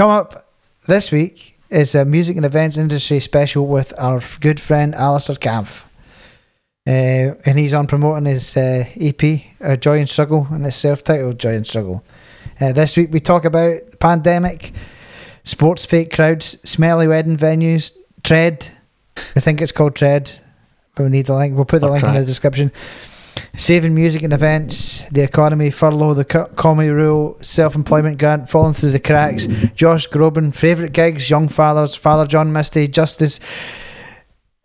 Come up this week is a music and events industry special with our good friend Alistair Kampf. Uh, and he's on promoting his uh, EP, uh, Joy and Struggle, and it's self titled Joy and Struggle. Uh, this week we talk about the pandemic, sports fake crowds, smelly wedding venues, Tread. I think it's called Tread, but we need the link. We'll put the link in the description. Saving music and events, the economy, furlough, the co- comedy rule, self employment grant, falling through the cracks, Josh Groban, favourite gigs, Young Fathers, Father John Misty, Justice.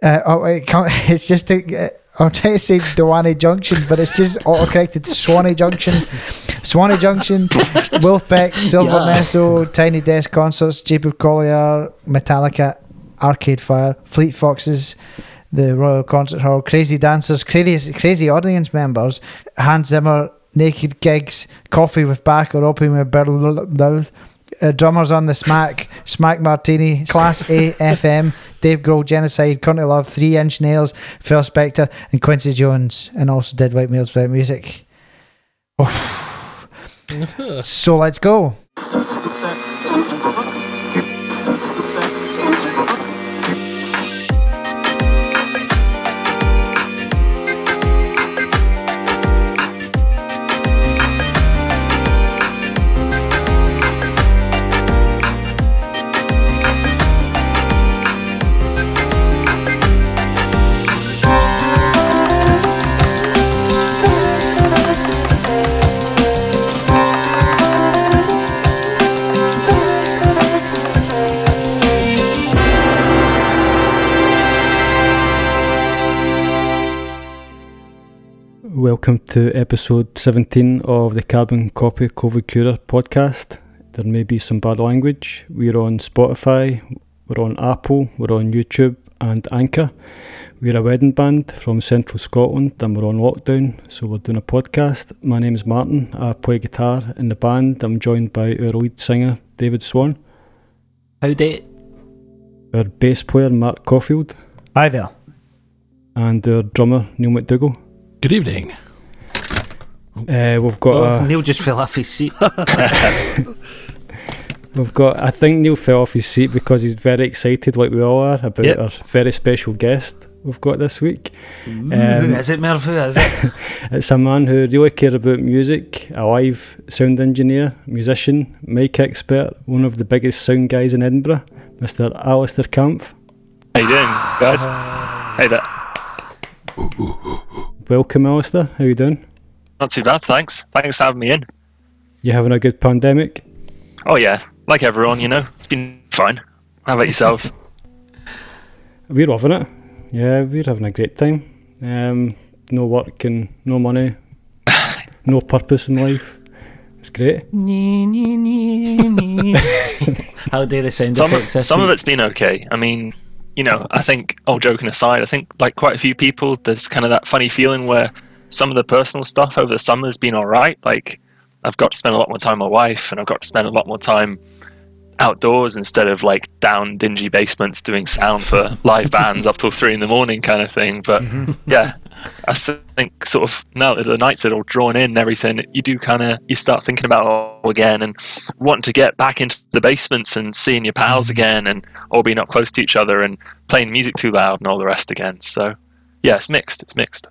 Uh, oh, wait, can't, it's just a, uh, I'm trying to say Dewaney Junction, but it's just autocorrected to Swanee Junction, Swanee Junction, Wolfbeck, Silver Yeah. Meso, Tiny Desk Concerts, Jacob Collier, Metallica, Arcade Fire, Fleet Foxes, the Royal Concert Hall, Crazy Dancers, Crazy, crazy Audience Members, Hans Zimmer, Naked Gigs, Coffee with Back or Opium with Berl, uh, drummers on the Smack, Smack Martini, Class A FM, Dave Grohl, Genocide, Country Love, Three Inch Nails, Phil Spector, and Quincy Jones, and also did White Males Without Music. so let's go. Welcome to episode 17 of the Carbon Copy COVID Cure podcast. There may be some bad language. We're on Spotify, we're on Apple, we're on YouTube and Anchor. We're a wedding band from central Scotland and we're on lockdown, so we're doing a podcast. My name is Martin, I play guitar in the band. I'm joined by our lead singer, David Swan, Howdy. our bass player, Mark Caulfield, Hi there. and our drummer, Neil McDougall. Good evening. Uh, we've got Oh, a Neil just fell off his seat. We've got, I think Neil fell off his seat because he's very excited, like we all are, about Yep. our very special guest we've got this week. Who Um, is it, Merv? Who is it? It's a man who really cares about music, a live sound engineer, musician, mic expert, one of the biggest sound guys in Edinburgh, Mr. Alistair Kampf. How you doing, guys? Hey there. Welcome, Alistair. How you doing? Not too bad, thanks. Thanks for having me in. You having a good pandemic? Oh yeah, like everyone, you know, it's been fine. How about yourselves? We're loving it. Yeah, we're having a great time. Um, no work and no money, no purpose in life. It's great. How do the sound some, effects this some of it's been okay. I mean, you know, I think, all joking aside, I think like quite a few people, there's kind of that funny feeling where some of the personal stuff over the summer has been all right. Like, I've got to spend a lot more time with my wife, and I've got to spend a lot more time outdoors instead of like down dingy basements doing sound for live bands up till three in the morning kind of thing. But mm-hmm. yeah, I think sort of now that the nights are all drawn in and everything, you do kind of you start thinking about it all again and wanting to get back into the basements and seeing your pals mm-hmm. again and all being up close to each other and playing music too loud and all the rest again. So yeah, it's mixed. It's mixed.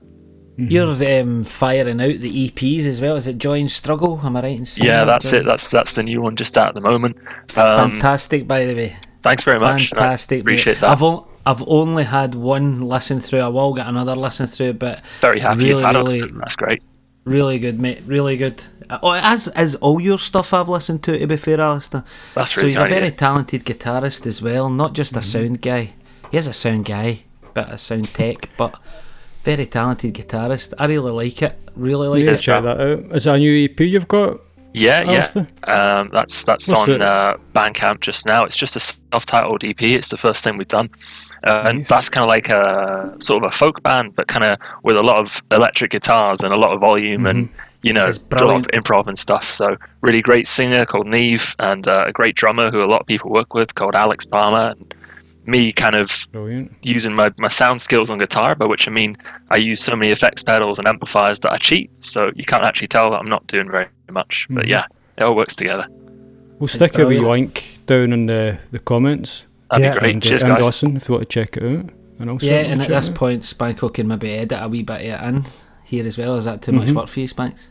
You're um, firing out the EPs as well. Is it Joy and Struggle? Am I right in saying Yeah, that, that's it. That's that's the new one just out at the moment. Um, Fantastic, by the way. thanks very much. Fantastic. mate. appreciate that. I've, on, I've only had one listen through. I will get another listen through, but Very happy really, you've had really. That's great. really good, mate. Really good. Oh, as as all your stuff I've listened to. To be fair, Alistair. That's So he's a very talented guitarist as well, not just a Mm-hmm. sound guy. He is a sound guy, but a sound tech, but very talented guitarist. I really like it. Really like Yeah, it. check that out. Is it a new EP you've got? Yeah, Alistair? yeah. Um, that's that's What's on it? uh, Bandcamp just now. It's just a self-titled EP. It's the first thing we've done, uh, and that's kind of like a sort of a folk band, but kind of with a lot of electric guitars and a lot of volume and you know a lot of improv and stuff. So really great singer called Neve and uh, a great drummer who a lot of people work with called Alex Palmer. And me kind of Brilliant. using my, my sound skills on guitar, by which I mean I use so many effects pedals and amplifiers that I cheat, so you can't actually tell that I'm not doing very much. But Mhm. yeah, it all works together. We'll stick a wee link down in the, the comments. That'd Yeah. be great. And, uh, Cheers, and guys. listen if you want to check it out. And also yeah, and at check this it out. point, Spanko can maybe edit a wee bit of it in here as well. Is that too much Mhm. work for you, Spanks?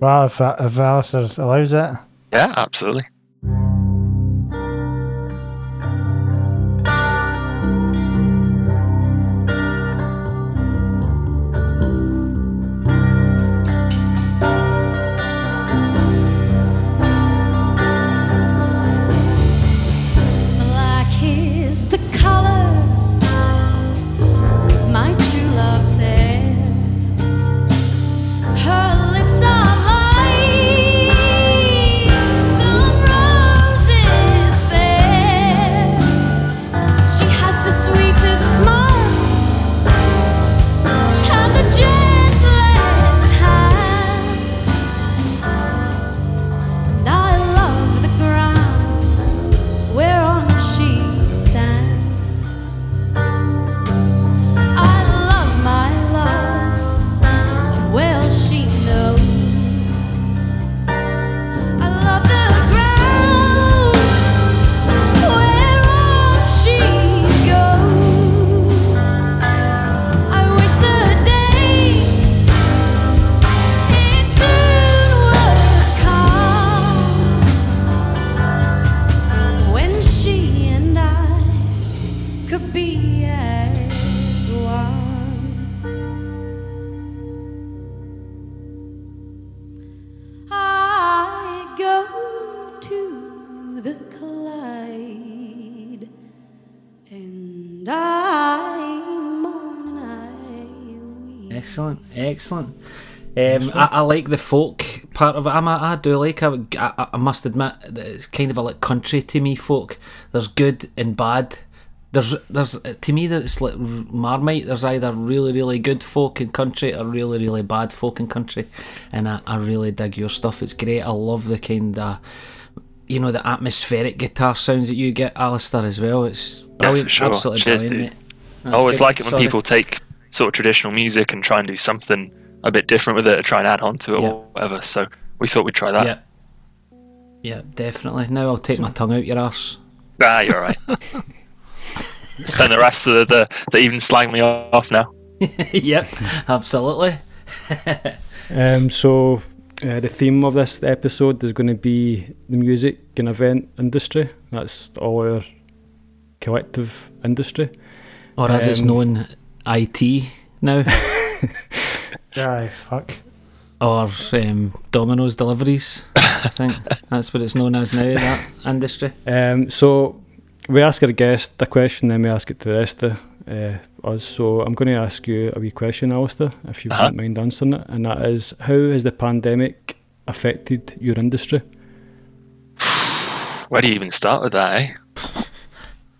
Well, if, if Alistair allows it. Yeah, absolutely. Um, I, I like the folk part of it. I'm a, I do like. I, I, I must admit that it's kind of a like country to me. Folk. There's good and bad. There's there's to me that it's like Marmite. There's either really really good folk in country or really really bad folk in country, and I, I really dig your stuff. It's great. I love the kind of you know the atmospheric guitar sounds that you get, Alistair, as well. It's brilliant. sure. Absolutely Cheers, brilliant. dude. I always great. like it when Sorry. people take sort of traditional music and try and do something a bit different with it, or try and add on to it Yeah. or whatever. So we thought we'd try that. Yeah. Yeah, definitely. Now I'll take my tongue out your ass. Ah, you're right. Spend the rest of the, the, the evening slagging me off now. yep, absolutely. Um, so uh, the theme of this episode is going to be the music and event industry. That's all our collective industry. Or as it's Um, known, IT now, Aye, fuck. or um, Domino's deliveries. I think that's what it's known as now. That industry. Um, so we ask our guest a question, then we ask it to the rest of uh, us. So I'm going to ask you a wee question, Alistair, if you Uh-huh. wouldn't mind answering it, and that is, how has the pandemic affected your industry? Where do you even start with that, eh?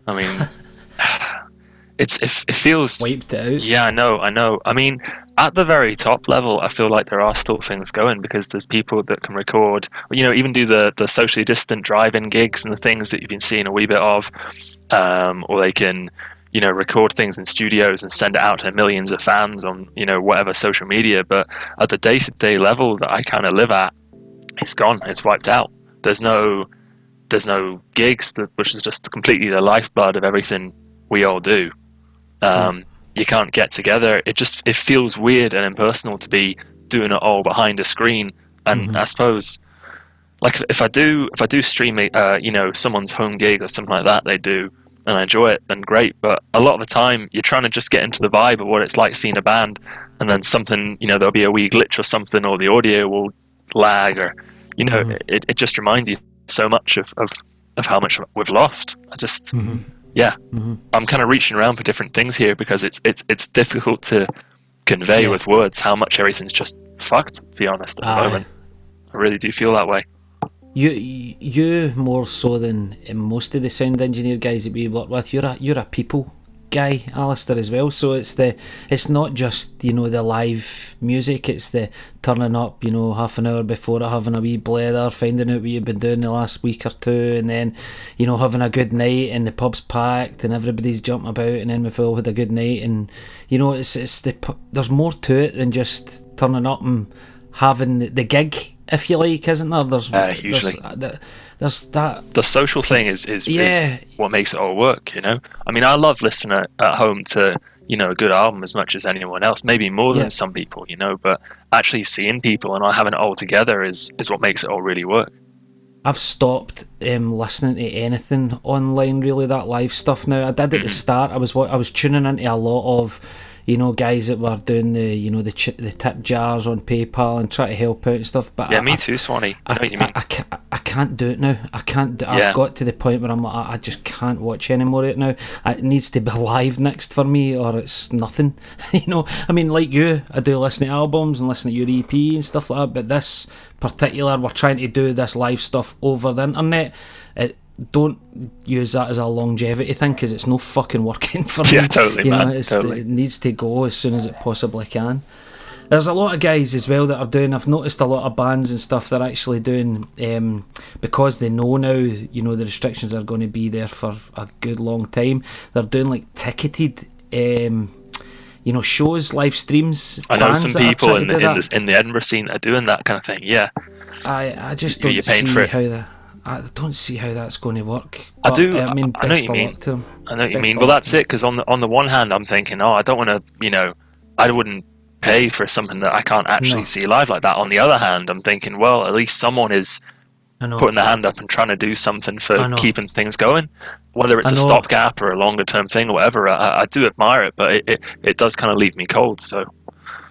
I mean, it's it, it feels Wiped out. Yeah, I know, I know. I mean, at the very top level, I feel like there are still things going because there's people that can record, you know, even do the the socially distant drive-in gigs and the things that you've been seeing a wee bit of, um, or they can, you know, record things in studios and send it out to millions of fans on, you know, whatever social media. But at the day-to-day level that I kind of live at, it's gone. It's wiped out. There's no, there's no gigs, that, which is just completely the lifeblood of everything we all do. Um, You can't get together. It just it feels weird and impersonal to be doing it all behind a screen. And I suppose, like if I do if I do stream uh, you know, someone's home gig or something like that, they do, and I enjoy it, then great. But a lot of the time, you're trying to just get into the vibe of what it's like seeing a band, and then something, you know, there'll be a wee glitch or something, or the audio will lag, or you know, it, it just reminds you so much of, of, of how much we've lost. I just, yeah, mm-hmm. I'm kind of reaching around for different things here because it's it's it's difficult to convey Yeah. with words how much everything's just fucked. To be honest, at the moment, I really do feel that way. You, you more so than most of the sound engineer guys that we work with. You're a you're a people guy, Alistair, as well. So it's the it's not just you know the live music. It's the turning up, you know, half an hour before it, having a wee blather, finding out what you've been doing the last week or two, and then you know having a good night and the pub's packed and everybody's jumping about, and then we've all had a good night, and you know it's it's the there's more to it than just turning up and having the, the gig, if you like, isn't there? There's, Uh, hugely. there's, uh, th- there's that. the social thing is is, Yeah. is what makes it all work. You know, I mean, I love listening at, at home to you know a good album as much as anyone else, maybe more Yeah. than some people. You know, but actually seeing people and having it all together is is what makes it all really work. I've stopped um, listening to anything online. Really, that live stuff now. I did at the start. I was wa- I was tuning into a lot of, you know, guys that were doing the you know the ch- the tip jars on PayPal and try to help out and stuff. But Yeah, I, me too, Swanee. I, I know what you mean. I, I, can't, I can't do it now. I can't. Do, Yeah. I've got to the point where I'm like, I just can't watch any more of it now. It needs to be live next for me, or it's nothing. you know, I mean, like you, I do listen to albums and listen to your EP and stuff like that. But this particular, we're trying to do this live stuff over the internet. It, don't use that as a longevity thing because it's no fucking working for me. Yeah, totally, you man, Know, it's, totally. It needs to go as soon as it possibly can. There's a lot of guys as well that are doing. I've noticed a lot of bands and stuff that are actually doing um, because they know now. You know the restrictions are going to be there for a good long time. They're doing like ticketed, um, you know, shows, live streams. I know some people in the, in, that. in the Edinburgh scene are doing that kind of thing. Yeah, I I just You're don't paying see for it. how that. I don't see how that's going to work. I do- uh, I mean, I- know what you mean. to them. I know you mean. Well, that's it. Because on the on the one hand, I'm thinking, oh, I don't want to, you know, I wouldn't pay for something that I can't actually No. see live like that. On the other hand, I'm thinking, well, at least someone is putting their hand up and trying to do something for keeping things going. Whether it's a stopgap or a longer term thing or whatever, I, I do admire it, but it, it, it does kind of leave me cold. So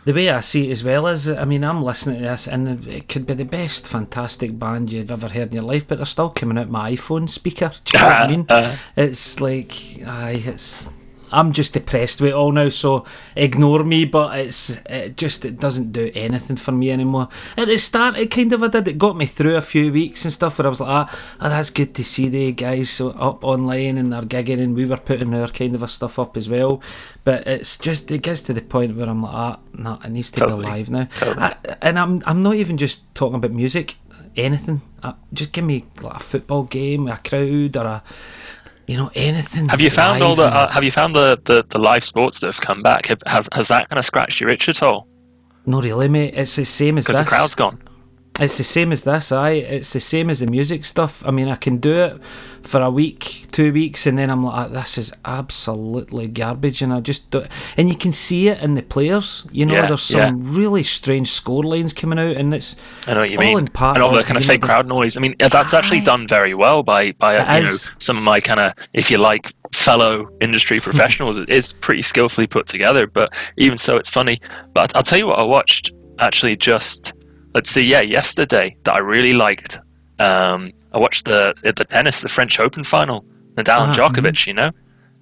the way I see it as well is, I mean, I'm listening to this, and it could be the best fantastic band you've ever heard in your life, but they're still coming out my iPhone speaker. Do you know what I mean? Uh. it's like, aye, it's. I'm just depressed with it all now, so ignore me. But it's it just it doesn't do anything for me anymore. At the start, it kind of I did. It got me through a few weeks and stuff where I was like, ah, oh, that's good to see the guys so up online and they're gigging, and we were putting our kind of a stuff up as well. But it's just it gets to the point where I'm like, ah, no, it needs to Totally. be live now. Totally. I, and I'm I'm not even just talking about music, anything. Uh, just give me like a football game, a crowd, or a you know anything. have you found all the uh, have you found the, the, the live sports that have come back? Have, have has that kind of scratched your itch at all? No, really, mate. It's the same as Because this. the crowd's gone. It's the same as this, aye. It's the same as the music stuff. I mean, I can do it for a week, two weeks, and then I'm like, "Ah, this is absolutely garbage, and I just do And you can see it in the players. You know, Yeah, there's some really strange score lines coming out, and it's I know what you all mean. in part and all the kind of fake crowd noise. I mean, that's actually done very well by by It you know some of my kind of, if you like, fellow industry professionals. it is pretty skillfully put together, but even so, it's funny. But I'll tell you what I watched actually just let's see, yeah, yesterday that I really liked. Um, I watched the the tennis, the French Open final, Nadal and Ah, Djokovic. You know,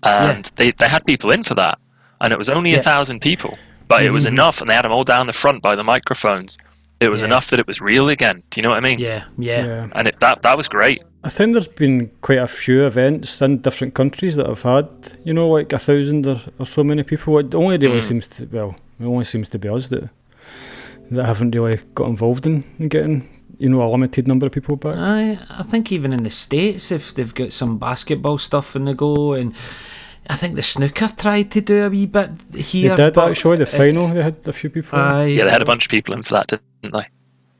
and they they had people in for that, and it was only a thousand people, but it was Mhm. enough, and they had them all down the front by the microphones. It was Yeah. enough that it was real again. Do you know what I mean? yeah, yeah, Yeah. And it, that that was great. I think there's been quite a few events in different countries that have had, you know, like a thousand or, or so many people. It only really Mm. seems to, well, it only seems to be us that that haven't really got involved in, in getting, you know, a limited number of people back. I I think even in the states, if they've got some basketball stuff in the go, and I think the snooker tried to do a wee bit here. they did actually, the it- final, they had a few people. Aye, Yeah, they had a bunch of people in for that, didn't they?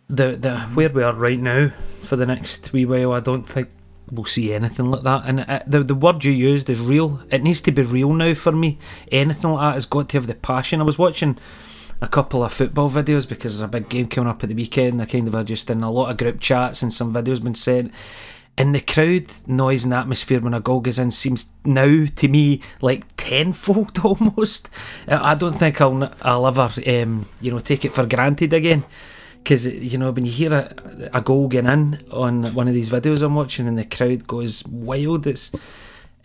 the the where we are right now for the next wee while, I don't think we'll see anything like that. And uh, the the word you used is real. It needs to be real now for me. Anything like that has got to have the passion. I was watching a couple of football videos because there's a big game coming up at the weekend. I kind of are just in a lot of group chats and some videos been sent. And the crowd noise and atmosphere when a goal goes in seems now to me like tenfold almost. I don't think I'll I'll ever um, you know take it for granted again because you know when you hear a, a goal going in on one of these videos I'm watching and the crowd goes wild, it's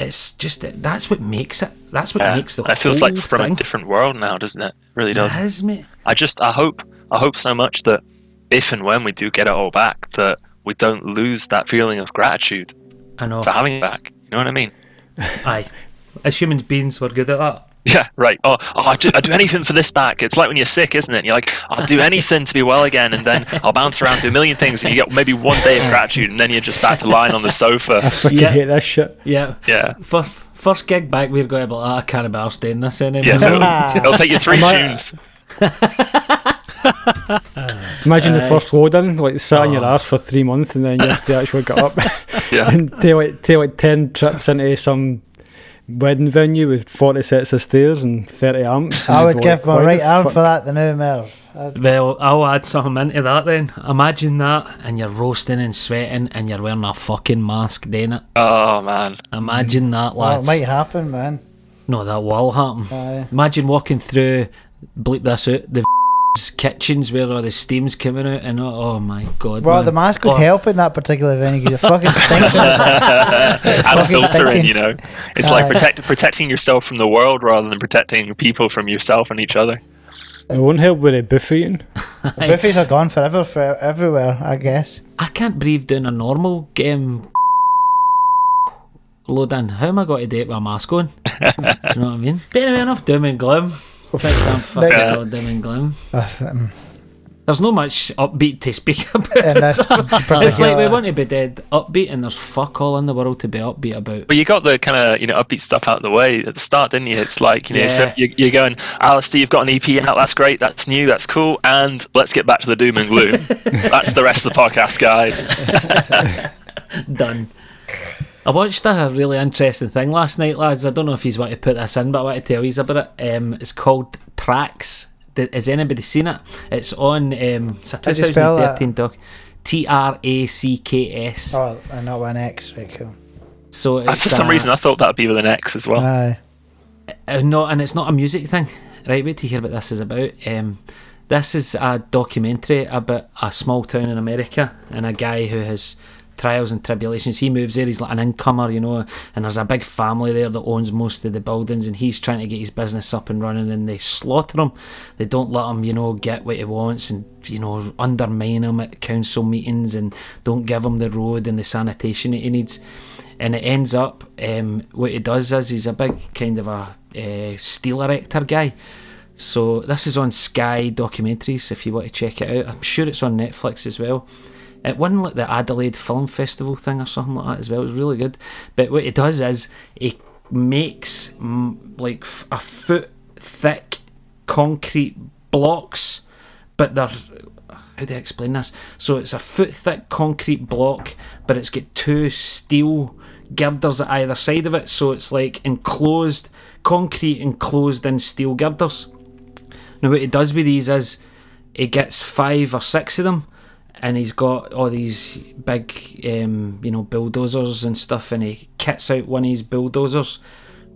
it's just that's what makes it. That's what Yeah. makes the it feels like from thing. a different world now, doesn't it? It really does. It is, mate. I just I hope I hope so much that if and when we do get it all back, that we don't lose that feeling of gratitude I know. for having it back. You know what I mean? Aye. As human beings, we're good at that. Yeah, right. Oh, oh I, do, I do anything for this back. It's like when you're sick, isn't it? You're like, I'll do anything to be well again, and then I'll bounce around, do a million things, and you get maybe one day of gratitude, and then you're just back to lying on the sofa. fucking Yeah. hate this shit. Yeah. Yeah, First, first gig back, we're going to be like, "Ah, I can't be arsed doing this anymore. yeah. So it'll take you three tunes. Imagine the Aye. first loading, like sat on your ass for three months and then you have to actually get up Yeah. and take like, take like 10 trips into some wedding venue with 40 sets of stairs and 30 amps. and I you'd give like, my right arm fuck-" for that, the new Merv. I'd- Well, I'll add something into that then. Imagine that, and you're roasting and sweating, and you're wearing a fucking mask, doing it. Oh man. Imagine that, Well, it might happen, man. no, that will happen. Aye. Imagine walking through, bleep this out, the kitchens where all the steam's coming out, and oh, oh my god. Well, man. the mask would Oh, help in that particular venue because it fucking stinks. in it. A fucking filter in, stinking. you know. It's like uh, protect, protecting yourself from the world rather than protecting people from yourself and each other. It won't help with the buffet eating. Buffets are gone forever, for everywhere, I guess. I can't breathe down a normal game. Load in. How am I going to date it with a mask on? do you know what I mean? But anyway, enough doom and gloom. Next time, fucking Next- hell, doom and gloom. Uh, um, There's no much upbeat to speak about. in this it's like we want to be dead upbeat, and there's fuck all in the world to be upbeat about. But you got the kind of you know upbeat stuff out of the way at the start, didn't you? It's like you know, so Yeah. you, you're going, Alistair, you've got an EP out. That's great. That's new. That's cool. And let's get back to the doom and gloom. that's the rest of the podcast, guys. Done. I watched a really interesting thing last night, lads. I don't know if he's want to put this in, but I want to tell you about it. Um, it's called Tracks. Th- Has anybody seen it? It's on. Um, it's a How'd you spell that? 2013 doc. T R A C K S. Oh, and not one X, right? Cool. So Uh, it's For some a- reason, I thought that'd be with an X as well. Aye. Uh, no, and it's not a music thing. Right, wait to hear what this is about. Um, this is a documentary about a small town in America and a guy who has trials and tribulations. He moves there, he's like an incomer, you know, and there's a big family there that owns most of the buildings, and he's trying to get his business up and running, and they slaughter him. They don't let him, you know, get what he wants, and you know, undermine him at council meetings, and don't give him the road and the sanitation that he needs and it ends up um, what he does is he's a big kind of a uh, steel erector guy so this is on sky documentaries if you want to check it out i'm sure it's on netflix as well it won like the adelaide film festival thing or something like that as well it was really good but what it does is it makes like a foot thick concrete blocks but they're how do I explain this? So it's a foot thick concrete block, but it's got two steel girders at either side of it, so it's like enclosed concrete enclosed in steel girders. Now what it does with these is it gets five or six of them and he's got all these big um, you know bulldozers and stuff and he kits out one of his bulldozers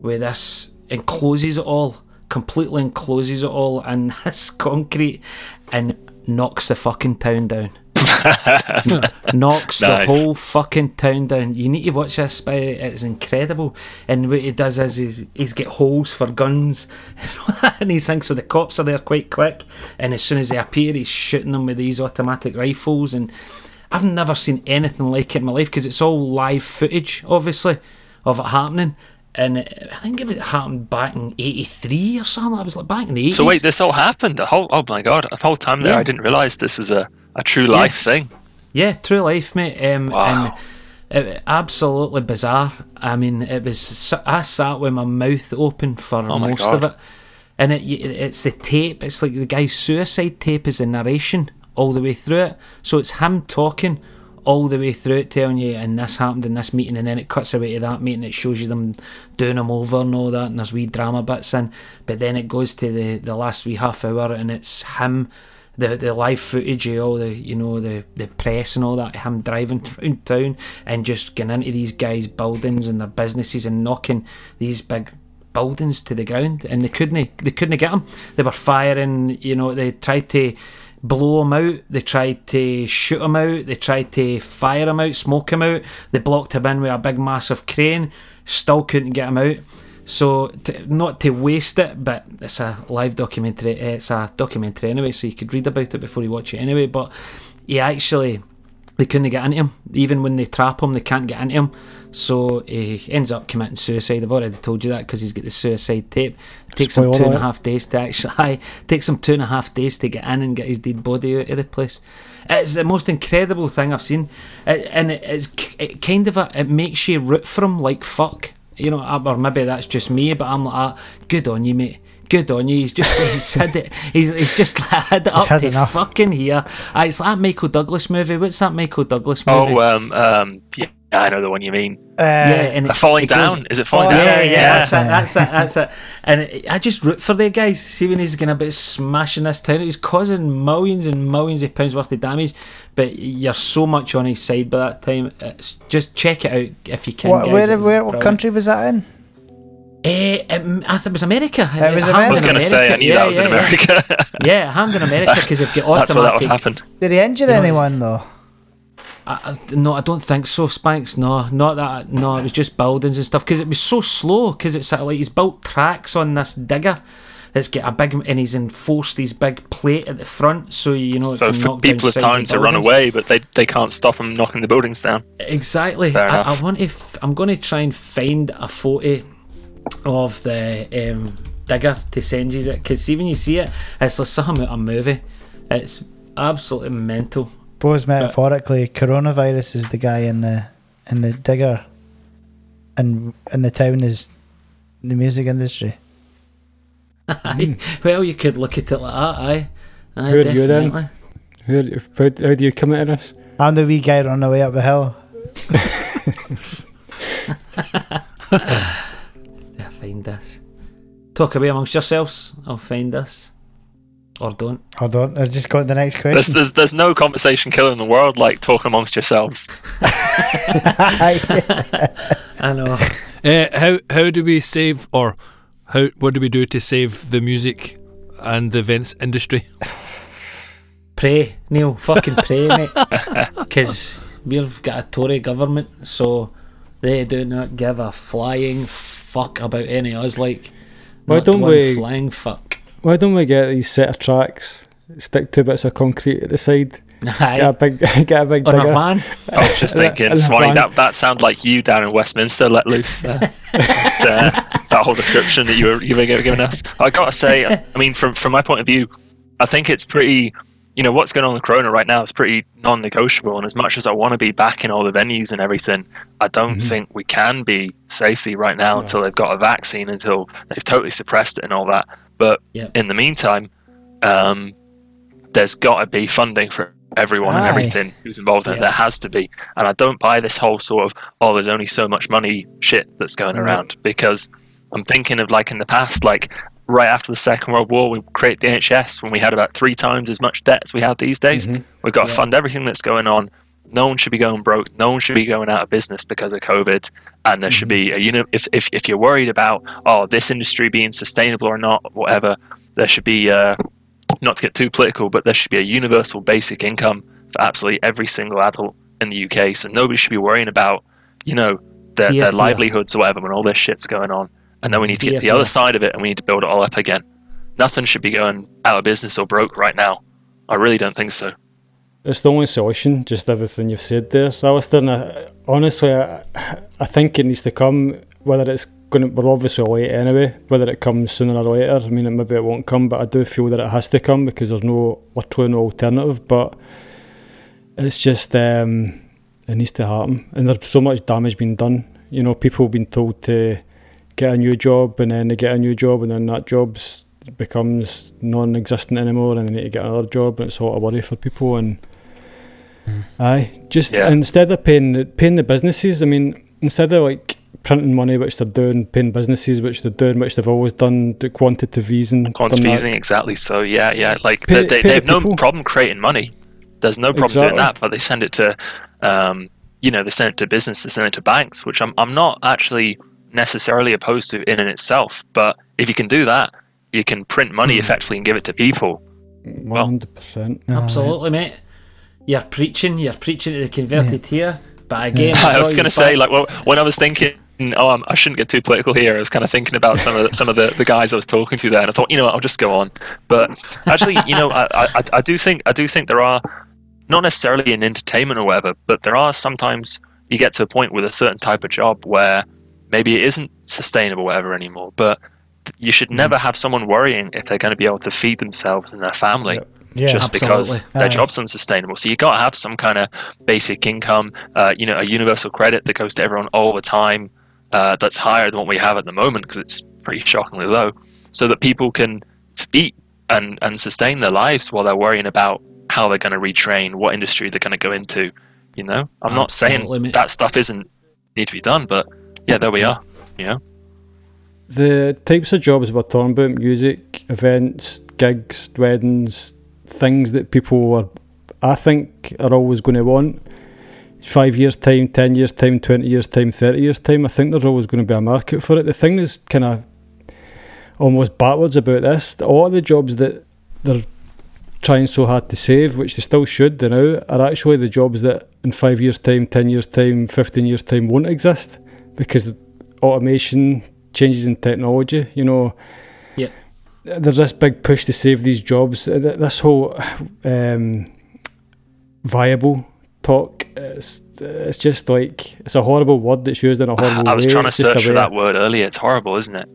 with this encloses it all completely encloses it all in this concrete and knocks the fucking town down knocks Nice. the whole fucking town down. You need to watch this, by it's incredible. And what he does is he's, he's got holes for guns, and he thinks so the cops are there quite quick. And as soon as they appear, he's shooting them with these automatic rifles. And I've never seen anything like it in my life because it's all live footage, obviously, of it happening. And I think it happened back in '83 or something. I was like back in the '80s. So wait, this all happened. The whole oh my god, the whole time there, Yeah. I didn't realize this was a, a true life Yes. thing. Yeah, true life, mate. Um, Wow. And it, absolutely bizarre. I mean, it was. I sat with my mouth open for Oh most of God. it, and it, it's the tape. It's like the guy's suicide tape is the narration all the way through it. So it's him talking all the way through it, telling you, and this happened in this meeting, and then it cuts away to that meeting. It shows you them doing them over and all that, and there's wee drama bits in. But then it goes to the the last wee half hour, and it's him the the live footage of all the you know the the press and all that him driving around town and just getting into these guys' buildings and their businesses and knocking these big buildings to the ground and they couldn't they couldn't get them they were firing you know they tried to blow him out they tried to shoot him out they tried to fire him out smoke him out they blocked him in with a big massive crane still couldn't get him out so, to, not to waste it, but it's a live documentary. It's a documentary anyway, so you could read about it before you watch it anyway. But he actually, they couldn't get into him. Even when they trap him, they can't get into him. So he ends up committing suicide. I've already told you that because he's got the suicide tape. It takes him Spoiler two and a half days to actually. Takes him two and a half days to get in and get his dead body out of the place. It's the most incredible thing I've seen, it, and it, it's it kind of a, it makes you root for him like fuck. You know, or maybe that's just me, but I'm like, ah, good on you, mate. Good on you. He's just he's had it. He's, he's just had it up had to enough. fucking here. Ah, it's that Michael Douglas movie. What's that Michael Douglas movie? Oh, um, um, yeah, I know the one you mean. Uh, yeah, and Uh, it- falling it goes- down? Is it falling Oh, down? Yeah, yeah, Yeah. that's it, that's it, that's it. And it, I just root for the guys. See when he's going about smashing this town, he's causing millions and millions of pounds worth of damage. But you're so much on his side by that time. It's just check it out if you can. what, guys. where, where, what country was that in? Eh, it, I thought it was America. It was happened America. I was going to say, I knew Yeah, that was in yeah, yeah. America. Yeah, it happened in America because they've got That's where that would automatic. happen. Did he injure know, anyone though? I, I- no, I don't think so, Spanks. No, not that. No, it was just buildings and stuff because it was so slow. Because it's like he's built tracks on this digger. It's got a big, and he's enforced these big plate at the front, so you know. So for people have sides time to run away, but they, they can't stop them knocking the buildings down. Exactly. Fair I. I want to. F- I'm going to try and find a photo of the um, digger to send you it because see when you see it, it's like something out of a movie. It's absolutely mental. Suppose metaphorically, coronavirus is the guy in the in the digger, and and the town is the music industry. Aye. Well, you could look at it like that, aye. aye Who are you then? definitely. Who, how, how do you come into this? I'm the wee guy running away up the hill. Yeah, find this. Talk away amongst yourselves. I'll find this. Or don't. Hold on, I just got the next There's, question. there's, there's no conversation killer in the world like talk amongst yourselves. I know. Uh, how how do we save or how what do we do to save the music and the events industry? Pray, Neil. Fucking pray, mate. Because we've got a Tory government, so they do not give a flying fuck about any of us. Like, Why not don't one we- flying fuck? Why don't we get these set of tracks, stick two bits of concrete at the side, Aye. get a big, get a big On a van. I was just thinking, And a Swanee, van. that, that sounded like you down in Westminster let loose. Uh, that, that whole description that you were, you were giving us. I got to say, I mean, from, from my point of view, I think it's pretty, you know, what's going on with Corona right now is pretty non negotiable. And as much as I want to be back in all the venues and everything, I don't think we can be safely right now until they've got a vaccine, until they've totally suppressed it and all that. But in the meantime, um, there's got to be funding for everyone and everything who's involved in it. There has to be. And I don't buy this whole sort of, oh, there's only so much money shit that's going around because I'm thinking of like in the past, like right after the Second World War, we created the NHS when we had about three times as much debt as we have these days. We've got to Yeah. fund everything that's going on. No one should be going broke. No one should be going out of business because of COVID. And there should be a uni- if, if if you're worried about oh this industry being sustainable or not, whatever, there should be uh, not to get too political, but there should be a universal basic income for absolutely every single adult in the UK. So nobody should be worrying about you know their, Here, their livelihoods or whatever when all this shit's going on. And then we need to get the other side of it, and we need to build it all up again. Nothing should be going out of business or broke right now. I really don't think so. It's the only solution, just everything you've said there, Alistair. And I, honestly, I, I think it needs to come, whether it's going to, we're obviously late anyway, whether it comes sooner or later. I mean, maybe it won't come, but I do feel that it has to come because there's no, literally no alternative. But it's just, um, it needs to happen. And there's so much damage being done. You know, people being told to get a new job and then they get a new job and then that job's becomes non-existent anymore and they need to get another job and it's all a lot of worry for people and aye just Yeah. instead of paying the, paying the businesses I mean instead of like printing money which they're doing paying businesses which they're doing which they've always done the quantitative easing done that. Quantitative, exactly. So yeah, yeah. Like Pay- they, they, they have the no problem creating money. There's no problem doing that, but they send it to, um, you know, they send it to business, they send it to banks, which I'm I'm not actually necessarily opposed to in and itself. But if you can do that, you can print Hmm. money effectively and give it to people. 100% Absolutely, mate. You're preaching. You're preaching to the converted here. But again, I was going to say, back- like, well, when I was thinking, oh, I'm, I shouldn't get too political here. I was kind of thinking about some of the, some of the, the guys I was talking to there, and I thought, you know, what, I'll just go on. But actually, you know, I, I, I do think I do think there are not necessarily in entertainment or whatever, but there are sometimes you get to a point with a certain type of job where maybe it isn't sustainable, or whatever anymore. But you should never have someone worrying if they're going to be able to feed themselves and their family Yep. Yeah. just because their Aye. job's unsustainable. So you got to have some kind of basic income, uh, you know, a universal credit that goes to everyone all the time. Uh, that's higher than what we have at the moment because it's pretty shockingly low. so that people can eat and and sustain their lives while they're worrying about how they're going to retrain, what industry they're going to go into. You know, I'm not saying that stuff isn't need to be done, but yeah, there we are. Know, The types of jobs we're talking about music, events, gigs, weddings, things that people are, I think, are always going to want. Five years' time, 10 years' time, 20 years' time, 30 years' time, I think there's always going to be a market for it. The thing is kind of almost backwards about this. A lot of the jobs that they're trying so hard to save, which they still should you know, are actually the jobs that in five years' time, 10 years' time, 15 years' time won't exist because automation, changes in technology, you know. Yeah. There's this big push to save these jobs. Uh, This whole um, viable talk, it's, it's just like, it's a horrible word that's used in a horrible way. I was trying to It's search for that word earlier. It's horrible, isn't it?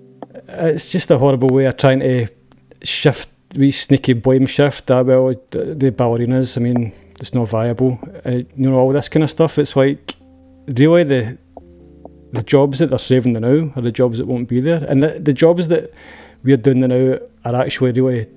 it's just a horrible way of trying to shift we sneaky blame shift ah well the the ballerinas I mean it's not viable uh, you know all this kind of stuff it's like really the the jobs that they're saving the now are the jobs that won't be there and the, the jobs that we're doing the now are actually really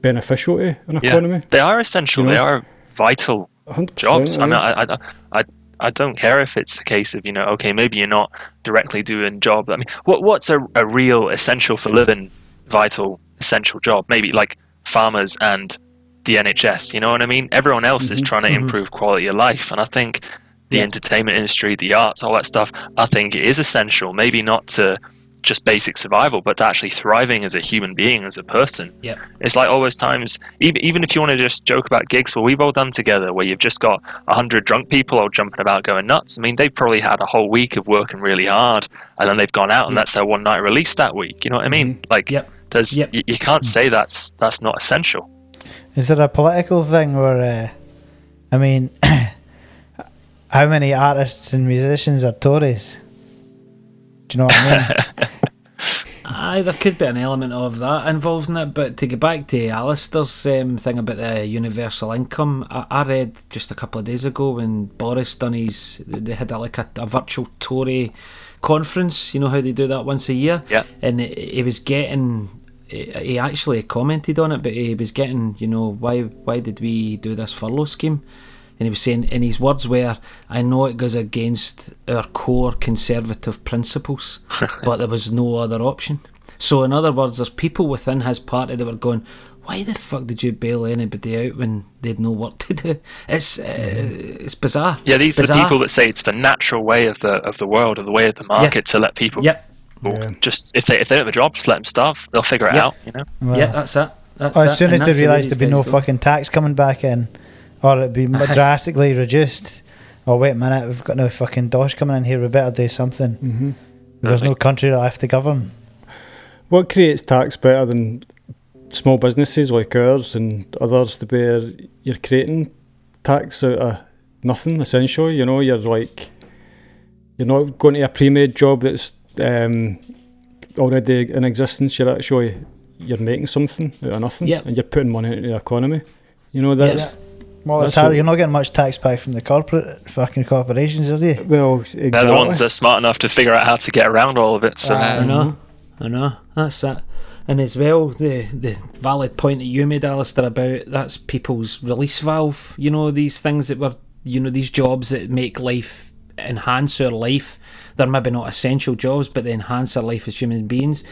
beneficial to an Yeah. economy They are essential. You know? They are vital 100%, jobs. I mean. I, I, I, I don't care if it's a case of you know, okay, maybe you're not directly doing job. I mean, what what's a, a real essential for living, vital essential job? Maybe like farmers and the NHS. You know what I mean? Everyone else is mm-hmm. trying to mm-hmm. improve quality of life, and I think the Yeah. entertainment industry, the arts, all that stuff. I think it is essential. Maybe not to just basic survival, but to actually thriving as a human being, as a person. Yeah. It's like all those times, even even if you want to just joke about gigs, well, we've all done together, where you've just got a hundred drunk people all jumping about going nuts. I mean, they've probably had a whole week of working really hard, and then they've gone out, and Yeah. that's their one night release that week. You know what I mean? Like, Yep. there's Yep. you, you can't say that's that's not essential. Is there a political thing where, uh, I mean, how many artists and musicians are Tories? Do you know what I mean? Aye, there could be an element of that involved in it, but to get back to Alistair's um, thing about the universal income, I, I read just a couple of days ago when Boris done his, they had a, like a, a virtual Tory conference. You know how they do that once a year, Yeah. and he, he was getting. He he actually commented on it, but he was getting, you know, why why did we do this furlough scheme? And he was saying, and his words were, I know it goes against our core conservative principles, but there was no other option. So, in other words, there's people within his party that were going, why the fuck did you bail anybody out when they'd no work to do? It's uh, it's bizarre. Yeah, these are the people that say it's the natural way of the of the world, or the way of the market to let people Yep, Yeah. just if they if they don't have a job, just let them starve. They'll figure it Yeah. out. You know. Well, yeah, that's it. That's or as soon and as they that's the realise there'd be no go. fucking tax coming back in, or it'd be drastically reduced. Oh wait a minute, we've got no fucking dosh coming in here. We better do something. hmm There's no country left to govern. What creates tax better than small businesses like ours and others The where you're creating tax out of nothing essentially? You know, you're like you're not going to a pre-made job that's um, already in existence. You're actually you're making something out of nothing, Yeah. and you're putting money into the economy. You know that's Well, That's hard. what- You're not getting much tax pay from the corporate fucking corporations, are you? well exactly. They're the ones that are smart enough to figure out how to get around all of it. So Aye. I mm-hmm. know, I know. That's it. And as well, the the valid point that you made, Alistair, about that's people's release valve. You know, these things that were, you know, these jobs that make life enhance our life. They're maybe not essential jobs, but they enhance our life as human beings.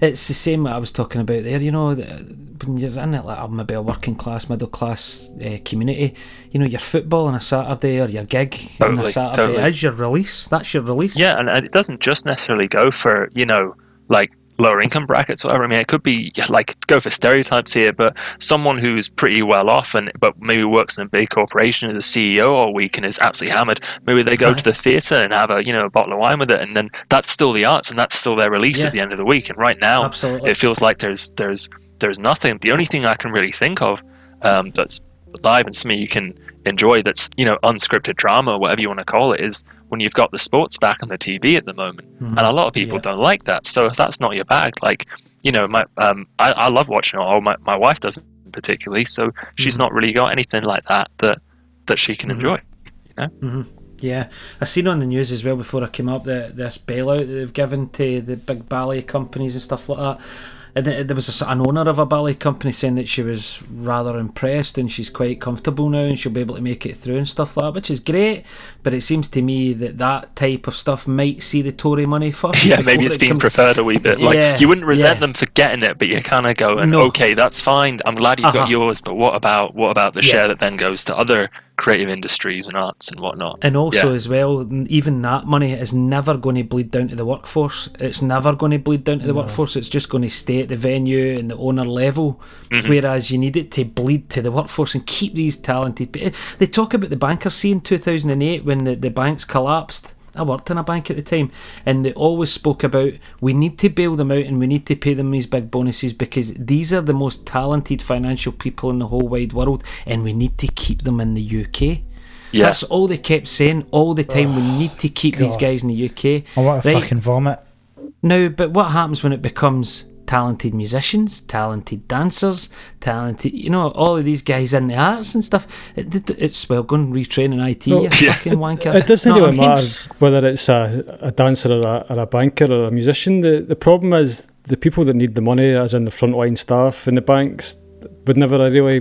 It's the same that I was talking about there. You know, when you're in it, like maybe a working class, middle class uh, community, you know, your football on a Saturday or your gig on a Saturday totally. is your release. That's your release. Yeah, and, and it doesn't just necessarily go for you know like lower income brackets or whatever. I mean, it could be like go for stereotypes here, but someone who's pretty well off and but maybe works in a big corporation as a CEO all week and is absolutely hammered. Maybe they go to the theatre and have a you know a bottle of wine with it, and then that's still the arts and that's still their release Yeah. at the end of the week. And right now, Absolutely. it feels like there's there's there's nothing. The only thing I can really think of um, that's live and something you can enjoy that's you know unscripted drama, whatever you want to call it, is when you've got the sports back on the TV at the moment, mm-hmm. and a lot of people Yeah. don't like that. So if that's not your bag, like you know, my um, I, I love watching it. all. My my wife doesn't particularly, so she's mm-hmm. not really got anything like that that that she can mm-hmm. enjoy. Yeah, I seen on the news as well before I came up that this bailout that they've given to the big ballet companies and stuff like that. And there was an owner of a ballet company saying that she was rather impressed and she's quite comfortable now and she'll be able to make it through and stuff like that, which is great. But it seems to me that that type of stuff might see the Tory money first. Yeah, maybe it's it being comes- preferred a wee bit. Like Yeah, you wouldn't resent yeah. them for getting it, but you kind of go, and No. okay, that's fine. I'm glad you've Uh-huh. got yours, but what about what about the Yeah. share that then goes to other creative industries and arts and whatnot? And also, Yeah. as well, even that money is never going to bleed down to the workforce. It's never going to bleed down to the workforce. It's just going to stay at the venue and the owner level. Mm-hmm. Whereas you need it to bleed to the workforce and keep these talented. pe- They talk about the bankers scene in 2008 when the, the banks collapsed. I worked in a bank at the time, and they always spoke about we need to bail them out and we need to pay them these big bonuses because these are the most talented financial people in the whole wide world, and we need to keep them in the UK. Yeah. That's all they kept saying all the time. we need to keep these guys in the UK. I want to Right. fucking vomit. Now, but what happens when it becomes talented musicians, talented dancers, talented, you know, all of these guys in the arts and stuff? It, it- it's, well, go and retrain in IT, Well, you yeah. fucking wanker. It doesn't Know what really matter whether it's a, a dancer or a, or a banker or a musician. The the problem is the people that need the money, as in the frontline staff in the banks, would never really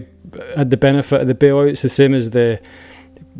had the benefit of the bailouts. The same as the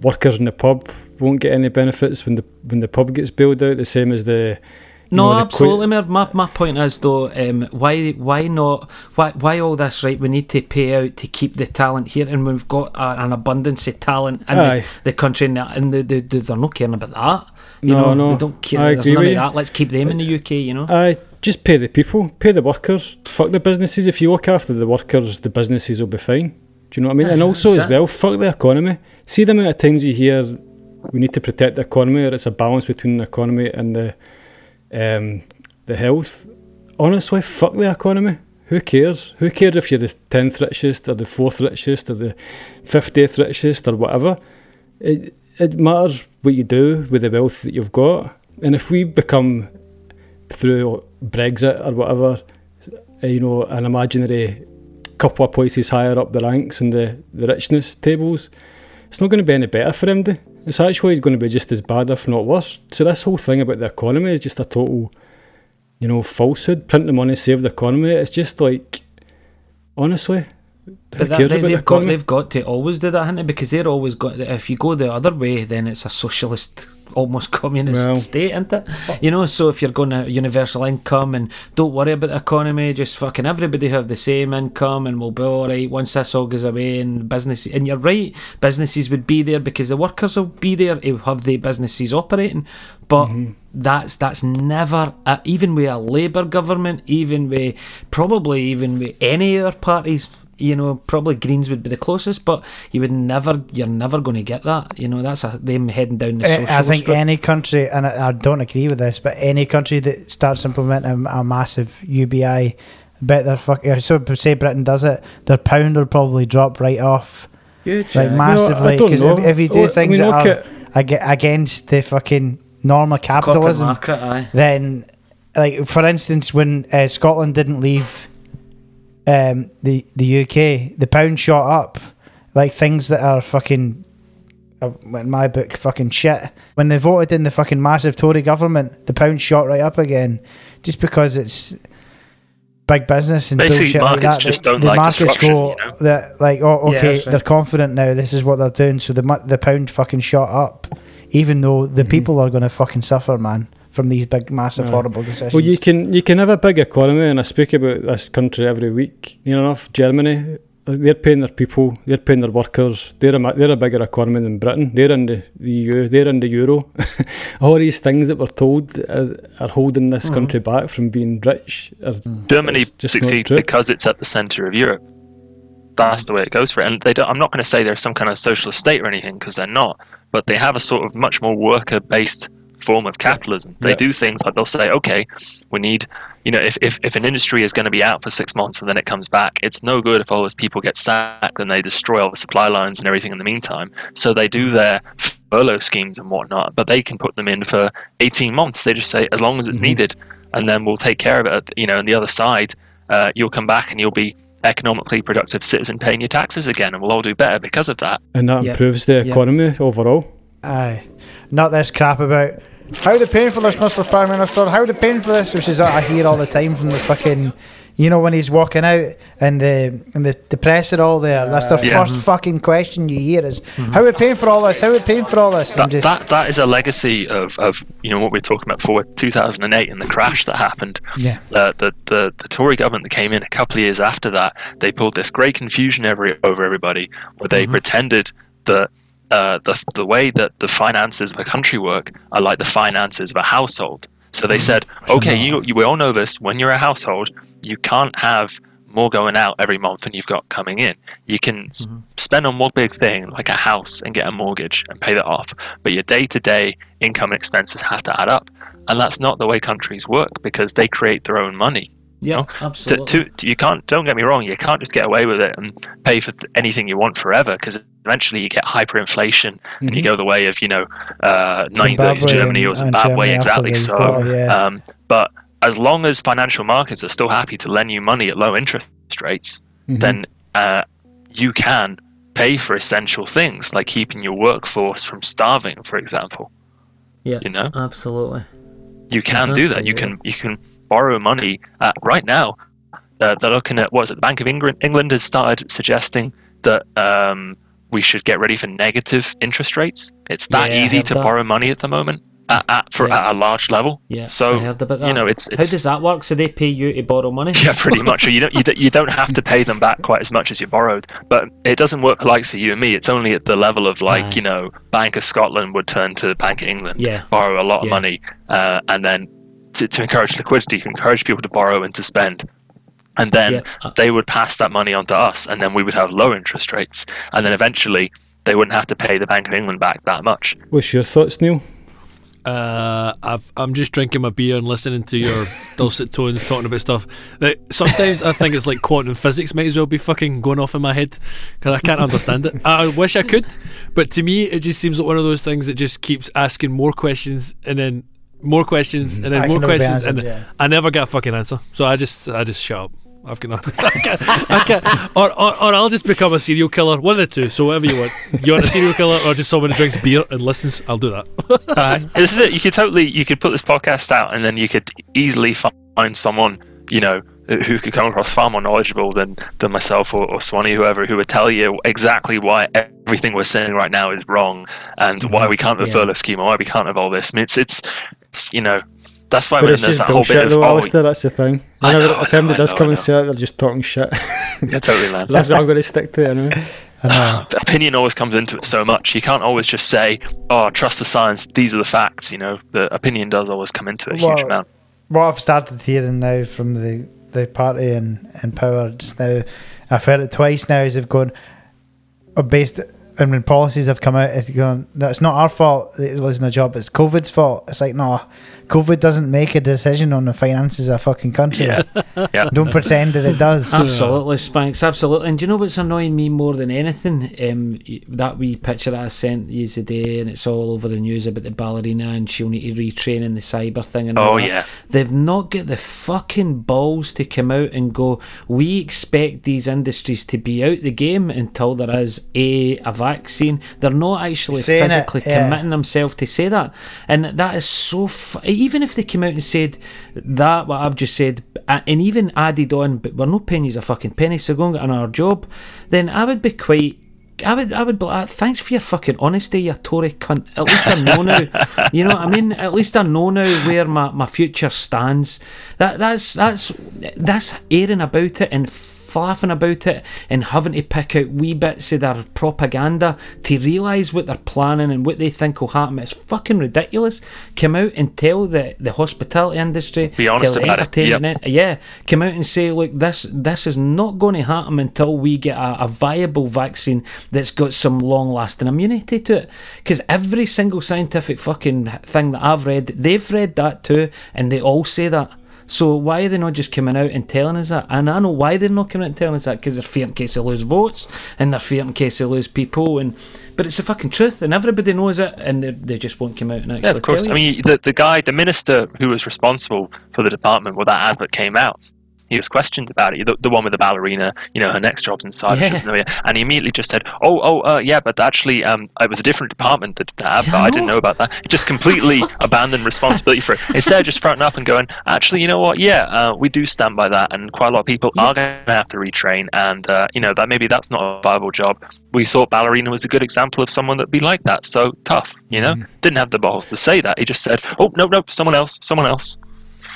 workers in the pub won't get any benefits when the when the pub gets bailed out. The same as the you No, absolutely. Mer. My, my point is though, um, why why not? Why why all this? Right, we need to pay out to keep the talent here, and we've got a, an abundance of talent in the, the country, and, the- and the, the, the, they're not caring about that. You No, know, no, they don't care. I There's agree none of that. Let's keep them in the UK. You know. Aye, just pay the people, pay the workers. Fuck the businesses. If you look after the workers, the businesses will be fine. Do you know what I mean? And also as well, fuck the economy. See the amount of times you hear we need to protect the economy, or it's a balance between the economy and the um, the health. Honestly, fuck the economy. Who cares? Who cares if you're the tenth richest or the fourth richest or the fiftieth richest or whatever? It it matters what you do with the wealth that you've got. And if we become through Brexit or whatever, you know, an imaginary couple of places higher up the ranks in the, the richness tables, it's not going to be any better for them. It's actually going to be just as bad, if not worse. So this whole thing about the economy is just a total, you know, falsehood. Print the money, save the economy. It's just like, honestly, But that, they, they've got they've got to always do that, haven't they? Because they're always got. If you go the other way, then it's a socialist, almost communist Well- state, isn't it? You know. So if you're going to universal income and don't worry about the economy, just fucking everybody have the same income and we'll be all right once this all goes away and business. And you're right, businesses would be there because the workers will be there to have the businesses operating, but. Mm-hmm. That's that's never uh, even with a Labour government, even with probably even with any other parties you know, probably Greens would be the closest, but you would never, you're never going to get that. You know, that's a, them heading down the I- socialist I think route. any country, and I, I don't agree with this, but any country that starts implementing a massive UBI, I bet their fuck. yeah, So say Britain does it, their pound will probably drop right off, Huge, like yeah. massively. don't Because know. if, if you do Well, I things mean, that are ag- against the fucking norm of capitalism, market, then, like for instance, when uh, Scotland didn't leave um, the the UK, the pound shot up. Like things that are fucking, uh, in my book, fucking shit. When they voted in the fucking massive Tory government, the pound shot right up again, just because it's big business and Basically, bullshit like markets that. just the, don't the like markets go you know? that like, oh, okay, that's right. they're confident now. This is what they're doing. So the the pound fucking shot up, even though the Mm-hmm. people are going to fucking suffer, man, from these big, massive, Aye. horrible decisions. Well, you can you can have a big economy, and I speak about this country every week. You know, enough Germany, they're paying their people, they're paying their workers. They're a they're a bigger economy than Britain. They're in the, the EU, they're in the euro. All these things that we're told are, are holding this mm-hmm. country back from being rich. Are, mm. Germany just not succeeds true. because it's at the center of Europe. That's mm. the way it goes for it. And they don't, I'm not going to say they're some kind of socialist state or anything because they're not. But they have a sort of much more worker-based form of capitalism. They Yeah. do things like they'll say, okay, we need, you know, if, if, if an industry is going to be out for six months and then it comes back, it's no good if all those people get sacked and they destroy all the supply lines and everything in the meantime. So they do their furlough schemes and whatnot, but they can put them in for 18 months. They just say, as long as it's needed, and then we'll take care of it. You know, on the other side, uh, you'll come back and you'll be economically productive citizen paying your taxes again, and we'll all do better because of that. and that Yeah. improves the Yeah. economy overall. Aye. Not this crap about how they paying for this, Mr. Prime Minister. How they paying for this, which is what I hear all the time from the fucking You know when he's walking out and the and the, the press are all there. That's the Yeah. first fucking question you hear is, "How are we paying for all this? How are we paying for all this?" that, just that that is a legacy of, of you know what we are talking about before 2008 and the crash that happened yeah, uh, the, the the Tory government that came in a couple of years after that they pulled this great confusion every, over everybody where they pretended that uh, the the way that the finances of a country work are like the finances of a household so they said okay you, you we all know this when you're a household you can't have more going out every month than you've got coming in. You can s- spend on one big thing like a house and get a mortgage and pay that off, but your day to day income and expenses have to add up. And that's not the way countries work because they create their own money. Yeah, know, absolutely. To, to, you can't, don't get me wrong, you can't just get away with it and pay for th- anything you want forever because eventually you get hyperinflation and you go the way of, you know, uh, 1930s Germany or Zimbabwe, Germany exactly. So, war, yeah. um, but as long as financial markets are still happy to lend you money at low interest rates, then uh, you can pay for essential things like keeping your workforce from starving, for example. yeah, You know, absolutely. you can do that. You can you can borrow money uh, right now. Uh, they're looking at what is it? The Bank of England England has started suggesting that um, we should get ready for negative interest rates. It's that Yeah, easy to that. borrow money at the moment at, at for Yeah. at a large level. Yeah, So I heard about that. you know, it's, how does that work? So they pay you to borrow money? yeah, pretty much. You don't, you don't you don't have to pay them back quite as much as you borrowed, but it doesn't work like so you and me. It's only at the level of like Aye. you know, Bank of Scotland would turn to Bank of England, Yeah. borrow a lot of Yeah. money, uh, and then to, to encourage liquidity, to encourage people to borrow and to spend. And then Yeah, uh- they would pass that money on to us, and then we would have low interest rates, and then eventually they wouldn't have to pay the Bank of England back that much. What's your thoughts, Neil? Uh, I've, I'm just drinking my beer and listening to your dulcet tones talking about stuff. That sometimes I think it's like quantum physics might as well be fucking going off in my head because I can't understand it. I wish I could, but to me it just seems like one of those things that just keeps asking more questions and then more questions and then I more can never be questions answered, and yeah. I never get a fucking answer. So I just I just shut up. I've got nothing. I can't, I can't, or, or, or I'll just become a serial killer. One of the two. So whatever you want. You want a serial killer or just someone who drinks beer and listens? I'll do that. Uh, this is it. You could totally you could put this podcast out, and then you could easily find someone you know who could come across far more knowledgeable than than myself or, or Swanee, whoever, who would tell you exactly why everything we're saying right now is wrong, and why we can't have a Yeah. furlough scheme, or why we can't have all this. I mean, it's it's, it's you know. That's why But when it's there's just that whole bit bullshit of though, oh, Alistair, that's the thing. I Whenever, know, if I anybody know, does I come and say it, they're just talking shit. yeah, totally, man. that's what I'm going to stick to anyway. I know. opinion always comes into it so much. You can't always just say, "Oh, trust the science. These are the facts." You know, the opinion does always come into it a huge Well, amount. what I've started hearing now from the, the party in, in power just now, I've heard it twice now, is they've gone, uh, based, and when policies have come out, it's gone, that's not our fault that you're losing a job, it's COVID's fault. It's like, no, COVID doesn't make a decision on the finances of a fucking country. Yeah, yeah. Don't pretend that it does. Absolutely, Spanks, absolutely. And do you know what's annoying me more than anything? Um, y- that wee picture that I sent you today, and it's all over the news about the ballerina, and she'll need to retrain in the cyber thing. And all Oh, that. yeah. they've not got the fucking balls to come out and go. We expect these industries to be out the game until there is a a vaccine. They're not actually Saying it, physically yeah. committing themselves to say that, and that is so. F- even if they came out and said that, what I've just said, and even added on, but we're paying you a fucking penny, so go and get another job, then I would be quite. I would, I would be like, thanks for your fucking honesty, you Tory cunt. At least I know now. You know what I mean? At least I know now where my, my future stands. That that's that's that's airing about it and flapping about it and having to pick out wee bits of their propaganda to realise what they're planning and what they think will happen. It's fucking ridiculous. Come out and tell the, the hospitality industry, Be honest tell about it, entertainment in- yeah, come out and say, look, this this is not going to happen until we get a, a viable vaccine that's got some long lasting immunity to it. Because every single scientific fucking thing that I've read, they've read that too, and they all say that. So why are they not just coming out and telling us that? And I know why they're not coming out and telling us that because they're fearing in case they lose votes and they're fearing in case they lose people. And but it's the fucking truth, and everybody knows it, and they, they just won't come out and actually Yeah, of course. I mean, the the guy, the minister who was responsible for the department, where that advert came out. He was questioned about it. The, the one with the ballerina, you know, her next job's in she Yeah. doesn't know yet. and he immediately just said, "Oh, oh, uh, yeah, but actually, um, it was a different department that did that, Yeah, but I I didn't know. about that." He just completely abandoned responsibility for it. Instead of just fronting up and going, "Actually, you know what? Yeah, uh, we do stand by that, and quite a lot of people are going to have to retrain, and uh, you know that maybe that's not a viable job." We thought ballerina was a good example of someone that'd be like that, so tough, you know. Didn't have the balls to say that. He just said, "Oh, no, no, someone else, someone else."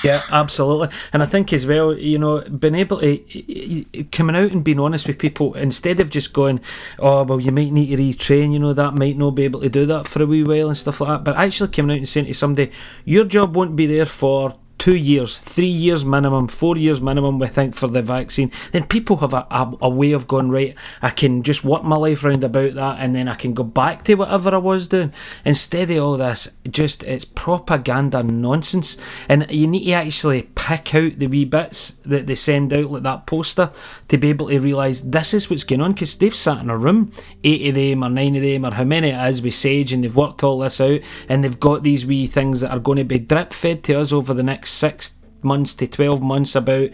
Yeah, absolutely. And I think as well, you know, being able to coming out and being honest with people instead of just going, oh, well, you might need to retrain, you know, that might not be able to do that for a wee while and stuff like that. But actually coming out and saying to somebody, your job won't be there for two years, three years minimum, four years minimum, we think, for the vaccine, then people have a, a, a way of going, right, I can just work my life round about that and then I can go back to whatever I was doing. Instead of all this, just it's propaganda nonsense. And you need to actually pick out the wee bits that they send out, like that poster, to be able to realise this is what's going on because they've sat in a room, eight of them or nine of them or how many it is with Sage, and they've worked all this out and they've got these wee things that are going to be drip fed to us over the next six months to 12 months about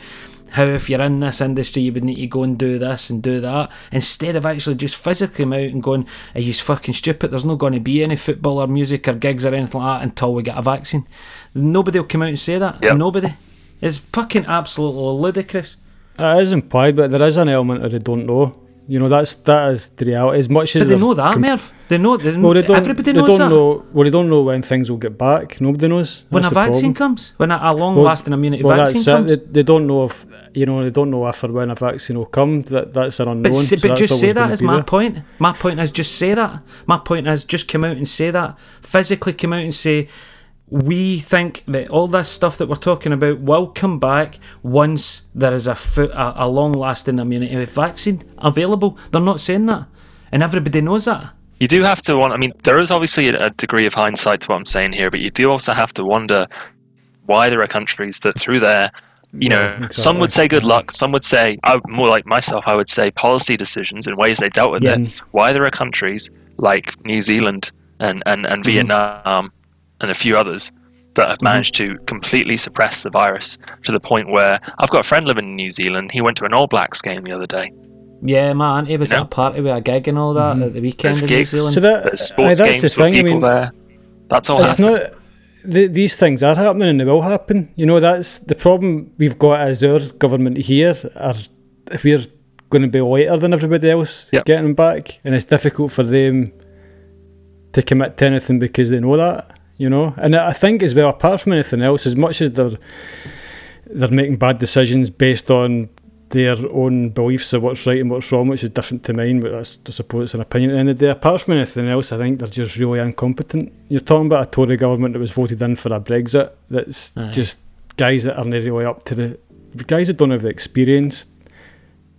how if you're in this industry you would need to go and do this and do that instead of actually just physically come out and going are you fucking stupid there's not going to be any football or music or gigs or anything like that until we get a vaccine nobody will come out and say that Yep. nobody it's fucking absolutely ludicrous It is implied, but there is an element of they don't know. You know, that's that is the reality. As much as but they know that com- Merv they know they, Well, they don't. everybody they knows don't that know. Well, they don't know when things will get back. Nobody knows. when a vaccine problem. comes when a, a long lasting immunity well, vaccine comes They, they don't know if you know. They don't know if or when a vaccine will come. That that's an unknown. But, so but just say that is my there. point. My point is just say that. My point is just come out and say that. Physically come out and say, we think that all this stuff that we're talking about will come back once there is a, fo- a, a long lasting immunity vaccine available. They're not saying that. And everybody knows that. You do have to want. I mean, there is obviously a, degree of hindsight to what I'm saying here, but you do also have to wonder why there are countries that, through their, you know, Yeah, some would say good luck, some would say, I, more like myself, I would say policy decisions and ways they dealt with Yeah. it. Why there are countries like New Zealand and and, and Mm-hmm. Vietnam and a few others that have managed to completely suppress the virus to the point where I've got a friend living in New Zealand. He went to an All Blacks game the other day. Yeah, my auntie was No. at a party with a gig and all that mhm. at the weekend There's in New. Zealand. So that There's aye, sports that's games the with thing. I people mean, there. That's all it's happening. not. The, these things are happening and they will happen. You know, that's the problem we've got as our government here. Are we're going to be later than everybody else Yep. getting back, and it's difficult for them to commit to anything because they know that. You know, and I think as well, apart from anything else, as much as they're they're making bad decisions based on their own beliefs of what's right and what's wrong, which is different to mine, but that's, I suppose it's an opinion at the end of the day. Apart from anything else, I think they're just really incompetent. You're talking about a Tory government that was voted in for a Brexit that's Aye. just guys that aren't really up to the guys that don't have the experience,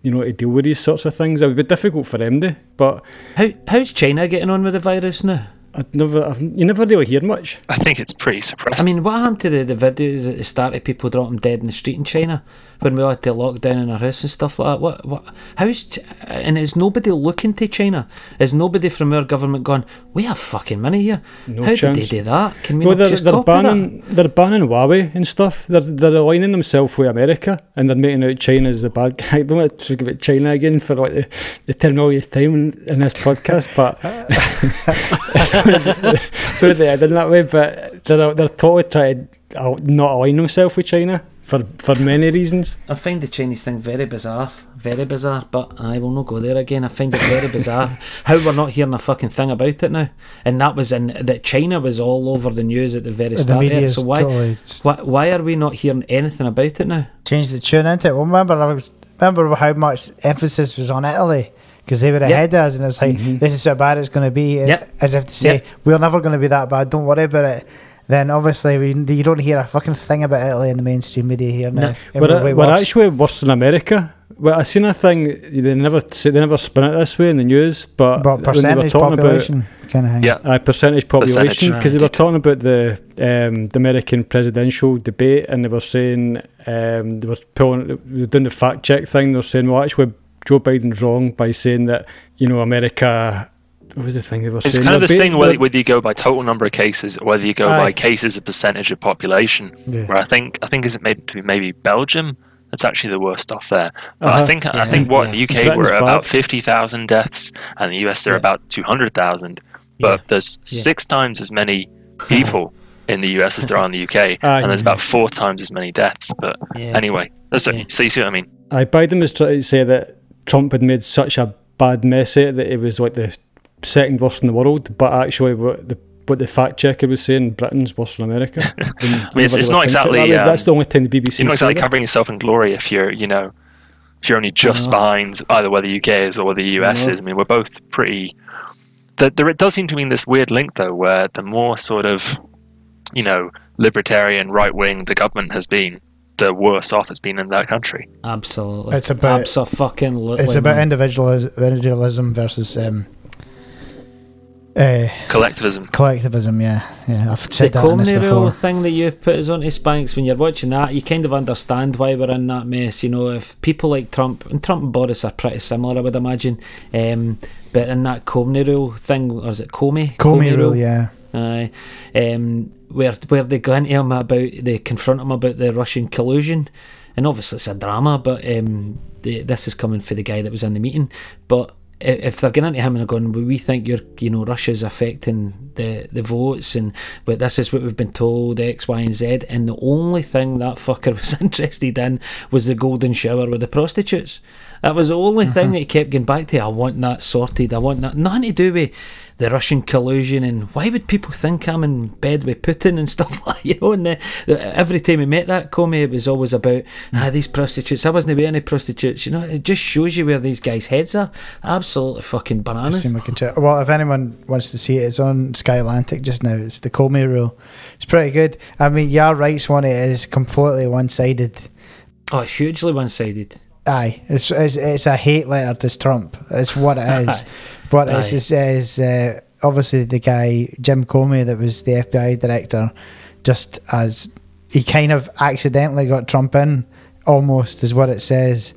you know, to deal with these sorts of things. It would be difficult for them, to, but How, how's China getting on with the virus now? I'd never, I've, you never really hear much. I think it's pretty suppressed. I mean, what happened to the, the videos at the start of people dropping dead in the street in China when we all had to lock down in our house and stuff like that? What, what, how's, Ch- and is nobody looking to China? Is nobody from our government going, we have fucking money here? No How chance. did they do that? Can we Well, they're, just they're copy banning they're banning Huawei and stuff. They're they're aligning themselves with America and they're making out China as the bad guy. I don't want to talk about China again for like the, the ten millionth time in, in this podcast, but sorry they did that way. But they're they're totally trying to not align themselves with China for for many reasons. I find the Chinese thing very bizarre. Very bizarre, but I will not go there again. I find it very bizarre how we're not hearing a fucking thing about it now. And that was in that China was all over the news at the very The start. of it. So why, totally why why are we not hearing anything about it now? Change the tune into it. Well, remember, I was, remember how much emphasis was on Italy because they were Yep. ahead of us, and it's like Mhm. this is how bad it's going to be, Yep. as if to say Yep. we're never going to be that bad. Don't worry about it. Then obviously we, you don't hear a fucking thing about Italy in the mainstream media here now. No. We're, we're way we're actually worse than America. Well, I seen a thing they never say, they never spin it this way in the news, but, but when they were percentage talking about population kind of thing. Yeah. uh, percentage population because they were talking about the um, the American presidential debate and they were saying um, they were pulling they were doing the fact check thing. They were saying, well, actually, Joe Biden's wrong by saying that you know America. What was the thing they were It's saying? kind of this thing whether, whether you go by total number of cases or whether you go Aye. by cases of percentage of population. Yeah. Where I think I think is it maybe to be maybe Belgium It's actually the worst off there. But I Uh-huh. think I think what yeah. the UK Britain's were about bad. fifty thousand deaths, and the US they're Yeah. about two hundred thousand. But Yeah. there's Yeah. six times as many people in the US as there are in the UK, Aye. and there's about four times as many deaths. But Yeah. anyway, that's Yeah. so you see what I mean. I Biden was trying to say that Trump had made such a bad mess of it that it was like the second worst in the world, but actually what the what the fact checker was saying, Britain's worse than America. I mean, it's- it's not exactly, That's um, the only time the BBC. You're not say exactly that. covering yourself in glory if you're, you know, if you're only just know. behind either where the UK is or where the US know. is. I mean, we're both pretty. There, there it does seem to be this weird link though, where the more sort of, you know, libertarian right wing the government has been, the worse off it's been in that country. Absolutely. It's about- fucking. It's about individual individualism versus um, uh, Collectivism. collectivism. Yeah, yeah. I've the said that in this Comey rule thing that you put us on to Spanks when you're watching that, you kind of understand why we're in that mess. You know, if people like Trump and Trump and Boris are pretty similar, I would imagine. Um, but in that Comey rule thing, or is it Comey? Comey rule. Yeah. Aye. Um, where where they go into him about they confront him about the Russian collusion, and obviously it's a drama, but um, the, this is coming for the guy that was in the meeting. But i- if they're going into him and they're going, well, we think you're, you know, Russia's affecting the the votes, and but this is what we've been told X, Y, and Z, and the only thing that fucker was interested in was the golden shower with the prostitutes. That was the only thing that he kept going back to. I want that sorted. I want that. Nothing to do with the Russian collusion and why would people think I'm in bed with Putin and stuff like you know. And the, the, every time we met that Comey, it was always about ah these prostitutes. I wasn't with any prostitutes. You know, it just shows you where these guys' heads are. Absolutely fucking bananas. We can check. Well, if anyone wants to see it, it's on Sky Atlantic just now. It's the Comey rule. It's pretty good. I mean, Yar Right's one it is completely one sided. Oh, it's hugely one-sided. Aye, it's, it's it's a hate letter to Trump. It's what it is. But it's, Aye. it's, it's uh, obviously the guy Jim Comey that was the FBI director, just as he kind of accidentally got Trump in, almost is what it says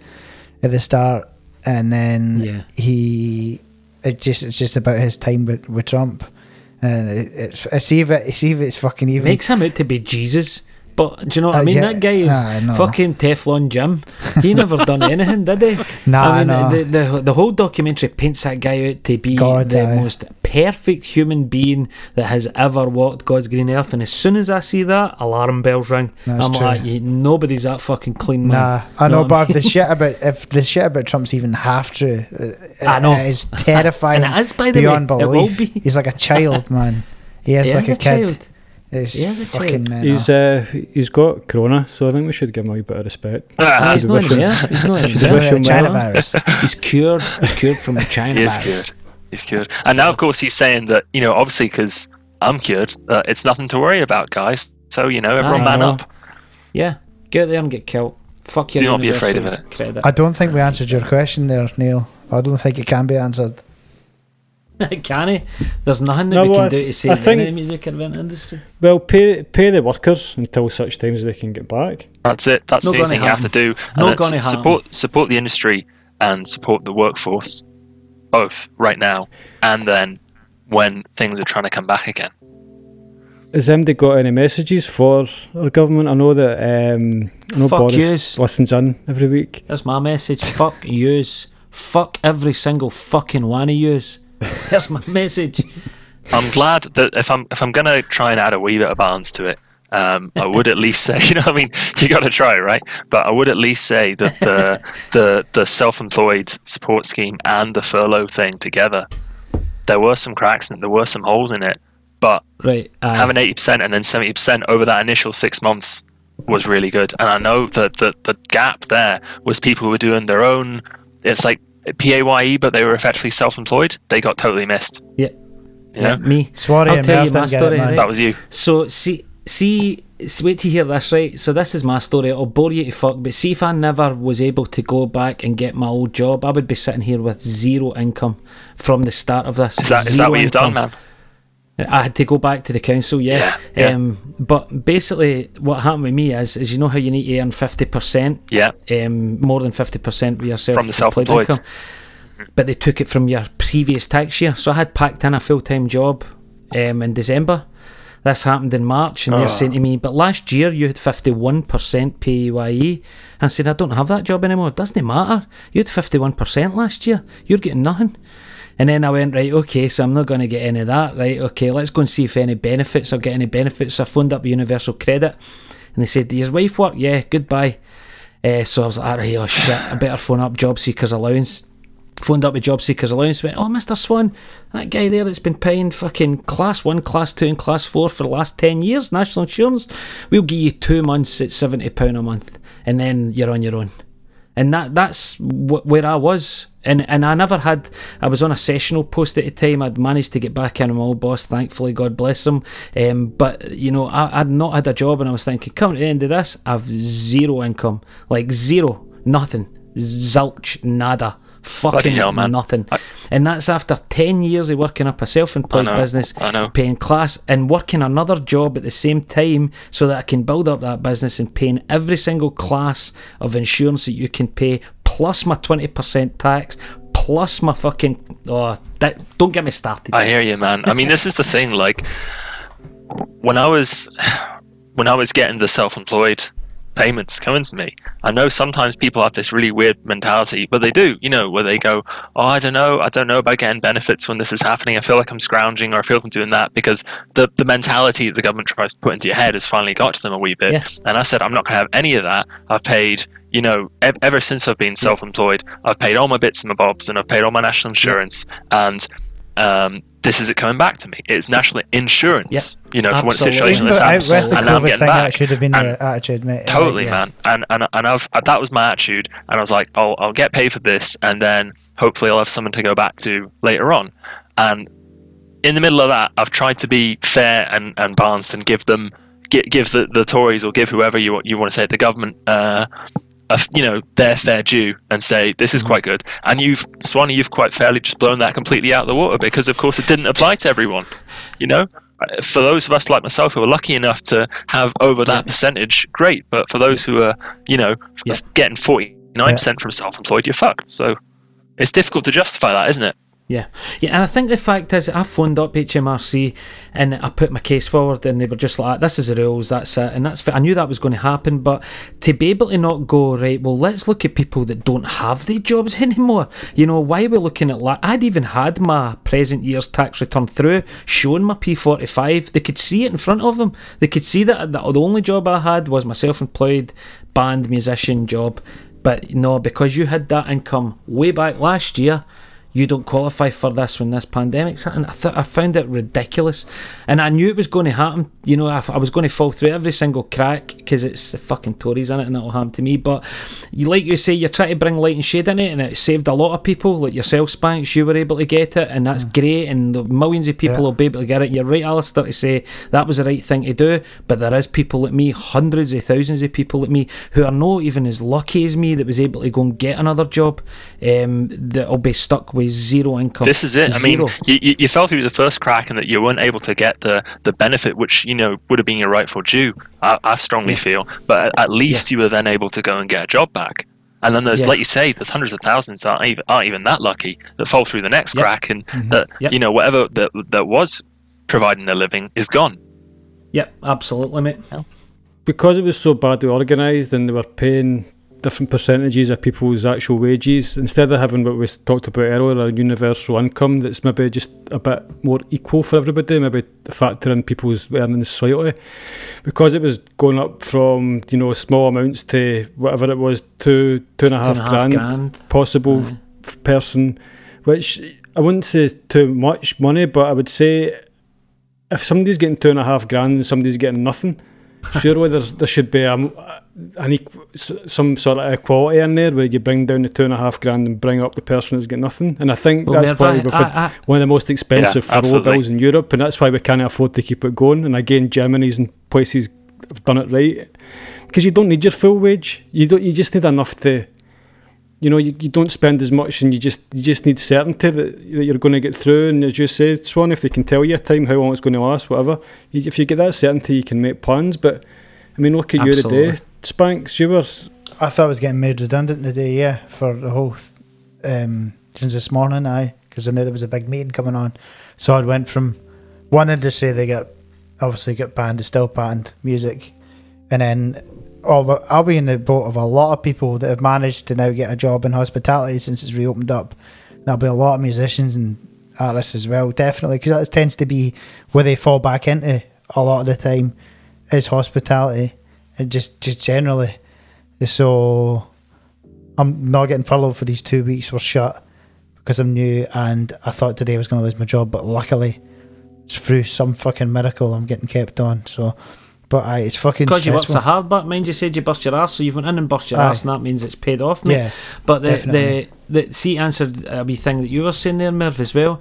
at the start, and then Yeah. he it just it's just about his time with, with Trump, and it, it's it's see if it see if it's fucking even. Makes him out to be Jesus. But do you know what I Uh, mean? yeah, that guy is no. fucking Teflon Jim. He never done anything, did he? Nah, I mean, no. the, the the whole documentary paints that guy out to be God, the aye. most perfect human being that has ever walked God's green earth. And as soon as I see that, alarm bells ring. That's I'm true. like, nobody's that fucking clean, man. Nah, I Know know, but I if the shit about if the shit about Trump's even half true, uh, I know. it is terrifying. And it is, by the beyond way. It will belief. be. He's like a child, man. He is He like a, a kid. child. It's He is a fucking child. mental. He's uh, he's got corona, so I think we should give him a wee bit of respect. Ah, No, he's not wish in him- there. He's not in should there. wish him China well. virus. He's cured. He's cured from the China he is virus. cured. He's cured. And now, of course, he's saying that, you know, obviously because I'm cured, uh, it's nothing to worry about, guys. So, you know, everyone man know. up. Yeah, get there and get killed. Fuck your Do not be afraid of universal Credit. I don't think we answered your question there, Neil. I don't think it can be answered. Can he? There's nothing that No, we well, can do th- to I save think- any music event industry. Well, pay pay the workers until such times as they can get back. That's it. That's Not the only gonna thing you have to do. Not gonna happen. support support the industry and support the workforce, both right now and then when things are trying to come back again. Has MD got any messages for our government? I know that um, I know Fuck Boris yous. listens in every week. That's my message. Fuck yous. Fuck every single fucking one of yous. That's my message. I'm glad that if I'm if I'm gonna try and add a wee bit of balance to it, um, I would at least say, you know, what I mean, you got to try, right? But I would at least say that the the the self-employed support scheme and the furlough thing together, there were some cracks and there were some holes in it, but Right. Uh, having 80% and then 70% over that initial six months was really good. And I know that the, the gap there was people who were doing their own, it's like PAYE, but they were effectively self employed. They got totally missed. yeah. You know? yeah, me. Swarty I'll and tell Merv you my didn't get it, story. man. right? That was you. So see, see, s- wait to hear this, right? So this is my story. It'll bore you to fuck. But see, if I never was able to go back and get my old job, I would be sitting here with zero income from the start of this. Is that, is that Zero what you've done, man? I had to go back to the council, yeah. Yeah, yeah. Um, but basically, what happened with me is, is you know how you need to earn fifty percent, Yeah. um, more than fifty percent of your From the self-employed income. But they took it from your previous tax year, so I had packed in a full-time job um, in December. This happened in March, and they're saying to me, "But last year you had fifty-one percent PAYE." I said, "I don't have that job anymore. It doesn't matter. You had fifty-one percent last year. You're getting nothing." And then I went, right, okay, so I'm not going to get any of that, right? Okay, let's go and see if any benefits or get any benefits. So I phoned up Universal Credit, and they said, "Does your wife work?" Yeah, goodbye. Uh, so I was like, alright, oh shit, I better phone up Job Seekers Allowance. Phoned up with Job Seekers Allowance, went, oh, Mr. Swan, that guy there that's been paying fucking class one, class two, and class four for the last 10 years, national insurance, we'll give you two months at £70 a month, and then you're on your own. And that that's wh- where I was. And and I never had. I was on a sessional post at the time. I'd managed to get back in with my old boss, thankfully, God bless him. Um, but you know, I, I'd not had a job, and I was thinking, coming to the end of this, I've zero income, like zero, nothing, zilch, nada, fucking hell, nothing. I- and that's after ten years of working up a self-employed I know, business, paying class and working another job at the same time so that I can build up that business and paying every single class of insurance that you can pay, plus my 20% tax, plus my fucking. Oh, that, don't get me started. I hear you, man. I mean, this is the thing. Like, when I was when I was getting the self-employed payments coming to me, I know sometimes people have this really weird mentality, but they do, you know, where they go, "Oh, I don't know, I don't know about getting benefits when this is happening. I feel like I'm scrounging, or I feel like I'm doing that," because the the mentality that the government tries to put into your head has finally got to them a wee bit. Yeah. And I said, I'm not going to have any of that. I've paid, you know, ev- ever since I've been self-employed, I've paid all my bits and my bobs, and I've paid all my national insurance, and um, this is it coming back to me. It's national insurance, Yeah. you know, for when Absolutely. situation But like I- this with and now I'm getting thing, back. that should have been And- your attitude, mate. Totally, yeah. man. And and and I've that was my attitude, and I was like, I'll I'll get paid for this, and then hopefully I'll have something to go back to later on. And in the middle of that, I've tried to be fair and and balanced and give them give, give the the Tories or give whoever you want- you want to say the government. Uh, a you know their fair due and say this is mm-hmm. quite good and you've Swanee you've quite fairly just blown that completely out of the water because of course it didn't apply to everyone you know for those of us like myself who are lucky enough to have over that percentage, great. But for those who are, you know, Yeah. getting forty nine percent from self-employed, you're fucked. So it's difficult to justify that, isn't it? Yeah, yeah, and I think the fact is, I phoned up HMRC and I put my case forward, and they were just like, ah, "This is the rules, that's it," and that's. I knew that was going to happen, but to be able to not go right, well, let's look at people that don't have the jobs anymore. You know, why are we looking at? La- I'd even had my present year's tax return through, showing my P45. They could see it in front of them. They could see that the, the only job I had was my self-employed band musician job. But no, because you had that income way back last year, you don't qualify for this when this pandemic's happening. I, th- I found it ridiculous. And I knew it was going to happen. You know, I, I was going to fall through every single crack because it's the fucking Tories in it and it'll happen to me. But you, like you say, you're trying to bring light and shade in it and it saved a lot of people. Like yourself, Spanks, you were able to get it and that's great. And the millions of people Yeah. will be able to get it. You're right, Alistair, to say that was the right thing to do. But there is people like me, hundreds of thousands of people like me, who are not even as lucky as me that was able to go and get another job um, that'll be stuck with zero income. This is it. I mean, you, you, you fell through the first crack and that you weren't able to get the, the benefit, which, you know, would have been your rightful due, I, I strongly Yeah. feel. But at, at least you were then able to go and get a job back. And then there's, Yeah. like you say, there's hundreds of thousands that aren't even, aren't even that lucky that fall through the next Yep. crack and Mm-hmm. that, Yep. you know, whatever that, that was providing their living is gone. Yep, absolutely, mate. because it was so badly organised and they were paying different percentages of people's actual wages, instead of having what we talked about earlier, a universal income that's maybe just a bit more equal for everybody, maybe factor in people's earnings slightly, because it was going up from you know small amounts to whatever it was, two two and a half, Two and a half grand, grand. possible f- person, which I wouldn't say is too much money, but I would say if somebody's getting two and a half grand and somebody's getting nothing, surely there, there should be a, an equ- some sort of equality in there where you bring down the two and a half grand and bring up the person who's got nothing. And I think Well, that's Merv, why I- we've I- had I- one of the most expensive Yeah, furlough bills in Europe, and that's why we can't afford to keep it going. And again, Germany's and places have done it right because you don't need your full wage. You don't. You just need enough to. You know, you, you don't spend as much, and you just you just need certainty that, that you're going to get through. And as you said, Swan, if they can tell you a time how long it's going to last, whatever, if you get that certainty, you can make plans. But I mean, look at you Absolutely. today, Spanks. You were I thought I was getting made redundant today, yeah, for the whole, th- um, since this morning, aye, because I knew there was a big meeting coming on. So I went from one industry, they got obviously got banned, is still banned music, and then oh, but I'll be in the boat of a lot of people that have managed to now get a job in hospitality since it's reopened up. There'll be a lot of musicians and artists as well, definitely, because that tends to be where they fall back into a lot of the time is hospitality and just just generally. So I'm not getting furloughed for these two weeks. We're shut because I'm new, and I thought today I was going to lose my job, but luckily, it's through some fucking miracle I'm getting kept on. So, but I, it's fucking Because you worked so hard, but mind you said you bust your ass, so you've went in and bust your Aye. ass, and that means it's paid off, mate. Yeah, But the, definitely. the the see answered a wee thing that you were saying there, Merv, as well,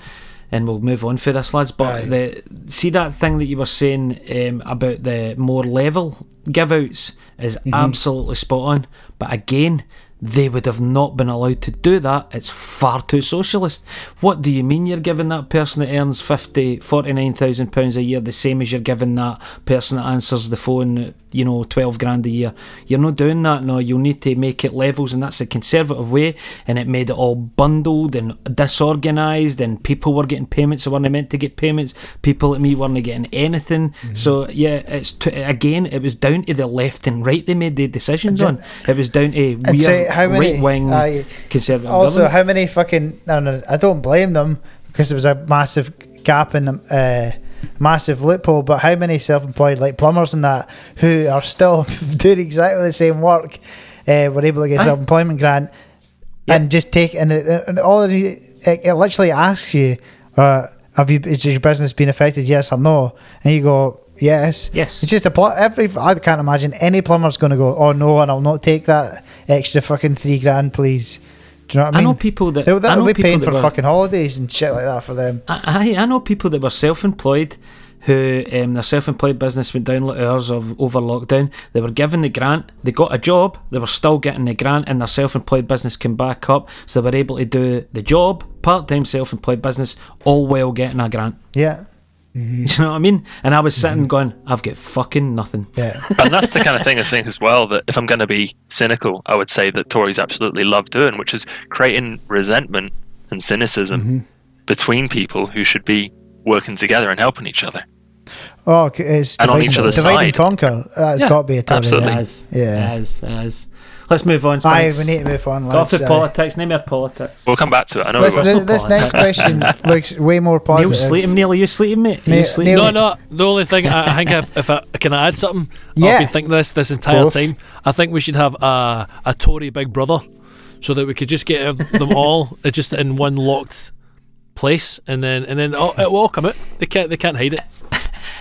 and we'll move on for this, lads. But Aye. the see that thing that you were saying um, about the more level give outs is Mm-hmm. absolutely spot on. But again, they would have not been allowed to do that. It's far too socialist. What do you mean you're giving that person that earns 50, 49,000 pounds a year the same as you're giving that person that answers the phone, you know, 12 grand a year? You're not doing that, no. You'll need to make it levels, and that's a conservative way. And it made it all bundled and disorganised, and people were getting payments that weren't meant to get payments. People like me weren't getting anything. Mm-hmm. So, yeah, it's t- again, it was down to the left and right they made the decisions on. It was down to weird right wing conservative Also, government. how many fucking? No, no, I don't blame them because there was a massive gap in uh, massive loophole. But how many self-employed like plumbers and that who are still doing exactly the same work uh, were able to get Aye. self-employment grant and just take and, it, and all it, it, it literally asks you, uh, "Have you is your business been affected? Yes or no?" And you go. Yes. Yes. It's just a pl- every. I can't imagine any plumber's going to go. Oh no, and I'll not take that extra fucking three grand, please. Do you know what I I mean? know people that They'll, I know be people paying for were- fucking holidays and shit like that for them. I, I I know people that were self-employed who um, their self-employed business went down like ours of over lockdown. They were given the grant, they got a job, they were still getting the grant, and their self-employed business came back up, so they were able to do the job, part-time self-employed business, all while getting a grant. Yeah, Do mm-hmm. you know what I mean? And I was sitting mm-hmm. going, I've got fucking nothing. yeah. and that's the kind of thing I think as well that if I'm going to be cynical, I would say that Tories absolutely love doing, which is creating resentment and cynicism mm-hmm. between people who should be working together and helping each other. Oh, it's And on divide- each other's divide and conquer. That's Yeah, got to be a Tory. absolutely. yeah. As, Yeah. as, as. Let's move on. Aye, we need to move on. Go off lads. the politics. Name your politics. We'll come back to it. I know This, we this, no this next question looks way more positive. Neil positive. sleeping. Neil, are you sleeping, mate? Are you sleeping? Neil- No, no. The only thing I, I think if, if I can I add something, Yeah. I've been thinking this this entire Both. time. I think we should have a a Tory Big Brother, so that we could just get them all uh, just in one locked place, and then and then oh, it will all come out. They can't they can't hide it.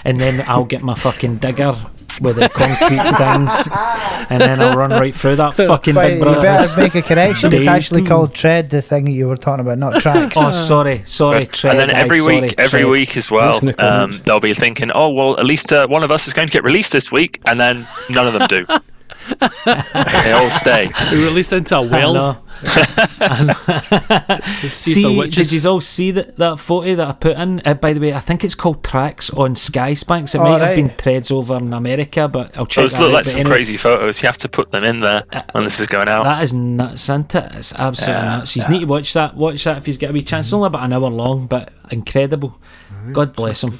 and then I'll get my fucking digger with the concrete things, and then I'll run right through that fucking But big you better make a correction. It's actually called tread. The thing that you were talking about, not tracks. Oh, sorry, sorry, tread. and then every sorry, week, every tread. week as well, the um, they'll be thinking, "Oh, well, at least uh, one of us is going to get released this week," and then none of them do. they all stay. We released into a well. know. to see, if See, they're did you all see that, that photo that I put in? Uh, by the way, I think it's called Tracks on Sky Spanks. It Oh, might have been Treads over in America, but I'll check Those that look out. like But some anyway, crazy photos. You have to put them in there when this is going out. That is nuts, isn't it? It's absolutely Yeah, nuts. You need to watch that. Watch that if he's got a wee chance. It's only about an hour long, but incredible. God bless him.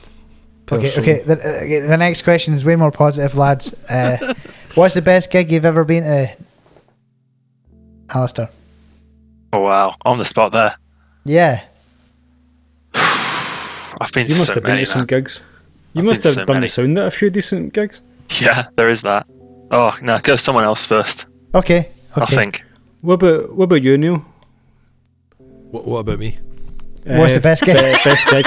Okay, okay. The, okay, the next question is way more positive, lads. Uh, what's the best gig you've ever been to, Alistair? Oh wow, on the spot there. Yeah. I've been You must so have been many. to some gigs. You I've must have so done many. the sound at a few decent gigs. Yeah, there is that. Oh no, go someone else first. Okay. Okay. I think. What about what about you, Neil? What, what about me? What's the Uh, best gig? best gig.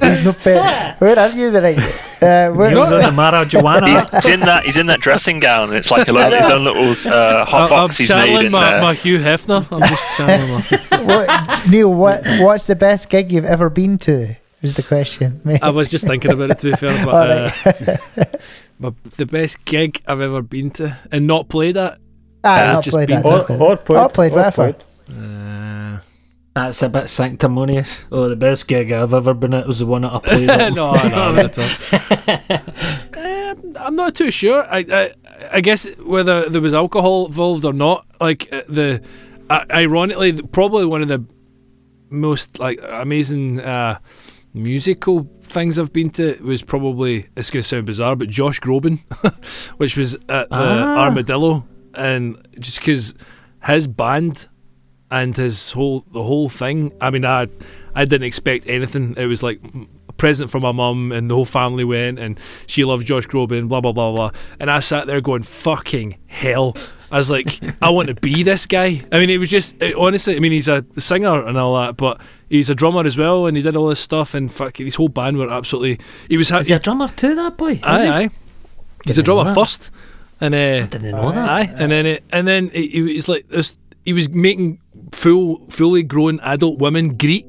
He's not bet. Where are you, the right? Uh, where, Neil's on the marijuana. He's, he's in that. He's in that dressing gown. and It's like a little, his own little uh, hot I, I'm box he's made channeling in my, there. my Hugh Hefner. I'm just channeling my. what, Neil, what, what's the best gig you've ever been to? Is the question. mate. I was just thinking about it to be fair, but uh, my, the best gig I've ever been to and not played at. Ah, Uh, not just played that. or, definitely. or played. Or played or with her. played. That's a bit sanctimonious. Oh, the best gig I've ever been at was the one that I played at. no, no, not at all. um, I'm not too sure. I, I, I guess whether there was alcohol involved or not. Like uh, the, uh, ironically, probably one of the most like amazing uh, musical things I've been to was probably it's going to sound bizarre, but Josh Groban, which was at the Ah. Armadillo, and just because his band and his whole the whole thing. I mean, I I didn't expect anything. It was like a present from my mum, and the whole family went, and she loves Josh Groban, blah blah blah blah. And I sat there going, "Fucking hell." I was like, I want to be this guy. I mean, it was just it, honestly. I mean, he's a singer and all that, but he's a drummer as well, and he did all this stuff. And fuck, his whole band were absolutely. He was. Ha- Is he a drummer too, that boy? Is aye, he? aye. He's a Didn't know drummer first, and uh, Didn't know that. Aye, and then it, and then he, was like this. He was making full, fully grown adult women greet,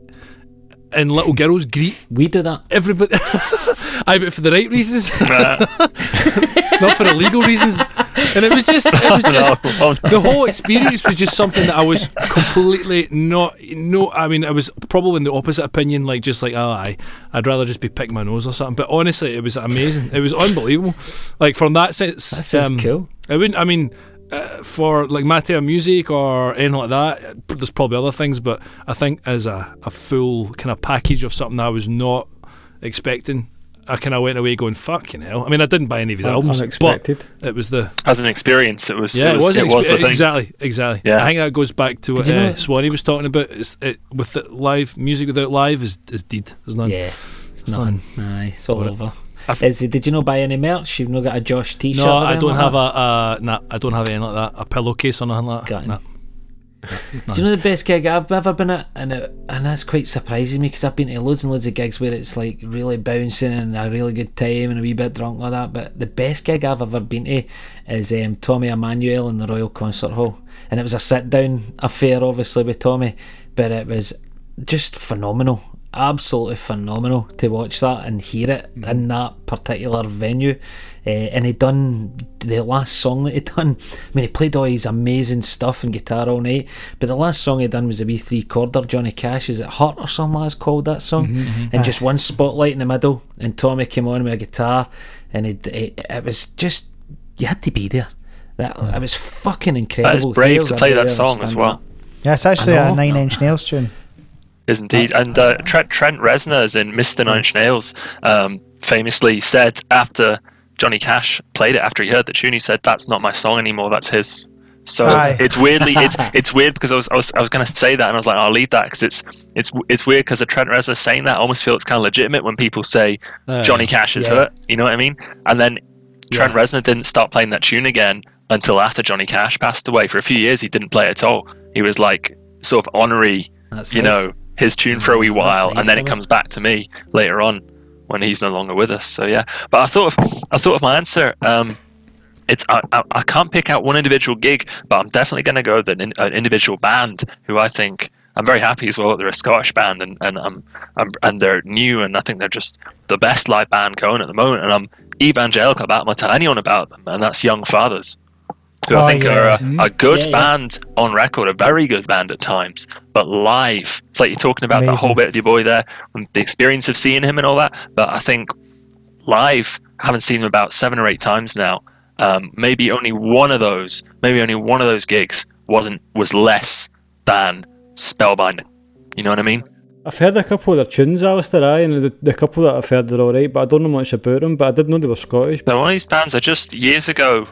and little girls greet We do that. everybody. I but for the right reasons, not for illegal reasons. And it was just, it was just no, no. the whole experience was just something that I was completely not. No, I mean, I was probably in the opposite opinion, like just like, oh, I, I'd rather just be picking my nose or something. But honestly, it was amazing. It was unbelievable. Like from that sense, That sounds um, cool. I wouldn't. I mean, uh, for like Matteo music or anything like that, there's probably other things. But I think as a, a full kind of package of something I was not expecting, I kind of went away going fucking hell. I mean, I didn't buy any of his albums, Unexpected. but it was the As an experience, it was. yeah, it was, wasn't it was the thing. exactly exactly. Yeah. I think that goes back to what Did you know- uh, Swanee was talking about. It's, it, with the live music without live is is dead. There's none. Yeah, it's It's nothing. Aye, it's all Got it. I've- Is it, did you not buy any merch? You've not got a Josh T-shirt. No, I don't like have that? a uh, nah, I don't have anything like that. A pillowcase or nothing like that. Nah. Do you know the best gig I've ever been at, and it, and that's quite surprising me because I've been to loads and loads of gigs where it's like really bouncing and a really good time and a wee bit drunk all that. But the best gig I've ever been to is um, Tommy Emmanuel in the Royal Concert Hall, and it was a sit down affair, obviously with Tommy, but it was just phenomenal, absolutely phenomenal to watch that and hear it mm-hmm. in that particular venue. Uh, and he done the last song that he done. I mean, he played all his amazing stuff and guitar all night, but the last song he done was a wee three chorder. Johnny Cash, is it Hurt or something like that's called that song? Mm-hmm, mm-hmm. And ah. just one spotlight in the middle, and Tommy came on with a guitar, and it it, it was just you had to be there. That it was fucking incredible. That is brave Hales to play that song as well. Yeah, it's actually a. Nine Inch Nails tune. Is indeed. And uh, Trent, Trent Reznor in Mr. Nine Inch Nails. Um, famously said after Johnny Cash played it, after he heard the tune, he said, "That's not my song anymore. That's his." So Aye. it's weirdly, it's it's weird because I was I was, I was going to say that and I was like, I'll leave that because it's it's it's weird because of Trent Reznor saying that. I almost feels kind of legitimate when people say Aye. Johnny Cash is yeah. hurt. You know what I mean? And then Trent Yeah. Reznor didn't start playing that tune again until after Johnny Cash passed away. For a few years, he didn't play it at all. He was like sort of honorary That's you nice. know, his tune for a wee Mm, while, that's and then it comes back to me later on when he's no longer with us. So yeah, but I thought of I thought of my answer. Um, it's I, I, I can't pick out one individual gig, but I'm definitely going to go with an, an individual band who I think I'm very happy as well. that They're a Scottish band, and and um, I'm, and they're new, and I think they're just the best live band going at the moment. And I'm evangelical about them. I tell anyone about them, and that's Young Fathers. Who Oh, I think yeah. are a, Mhm. a good Yeah, yeah. band on record, a very good band at times, but live, it's like you're talking about that Amazing. whole bit with your boy there, and the experience of seeing him and all that. But I think live, I haven't seen him about seven or eight times now. Um, maybe only one of those, maybe only one of those gigs wasn't was less than spellbinding. You know what I mean? I've heard a couple of their tunes, Alistair, aye, and the, the couple that I've heard are alright, but I don't know much about them, but I did know they were Scottish. So one of these bands, I just years ago,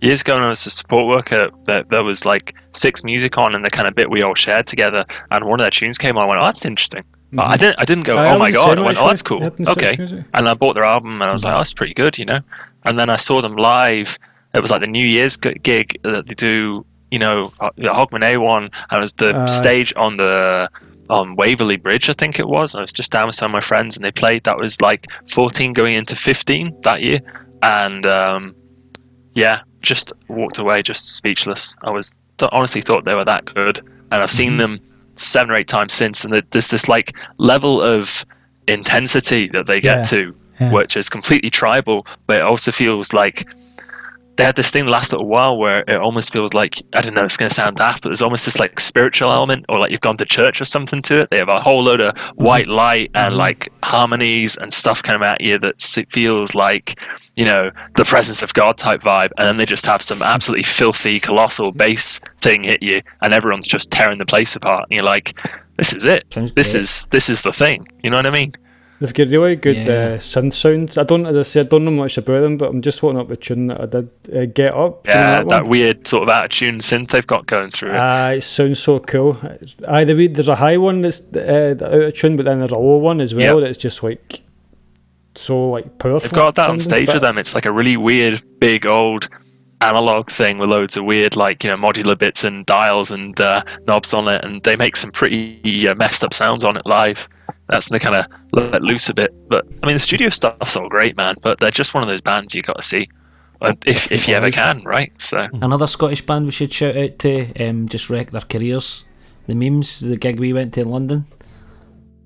years ago when I was a support worker, there, there was like six music on and the kind of bit we all shared together, and one of their tunes came on. I went, "Oh, that's interesting." But I didn't, I didn't go, I "Oh my god!" I went, "Oh, that's cool." They had some Okay, and I bought their album and I was like, "Oh, that's pretty good," you know. And then I saw them live. It was like the New Year's gig that they do, you know, uh, the Hogmanay one, and it was the Aye. stage on the on Waverley Bridge, I think it was. I was just down with some of my friends, and they played. That was like 14 going into 15 that year, and um, yeah, just walked away, just speechless. I was th- honestly thought they were that good, and I've Mm-hmm. seen them seven or eight times since, and there's this like level of intensity that they get Yeah, to, yeah. which is completely tribal, but it also feels like they had this thing the last little while where it almost feels like I don't know, it's going to sound daft, but there's almost this like spiritual element, or like you've gone to church or something to it. They have a whole load of mm-hmm. white light and mm-hmm. like harmonies and stuff kind of at you that feels like you know the presence of God type vibe, and then they just have some absolutely filthy, colossal bass thing hit you, and everyone's just tearing the place apart, and you're like, this is it. This is this is the thing. You know what I mean? They've got really good Yeah. uh, synth sounds. I don't, as I said, I don't know much about them, but I'm just wanting up the tune that I did. Uh, Get Up. do you know Yeah, that that weird sort of out of tune synth they've got going through it. Ah, it sounds so cool. Either way, there's a high one that's uh, out of tune, but then there's a low one as well Yep. that's just like so like powerful. They've got that on stage with them. It's like a really weird, big old analog thing with loads of weird, like you know, modular bits and dials and uh, knobs on it, and they make some pretty uh, messed up sounds on it live. That's they kind of let loose a bit. But I mean, the studio stuff's all great, man. But they're just one of those bands you got to see, if if you ever can, right? So Another Scottish band we should shout out to, um, just wreck their careers. The Memes, the gig we went to in London.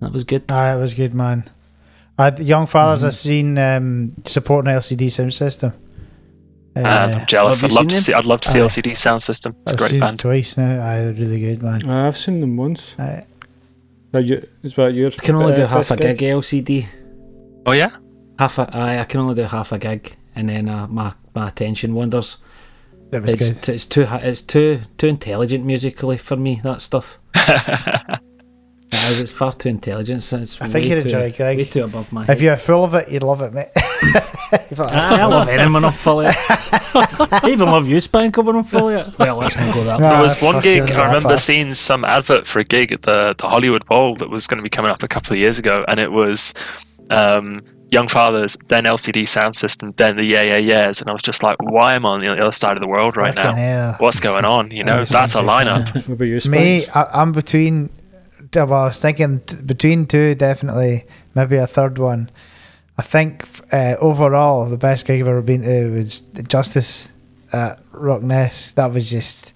That was good. Ah, it was good, man. Uh, the Young Fathers, Mm-hmm. I've seen um, supporting LCD sound system. Uh, uh, I'm jealous. have I'd love to them? see. I'd love to see Aye. LCD Sound System. It's a I've great seen band. it twice now. Aye, really good, man. Ah, I've seen them once. Aye. Are you, is that yours? I can only uh, do half a best gig LCD. Oh yeah. Half a, aye, I can only do half a gig, and then uh, my my attention wanders. That was It's, good. t- it's too it's too too intelligent musically for me. That stuff. It is, it's far too intelligent. so It's I think you'd too, enjoy it, Greg. Way too above my If you're full of it, you'd love it, mate. If I- I love anyone I'm full fully. I even love you, Spank, when I'm fully. Well, let's not go that No, far. There was Ah, one gig I remember fuck. seeing some advert for a gig at the the Hollywood Bowl that was going to be coming up a couple of years ago, and it was um, Young Fathers, then LCD Sound System, then the Yeah Yeah Yeahs, and I was just like, why am I on the other side of the world right Fucking now? hell. What's going on? You know, that's a okay. lineup. What about you, Me, I, I'm between. Well, I was thinking t- between two, definitely. Maybe a third one. I think uh, overall, the best gig I've ever been to was Justice at Rock Ness. That was just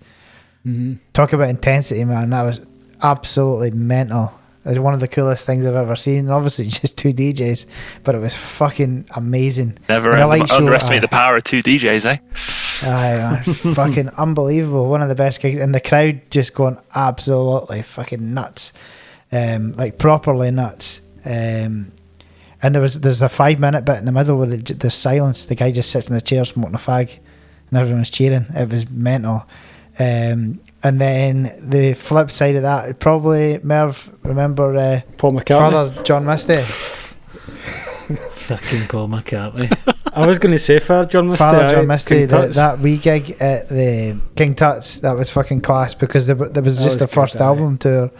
Mhm. talk about intensity, man. That was absolutely mental. It was one of the coolest things I've ever seen. And obviously, just two DJs, but it was fucking amazing. Never And a under- light show, underestimate aye. the power of two DJs, eh? Aye, fucking unbelievable. One of the best gigs, and the crowd just going absolutely fucking nuts, um, like properly nuts. Um, and there was there's a five minute bit in the middle where the, there's silence. The guy just sits in the chair smoking a fag, and everyone's cheering. It was mental. Um, and then the flip side of that, probably Merv. Remember uh, Paul McCartney. Father John Misty, Fucking Paul McCartney. I was going to say Father John Misty. Father John Misty. King That, Tut's. wee gig at the King Tut's that was fucking class because there, there was That just was the first good, aye. album tour,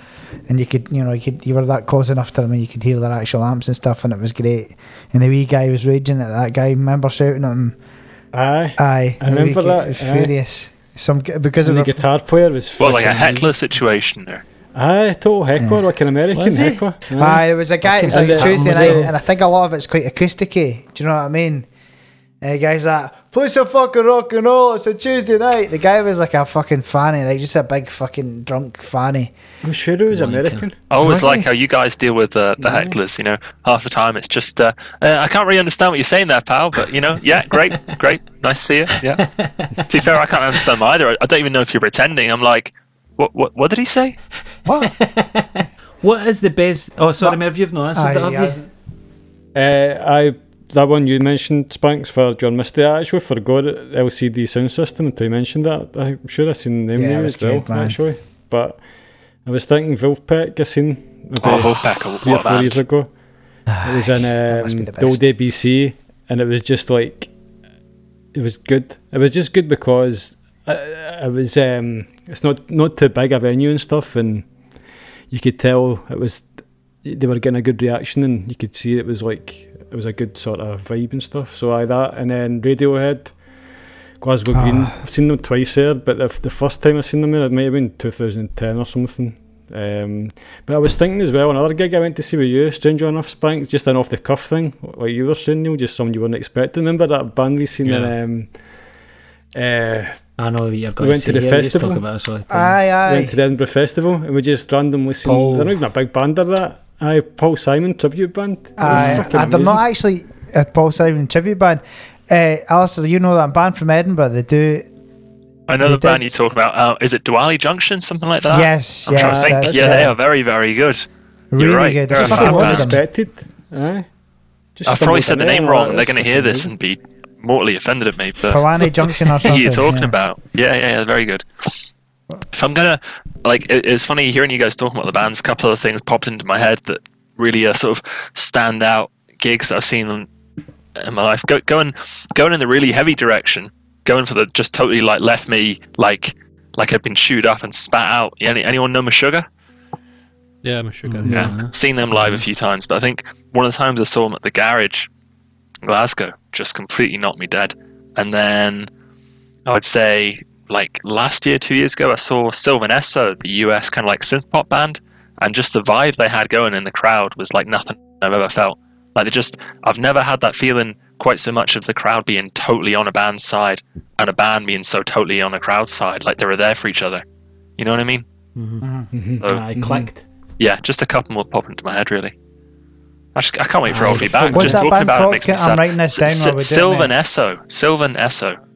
and you could you know you could you were that close enough to them and you could hear their actual amps and stuff, and it was great. And the wee guy was raging at that guy. Remember shouting at him? Aye. Aye, I the wee remember kid that, Was aye. furious. Some g- because And of the guitar player was Well, like a fucking heckler situation there. Aye, total heckler, like an American Was he? heckler. Aye, there was a guy. It was Fucking like hell. Tuesday night, and I think a lot of it's quite acousticy. Do you know what I mean? And the guy's like, play some fucking rock and roll. It's a Tuesday night. The guy was like a fucking fanny, like just a big fucking drunk fanny. I'm sure it was American. I always Was like he? how you guys deal with uh, the hecklers. You know, half the time it's just uh, uh, I can't really understand what you're saying there, pal. But you know, yeah, great, great, nice to see you. Yeah. to be fair, I can't understand either. I- I don't even know if you're pretending. I'm like, what? What? What did he say? What? what is the best? Oh, sorry, What? Merv, you've not answered that, have you? hasn't. Uh, I that one you mentioned, Spanks for John Misty. I actually forgot it, LCD sound system until you mentioned that. I'm sure I seen the name Yeah, it as well, good, man. actually. But I was thinking Vulfpeck. I seen maybe Oh, Vulfpeck, three or what a four years ago. It was in that must um, the, the old. ABC, and it was just like it was good. It was just good because uh, it was um, it's not not too big a venue and stuff, and you could tell it was they were getting a good reaction, and you could see it was like it was a good sort of vibe and stuff. So I that, and then Radiohead. Glasgow Green. Ah. I've seen them twice there, but the, the first time I seen them there, it might have been 2010 or something. Um, but I was thinking as well, another gig I went to see with you, Stranger Enough Spanks, just an off the cuff thing, like you were saying, Neil, just something you weren't expecting. Remember that band we seen in um, uh, I know you're going We went to to the festival. Talk about us all the time. Aye, aye. went to the Edinburgh Festival and we just randomly seen, Paul. they're not even a big band or that, aye, Paul Simon tribute band. They Aye, uh, they're not actually a Paul Simon tribute band. Uh, Alistair, you know that band from Edinburgh? They do. I know They the band did- you talk about. Uh, is it Diwali Junction, something like that? yes, I'm trying to yes, think. that's, Yeah, they uh, are very, very good. really you're right. good. They're I a fucking fan wanted band. Unexpected, aye. Just I've probably said the name wrong. oh, They're going to hear this and be mortally offended at me. But Palani Junction or something. you're talking yeah. about. Yeah, yeah, yeah, very good. If I'm gonna like, it, it's funny hearing you guys talking about the bands. A couple of things popped into my head that really are sort of standout gigs that I've seen in, in my life. Go, going going in the really heavy direction, going for the just totally like left me like like I'd been chewed up and spat out. Any, anyone know Meshuggah? Yeah, I'm sure. Mm. Yeah, Yeah. seen them live a few times, but I think one of the times I saw them at the garage, in Glasgow, just completely knocked me dead. And then I would say like last year, two years ago, I saw Sylvan Esso, the US kind of like synth pop band, and just the vibe they had going in the crowd was like nothing I've ever felt. Like they just, I've never had that feeling quite so much of the crowd being totally on a band's side and a band being so totally on a crowd's side, like they were there for each other. You know what I mean? Mhm. So, I mm-hmm. clicked. yeah, just a couple more pop into my head, really. I, just, I can't wait for Aye, all of you the back. What's just that talking band about called? it makes me I'm sad. writing this down S- while we're doing Sylvan it. Esso. Sylvan Esso.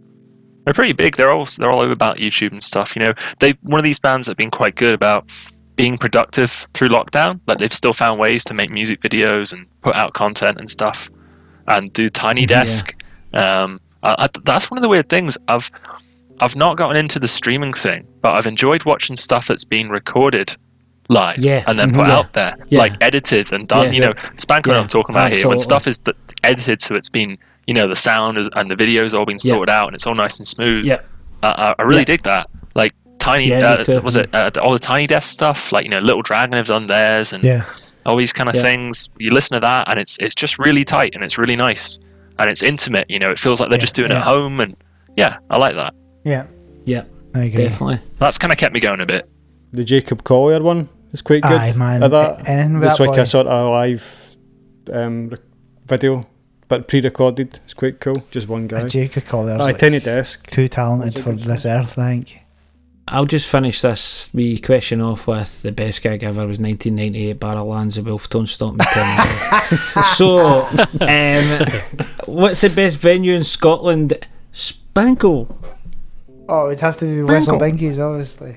They're pretty big. They're all they're all over about YouTube and stuff. You know, they one of these bands that have been quite good about being productive through lockdown. Like they've still found ways to make music videos and put out content and stuff, and do Tiny Desk. Um, I, I, that's one of the weird things. I've I've not gotten into the streaming thing, but I've enjoyed watching stuff that's been recorded live Yeah. and then Mhm. put Yeah. out there, Yeah. like edited and done. Yeah. You know, Spanko Yeah. I'm talking about here. When stuff is edited, so it's been you know the sound is, and the video's all been Yeah. sorted out and it's all nice and smooth. Yeah. Uh, I, I really Yeah. dig that. Like tiny, Yeah, uh, was it uh, all the tiny desk stuff? Like you know, Little Dragon have done theirs and Yeah. all these kind of Yeah. things. You listen to that, and it's it's just really tight and it's really nice and it's intimate. You know, it feels like they're Yeah, just doing it at home, and yeah, I like that. Yeah. Yeah, I agree. definitely. That's kind of kept me going a bit. The Jacob Collier one is quite good. Aye, man. That, Anything with it's that like boy. a sort of live um, rec- video, but pre-recorded. It's quite cool. Just one guy. Jacob Collier's Aye, like tiny desk. too talented for this earth, I think. I'll just finish this wee question off with the best gig ever was 1998 Barrowlands of Wolftone Stop Me so, um, what's the best venue in Scotland? Spanko. Oh, it'd have to be Whistle Binkies, obviously.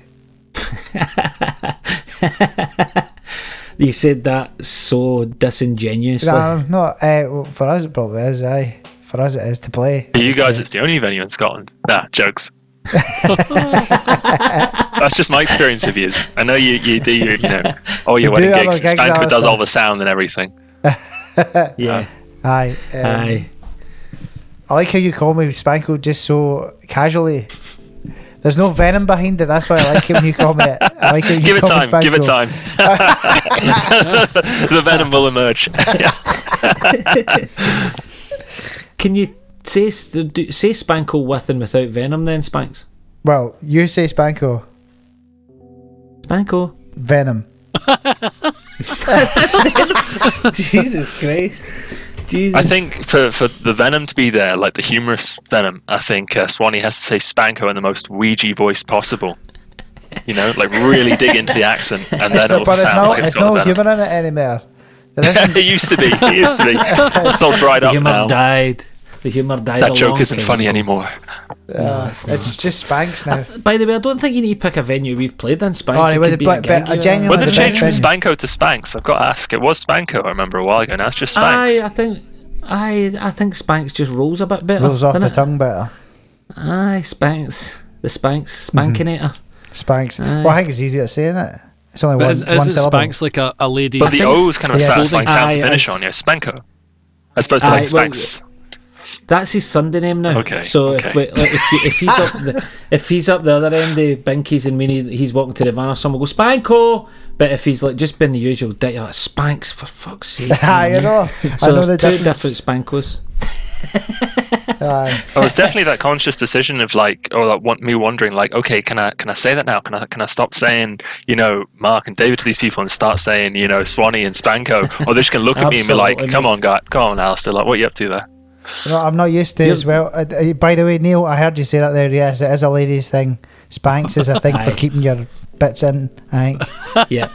You said that so disingenuously. No, not. Uh, for us, it probably is. Aye, for us, it is to play. For you guys, it's the only venue in Scotland. Nah, jokes. That's just my experience of yours. I know you, you do your, you know, all your We wedding gigs. our gigs, Spanko does all the sound and everything. yeah. Aye. Um, Aye. I like how you call me Spanko just so casually. There's no venom behind it. That's why I like it when you call me it. I like it when you Give it call me time. Give it time. the venom will emerge. Can you say say Spanko with and without Venom then, Spanks? Well, you say Spanko. Spanko. Venom. Jesus Christ. Jesus. I think for, for the venom to be there, like the humorous venom, I think uh, Swanee has to say Spanko in the most Weegie voice possible. You know, like really dig into the accent, and then not, it'll sound no, like it's it's got no the venom. humour in it anymore. There isn't. it used to be. It used to be. It's all dried the up humour now. died. The humour died. That a joke long isn't time funny ago. anymore. Uh, it's it's not. just Spanks now. By the way, I don't think you need to pick a venue we've played in Spanks. Oh, it well, could the- be but- but a you- genuine- When did they the change from Spanko to Spanks? I've got to ask. It was Spanko, I remember a while ago. Now it's just Aye, Spanks. I think. Aye, I think Spanks just rolls a bit better. Rolls off the it? tongue better. Aye, Spanks. The Spanks. Mm-hmm. Spankinator. Spanks. Aye. Well, I think it's easier to say, isn't it? It's only But one, is, one is it syllable. Spanx like a, a lady? but the think O is kind of a Yes. satisfying sound to finish on. Yeah, Spanko. As opposed to Aye, like well, Spanks. That's his Sunday name now. Okay, So if we, like, if, you, if he's up the, if he's up the other end of Binkies and we need, he's walking to the van or someone will go Spanko. But if he's like just been the usual dick, you're like Spanks for fuck's sake. Aye, you know. So I know the there's two difference. different Spankos. Aye. Oh, it's definitely that conscious decision of like, or like want me wondering, like, okay, can I can I say that now? Can I can I stop saying, you know, Mark and David to these people and start saying, you know, Swanee and Spanko? Or they're just gonna look at me and be like, come on, guy, come on, Alistair, like, what are you up to there? You know, I'm not used to it as well. Uh, by the way, Neil, I heard you say that there. Yes, it is a ladies' thing. Spanx is a thing for keeping your bits in. I think. Yeah.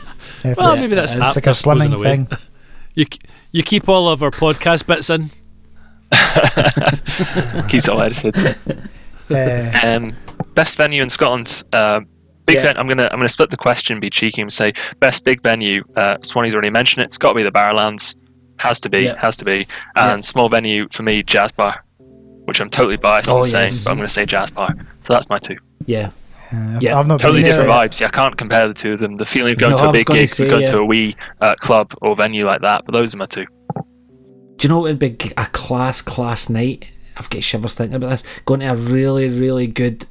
If Well, it- maybe that's it's like a I suppose, in slimming a way. thing. You you keep all of our podcast bits in. Keeps it all edited. Uh, Um, best venue in Scotland. Uh, big Yeah. ven- I'm gonna I'm gonna split the question, be cheeky and say best big venue. Uh, Swanee's already mentioned it. It's got to be the Barrowlands. Has to be. Yeah. Has to be. And small venue for me, Jazz Bar, which I'm totally biased Oh, in saying, yes. but I'm gonna say Jazz Bar. So that's my two. Yeah. Uh, Yeah, I've not Totally been there different vibes. Yeah, I can't compare the two of them. The feeling of going No, to a big gig, say, going yeah. to a wee uh, club or venue like that. But those are my two. Do you know what would be a class, class night? I've got shivers thinking about this. Going to a really, really good, m-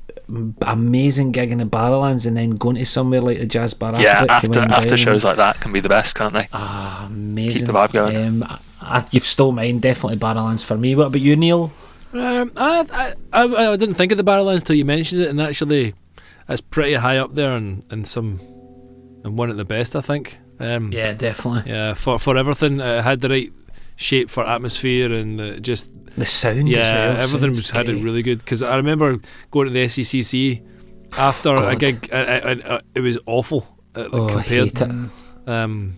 amazing gig in the Barrowlands and then going to somewhere like the Jazz Bar yeah, after it after after shows like that can be the best, can't they? Ah, amazing. Keep the vibe going. Um, I, I, you've stole mine, definitely Barrowlands for me. What about you, Neil? Um, I, I, I, I didn't think of the Barrowlands until you mentioned it, and actually, it's pretty high up there, and, and some, and one of the best, I think. Um, Yeah, definitely. yeah, for for everything, it had the right shape for atmosphere, and uh, just The sound yeah, as well. everything was had it really good. Because I remember going to the SECC after a gig, and it was awful uh, Oh, I compared. Um,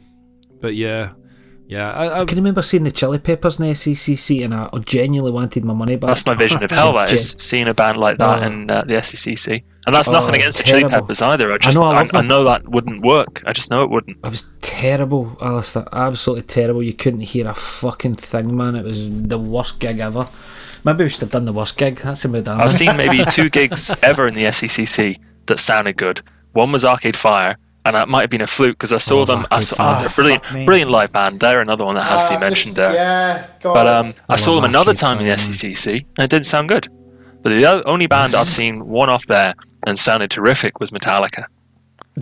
but yeah, yeah, I, I, I can remember seeing the Chili Peppers in the SECC and I genuinely wanted my money back. That's my vision of hell. That is seeing a band like that Oh. in uh, the SECC, and that's Oh, nothing against the Chili. Peppers either. I just know, I I, I, know that wouldn't work. I just know it wouldn't. It was terrible, Alistair. Absolutely terrible. You couldn't hear a fucking thing, man. It was the worst gig ever. Maybe we should have done the worst gig. That's a mood. I've seen maybe two gigs ever in the SECC that sounded good. One was Arcade Fire, and it might have been a fluke because I saw Oh, them. I saw, oh, they're a brilliant, me. brilliant live band. They're another one that has to be Ah, mentioned just- there. Yeah, God. But um, I I saw love them another time in the Fire, man. SECC, and it didn't sound good. But the only band I've seen one off there and sounded terrific was Metallica,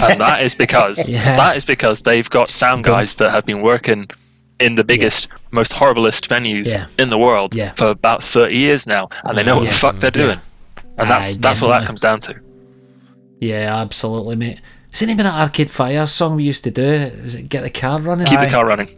and that is because Yeah. that is because they've got sound guys that have been working in the biggest, most horriblest venues Yeah. in the world Yeah. for about thirty years now, and they know what Yeah. the fuck they're Yeah. doing, and that's Aye, that's what that comes down to. Yeah, absolutely, mate. Isn't even an Arcade Fire song we used to do? Is it Get the Car Running? Keep Aye. the car running.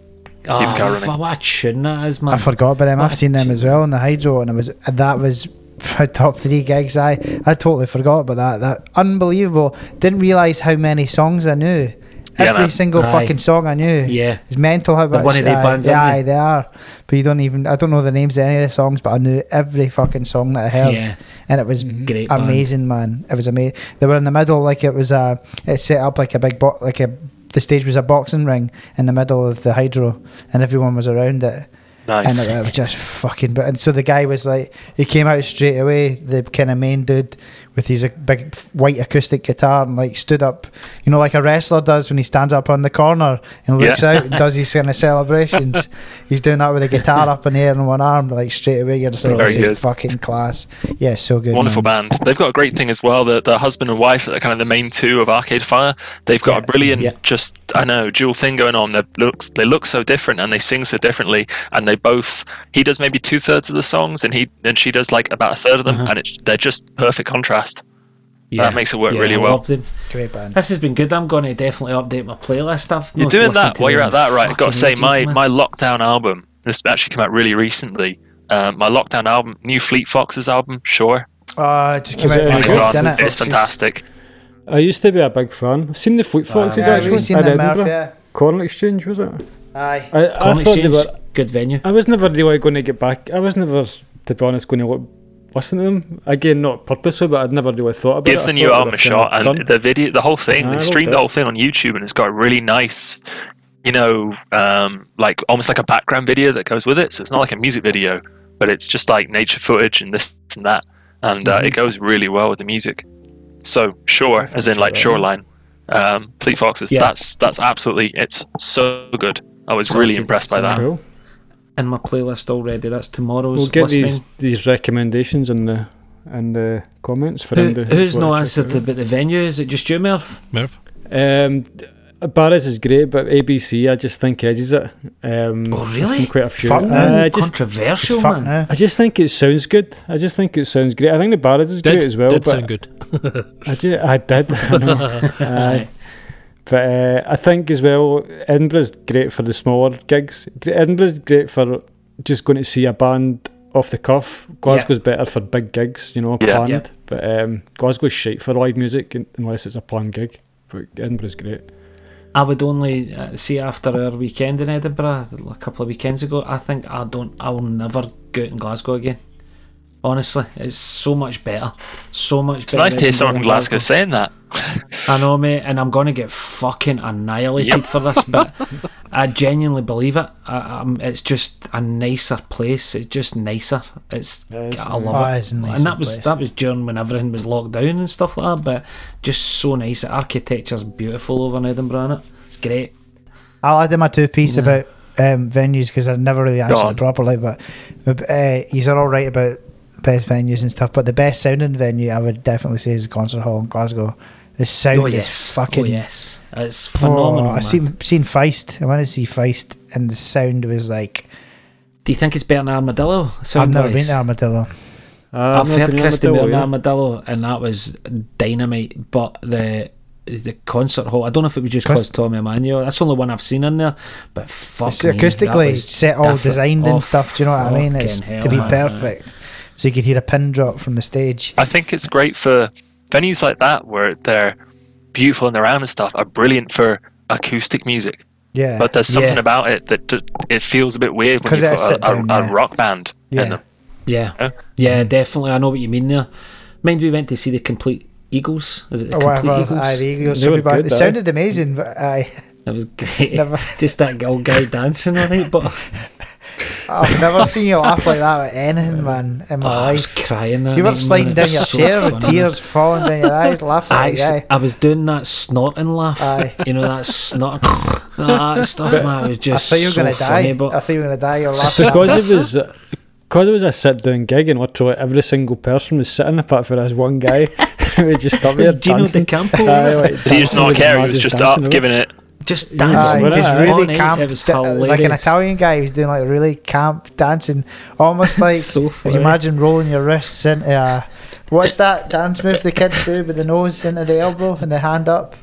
oh, the ah, car running. f- what a tune that is, man. I forgot about them. What I've seen them as well in the Hydro, and it was that was for top three gigs. I I totally forgot about that. That unbelievable. Didn't realize how many songs I knew. Yeah, Every man. single Aye. fucking song I knew. Yeah. It's mental how much. one of the bands, yeah, they? aye, they are. But you don't even. I don't know the names of any of the songs, but I knew every fucking song that I heard. Yeah. And it was mm-hmm. Great band. amazing, man. It was amazing. They were in the middle, like it was a. It set up like a big bo- like a. The stage was a boxing ring in the middle of the hydro, and everyone was around it. Nice. And it, it was just fucking. But and so the guy was like, he came out straight away. The kind of main dude with his big white acoustic guitar and like stood up, you know, like a wrestler does when he stands up on the corner and looks Yeah. out and does his kind of celebrations. He's doing that with a guitar up in the air in one arm, like straight away. You're just like, Very this good. is fucking class. Yeah, so good. Wonderful man. band. They've got a great thing as well. The the husband and wife, are kind of the main two of Arcade Fire. They've got Yeah. a brilliant, Yeah. just I know, dual thing going on. They looks they look so different and they sing so differently. And they both he does maybe two thirds of the songs and he and she does like about a third of them. Uh-huh. And it's they're just perfect contrast. Yeah. That makes it work Yeah, really I well. love them. Great band. This has been good. I'm going to definitely update my playlist. I've You're doing that while you're at that, right? I've got to say, fucking my man. my lockdown album. This actually came out really recently. Um, my lockdown album, new Fleet Foxes album, sure. Oh, it just came out it any good? God, it? it's fantastic. I used to be a big fan. I've seen the Fleet Foxes Yeah, actually we've seen at them, Murph, Edinburgh. yeah. Corn Exchange was it? Aye. I, I Corn thought they Exchange, were. good venue. I was never really going to get back. I was never, to be honest, going to look, listen to them again. Not purposely, but I'd never really thought about Give it. I the new album a shot, and done. the video, the whole thing. They streamed the whole thing on YouTube, and it's got a really nice, you know, um, like almost like a background video that goes with it. So it's not like a music video, but it's just like nature footage and this and that, and uh, Mhm. it goes really well with the music. So shore, as in like shoreline, um, Fleet Foxes. Yeah. That's that's absolutely, it's so good. I was really impressed by that. Cool. In my playlist already. That's tomorrow's We'll get listening. these these recommendations in the in the comments for Who, anybody who's who's no wanna answered about the venue? Is it just you, Murph? Murph. Um, Barras is great, but ABC I just think edges it. Um, Oh, I've really? seen quite a few. Fuck Uh, just Controversial, Fuck man. now. I just think it sounds good. I just think it sounds great. I think the Barras is Did, great as well. did but sound good. I, ju- I did. I know. Aye. But uh, I think as well, Edinburgh's great for the smaller gigs. Edinburgh's great for just going to see a band off the cuff. Glasgow's better for big gigs, you know, Yeah. planned. Yeah. But um, Glasgow's shite for live music unless it's a planned gig. But Edinburgh's great. I would only uh, see after our weekend in Edinburgh a couple of weekends ago. I think I don't. I'll never go out in Glasgow again. Honestly, it's so much better. So much It's better. nice to hear someone than from Glasgow Glasgow. saying that. I know, mate, and I'm going to get fucking annihilated Yep. for this, but I genuinely believe it. I, um, it's just a nicer place. It's just nicer. It's Yeah, it's I love Oh, it. it's a and that was place. that was during when everything was locked down and stuff like that. But just so nice. The architecture's beautiful over in Edinburgh. Innit? It's great. I'll add in my two piece Yeah. about um, venues because I never really answered on. it properly. But uh, he's all right about best venues and stuff. But the best sounding venue I would definitely say is the concert hall in Glasgow. The sound oh is yes, fucking oh yes, it's phenomenal. Oh, I man. seen seen Feist. I went to see Feist, and the sound was like Do you think it's better than Armadillo? I've never been to Armadillo. Uh, I've not heard been on Christy Armadillo, Moore and yeah. Armadillo, and that was dynamite. But the the concert hall, I don't know if it was just Cause- because Tommy Emmanuel. That's the only one I've seen in there. But fuck It's me, acoustically set all different. designed Oh, and stuff. Do you know what I mean? It's fucking to be hell, man. perfect, so you could hear a pin drop from the stage. I think it's great for venues like that where they're beautiful and around and stuff are brilliant for acoustic music. Yeah, But there's something Yeah. about it that d- it feels a bit weird when 'Cause you it's put a, a, down, a yeah. rock band Yeah. in them. Yeah, Yeah. yeah, definitely. I know what you mean there. Mind we went to see the Complete Eagles? Is it the oh, or Complete whatever. Eagles? Aye, the Eagles They were good, It aye. sounded amazing, but I It was great. Never- Just that old guy dancing on it, but I've never seen you laugh like that at anything, man, in my oh, I was crying. That You were night, man. sliding down your so chair with tears falling down your eyes, laughing I, at. I was doing that snorting laugh. Aye. You know that snort, that stuff, man. It was just I just thought you were so gonna funny. die. But I thought you were gonna die. You're laughing. at because it was because it was a sit down gig and literally every single person was sitting apart for this one guy who just up there Gino dancing. D'Acampo, Aye, like, Did he just not care? He was just dancing up about. giving it. Just Aye, dancing. Well, just really all camp, It was da- like an. Italian guy who's doing like really camp dancing, almost like So if funny. you imagine rolling your wrists into a what's that dance move the kids do with the nose into the elbow and the hand up?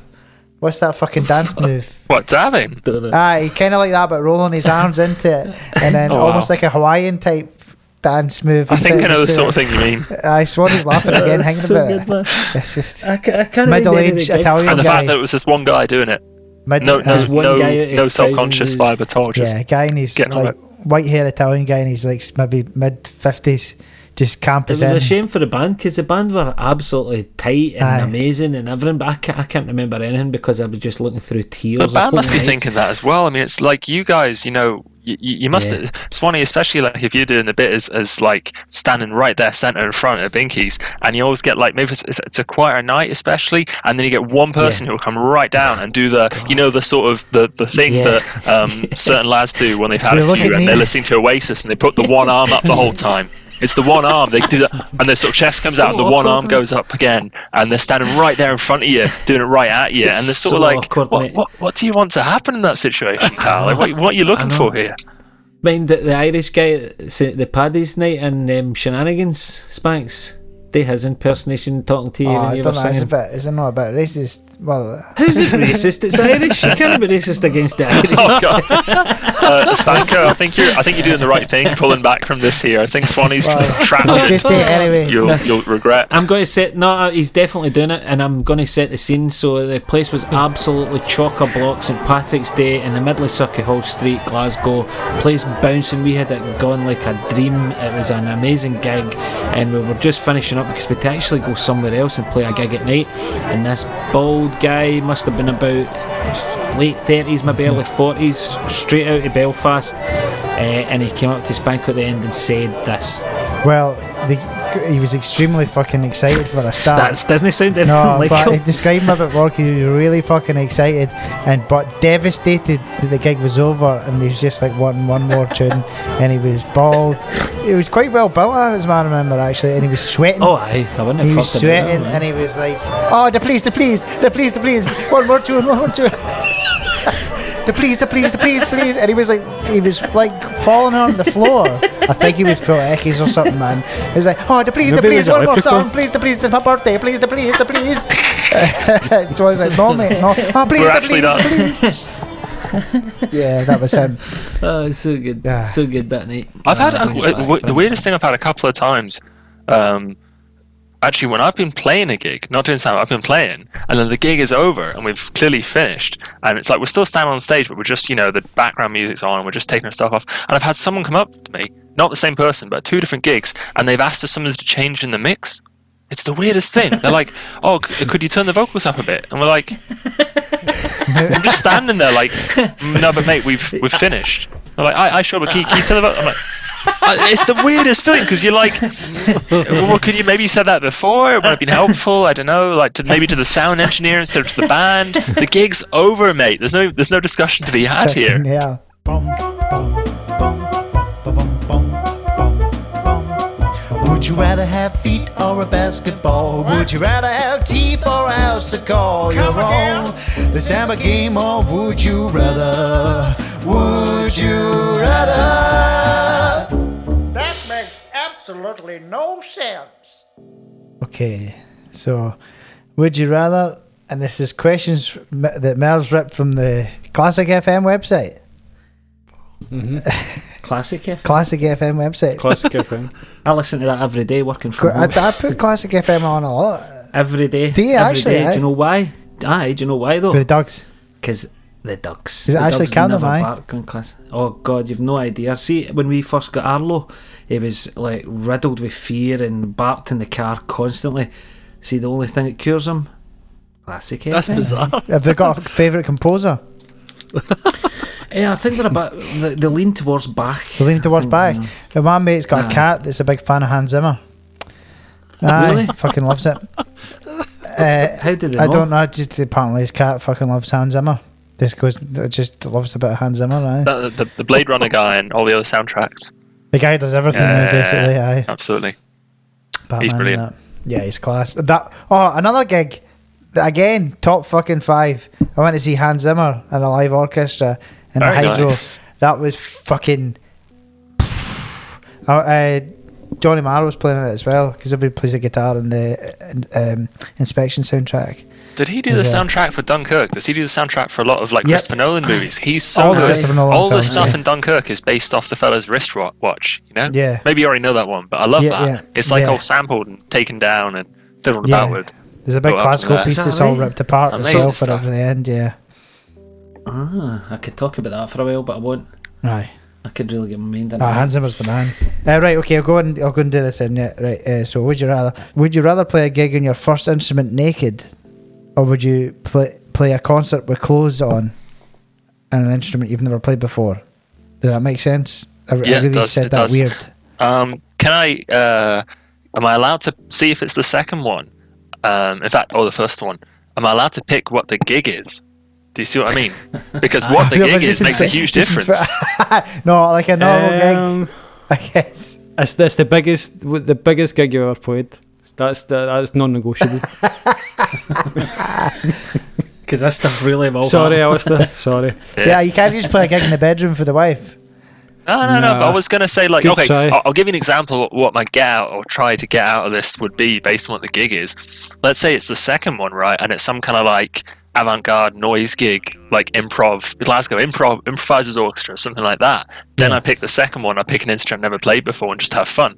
What's that fucking dance move? What, dabbing? Aye, kind of like that, but rolling his arms into it, and then Oh, wow. almost like a Hawaiian type dance move. I I'm think I know the sort of thing you mean. Aye, Swanee's laughing again, hanging so about good, it. man. It's just I, I can't Middle-aged Italian And the guy. fact that it was just one guy doing it. Mid, No, no, no, guy no self-conscious vibe at all. Just yeah, guy in his like white hair Italian guy, and he's like maybe mid fifties, just camp It was in. a shame for the band because the band were absolutely tight and Aye. amazing and everything, but I can't, I can't remember anything because I was just looking through tears. The band the must be thinking that as well. I mean, it's like you guys, you know, you, you must. Yeah. Swanee, especially like if you're doing the bit as, as like standing right there, centre in front of Binkies, and you always get like maybe it's, it's, it's a quieter night, especially, and then you get one person who will come right down and do the, you know, the sort of the the thing Yeah. that um, certain lads do when they've had You a few and me. they're listening to Oasis and they put the one arm up the whole time. It's the one arm. They do that, and their sort of chest comes out, and the So one arm goes up again, and they're standing right there in front of you, doing it right at you, and they're sort so of like, awkward, what, what, what do you want to happen in that situation, pal? Like, what, what are you looking for here? Mind the, the Irish guy, the Paddy's night and um, Shenanigans, Spanks, they his impersonation talking to you Oh, when I you don't were know. It's a singing. bit. Is it not a bit racist? Well, How's it racist? It's Irish. You can't be racist against the Irish. Oh god, uh, Spanko, I think you're, I think you're doing the right thing, pulling back from this here. I think Swanee's Well, trapped I'll you. just do it anyway. You'll, you'll regret. I'm going to set. No, uh, he's definitely doing it, and I'm going to set the scene. So the place was absolutely chock a block. St Patrick's Day in the middle of Sauchiehall Street, Glasgow. Place bouncing. We had it gone like a dream. It was an amazing gig, and we were just finishing up because we'd actually go somewhere else and play a gig at night. And this bald guy must have been about late 30s, maybe early 40s, straight out of Belfast. Uh, and he came up to Spanko at the end and said this. Well, the, he was extremely fucking excited for a start. That doesn't sound anything no, like but him. he described him a bit work. He was really fucking excited, and but devastated that the gig was over, and he was just like wanting one more tune, and he was bald. He was quite well built, as I remember actually, and he was sweating. Oh, aye, I wouldn't have he was sweating, that, and he was like, "Oh, the please, the please, the please, the please, one more tune, one more tune." The please, the please, the please, please, and he was like, he was like falling on the floor. I think he was full of eckies or something, man. He was like, "Oh, the please, the Maybe it please, was one more electrical. song, please, the please, it's my birthday, please, the please, the please." so I was like, "No, mate, no, oh, please, We're the actually please, not. the please." yeah, that was him. Oh, it's so good. Yeah. So good that night. I've had Uh, a, bring it back, w- the weirdest thing I've had a couple of times. Um, actually when I've been playing a gig, not doing sound, I've been playing, and then the gig is over and we've clearly finished, and it's like we're still standing on stage, but we're just, you know, the background music's on and we're just taking our stuff off. And I've had someone come up to me, not the same person, but two different gigs, and they've asked for something to change in the mix. It's the weirdest thing. They're like, "Oh, c- could you turn the vocals up a bit?" And we're like, "I'm just standing there, like, mm, no, but mate, we've we've finished." They're like, "I, I sure, but can you, can you turn the vocals?" I'm like, "It's the weirdest feeling because you're like, well, could you maybe said that before? It would have been helpful. I don't know, like to maybe to the sound engineer instead of to the band. The gig's over, mate. There's no there's no discussion to be had here." Yeah. Would you rather have feet or a basketball? Would you rather have teeth or a house to call your own? The summer game or would you rather? Would you rather? That makes absolutely no sense. Okay, so would you rather? And this is questions that Mel's ripped from the Classic FM website. Classic FM. Classic FM website. Classic FM. I listen to that every day working Qu- from I, home. I put Classic FM on a lot every day. Do you every actually, day. eh? Do you know why? Aye, do you know why though? with the dogs. Because the ducks. Is it the actually ducks Canada, never aye? bark in class. Oh God, you've no idea. See, when we first got Arlo, he was like riddled with fear and barked in the car constantly. See, the only thing that cures him, classic. That's FM. bizarre. Have they got a favourite composer? Yeah, I think they're a bit. They, they lean towards Bach. They lean towards think, back. you know. Well, my mate's got Aye. a cat that's a big fan of Hans Zimmer. Aye, Really? fucking loves it. Uh, How did they I know? don't know. Just apparently his cat fucking loves Hans Zimmer. Just goes, just loves a bit of Hans Zimmer. Aye. The, the, the Blade Runner guy and all the other soundtracks. The guy does everything now, Yeah, basically. Aye. Absolutely. Batman He's brilliant. Yeah, he's class. That oh, another gig. Again, top fucking five. I went to see Hans Zimmer and a live orchestra in the Very Hydro. nice. That was fucking. Uh, uh, Johnny Marr was playing it as well because everybody plays a guitar in the um, Inception soundtrack. Did he do the Yeah. soundtrack for Dunkirk? Does he do the soundtrack for a lot of like Yep. Christopher Nolan movies? He's so All good. Christopher Nolan All the stuff yeah. in Dunkirk is based off the fella's wrist wa- watch. You know? Yeah. Maybe you already know that one, but I love Yeah, that. yeah, It's like yeah. all sampled and taken down and fiddled Yeah. about with. There's a big classical there. piece that that's all right? ripped apart Amazing itself for stuff. over the end. Yeah. Ah, I could talk about that for a while, but I won't. Aye. I could really get my mind in Ah, it. Hans Zimmer's the man. Uh, right, okay, I'll go and I'll go and do this in yeah. Right, uh, so would you rather would you rather play a gig on your first instrument naked, or would you play play a concert with clothes on, and an instrument you've never played before? Does that make sense? I, I Yeah, it really does, said that does. weird. Um, can I? Uh, am I allowed to see if it's the second one? Um, in fact, or the first one. Am I allowed to pick what the gig is? Do you see what I mean? Because what the Yeah, gig is makes a huge difference. no, like a normal gig, Um, I guess. It's, it's the biggest the biggest gig you ever played. That's the, that's non-negotiable. Because that stuff really will. Sorry, happen. Alistair. Sorry. Yeah. you can't just play a gig in the bedroom for the wife. No, no, no. But I was going to say, like, Good okay, try. I'll, I'll give you an example of what my get out or try to get out of this would be based on what the gig is. Let's say it's the second one, right? And it's some kind of like avant garde noise gig, like improv, Glasgow improv, improvisers orchestra, something like that. Then Yeah. I pick the second one, I pick an instrument I've never played before and just have fun.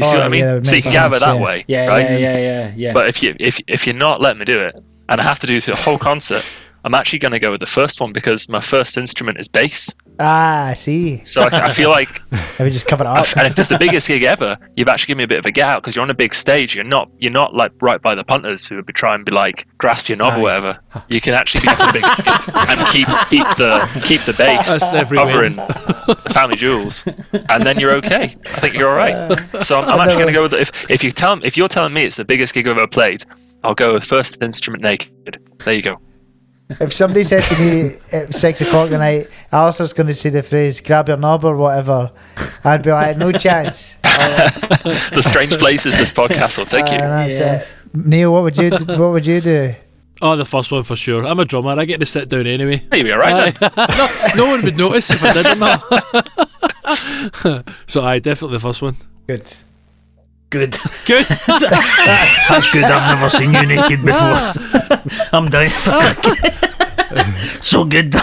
You see Oh, what I mean? yeah, so you makes can get out it that yeah. way. Yeah, right? yeah, yeah, yeah, yeah. But if you if if you're not letting me do it, and I have to do the whole concert, I'm actually going to go with the first one because my first instrument is bass. Ah, I see. So I, I feel like Have we just cover it up? and if it's the biggest gig ever, you've actually given me a bit of a get out because you're on a big stage. You're not you're not like right by the punters who would be trying to be like grasp your knob or whatever. You can actually be on a big and keep keep the keep the bass That's covering the family jewels, and then you're okay. I think you're all right. So I'm, I'm actually going to go with if if you tell if you're telling me it's the biggest gig I've ever played, I'll go with first instrument naked. There you go. If somebody said to me at six o'clock at night, Alistair's going to say the phrase "grab your knob" or whatever, I'd be like, no chance. The strange places this podcast will take Uh, you. Yes. Neil, what would you what would you do? Oh, the first one for sure. I'm a drummer. I get to sit down anyway. You'll be all right then. No, no one would notice if I didn't. so, I definitely the first one. Good. Good. Good. That's good. I've never seen you naked before. I'm down. so good.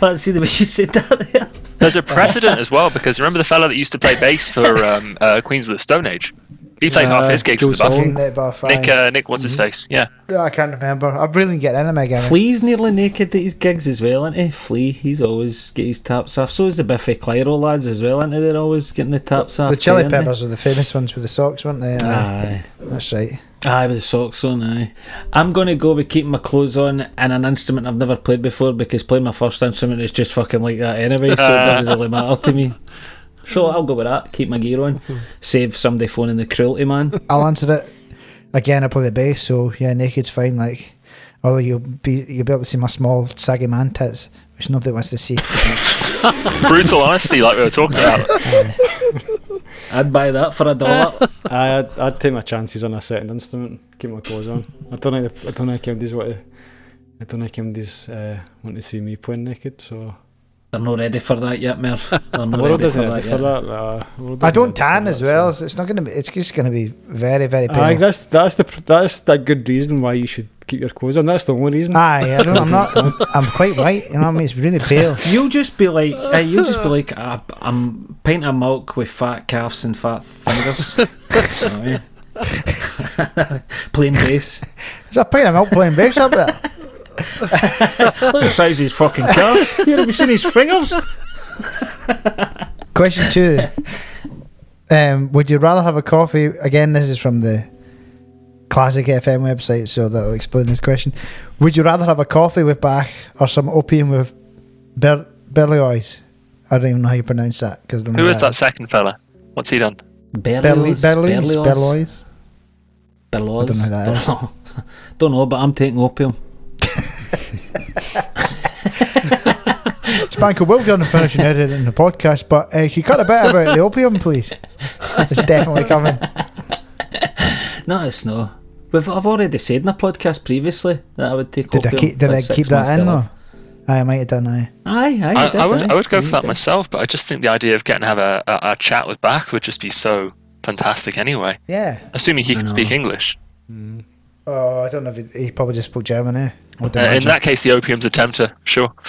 Let's see the way you said that there. There's a precedent as well because remember the fella that used to play bass for um, uh, Queens of the Stone Age. He played half Uh, his gigs in the Jules buff. Nick Buff, Nick, aye. uh, Nick, what's his face? Yeah. I can't remember. I really get into my game. Flea's nearly naked at his gigs as well, isn't he? Flea, he's always get his taps off. So is the Biffy Clyro lads as well, aren't they? They're always getting the taps off. The Chili aren't? Peppers were the famous ones with the socks, weren't they? Aye. Aye. That's right. Aye, with the socks on, aye. I'm going to go with keeping my clothes on and an instrument I've never played before because playing my first instrument is just fucking like that anyway, so it doesn't really matter to me. So I'll go with that, keep my gear on, save somebody phoning the cruelty man. I'll answer it. Again, I play the bass, so yeah, naked's fine. Like, although you'll be you'll be able to see my small saggy man tits, which nobody wants to see. Brutal honesty, like we were talking about. I'd buy that for a dollar. Aye, I'd, I'd take my chances on a second instrument, keep my clothes on. I don't think I don't think MD's what to, I don't think MD's uh, want to see me playing naked. So They're not ready for that yet, Mer. They're not ready for ready that for yet. that. nah, I don't tan as well. so- So it's not gonna be. It's just gonna be very, very pale. Aye, that's that's the pr- that's the good reason why you should keep your clothes on. That's the only reason. Aye, I don't, I'm not. I'm, I'm quite white. You know what I mean? It's really pale. You'll just be like, uh, you'll just be like, uh, I'm pint of milk with fat calves and fat fingers. You know what I mean? Plain bass. There's a pint of milk playing bass up there. Look the size of his fucking calf. You have you seen his fingers? Question two. Um, would you rather have a coffee? Again, this is from the classic FM website, so that'll explain this question. Would you rather have a coffee with Bach or some opium with Ber- Berlioz? I don't even know how you pronounce that because Who is that second fella? What's he done? Berlioz. Berlioz. Berlioz. Berlioz. I don't know who that is. Don't know, but I'm taking opium. Spanko will done on the finishing editing the podcast, but uh, can you cut a bit about the opium, please? It's definitely coming. No, it's no. We've, I've already said in a podcast previously that I would take Did I opium. keep? Did for I keep that in though? I might have done. Aye. Aye, aye, I, did, I would aye. I would go for that did. myself, but I just think the idea of getting to have a, a, a chat with Bach would just be so fantastic anyway. Yeah. Assuming he I can speak know. English. Oh, I don't know if he, he probably just spoke German. Eh? I would Uh, in that case, the opium's a tempter, sure.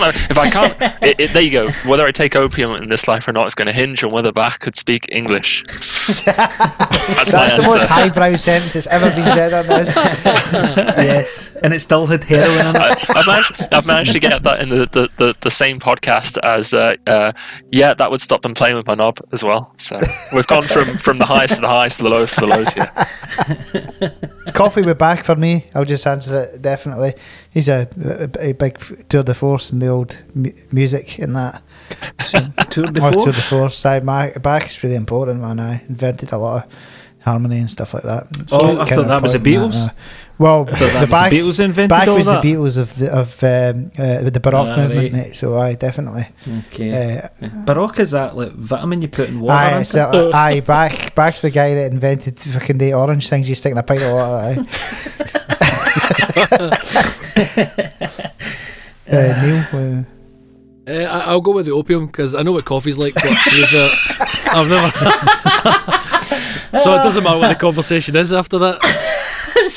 No, if I can't, it, it, there you go. Whether I take opium in this life or not is going to hinge on whether Bach could speak English. That's, my That's the most answer. highbrow sentence that's ever been said on this. yes, and it still had heroin in it. I, I've, managed, I've managed to get that in the, the, the, the same podcast as, uh, uh, yeah, that would stop them playing with my knob as well. So we've gone from, from the highest to the highest to the lowest to the lowest here. Coffee with Bach for me. I'll just answer it definitely. He's a, a, a big tour de force in the old mu- music and that. So, Tour de oh, tour force. de force. Side Bach is really important, man. I invented a lot of harmony and stuff like that. Oh, I thought that was the Beatles. that, uh, well, the that was Bach, the Beatles invented Bach all was that. the Beatles of the of um, uh, the Baroque Ah, movement, right. mate. So I definitely. Okay. Uh, Baroque is that like vitamin you put in water? Aye, ain't so, it? aye, Bach, Bach's the guy that invented fucking the orange things you stick in a pint of water. Uh, Neil, uh, Uh, I, I'll go with the opium because I know what coffee's like. But there's a, I've never. so it doesn't matter what the conversation is after that.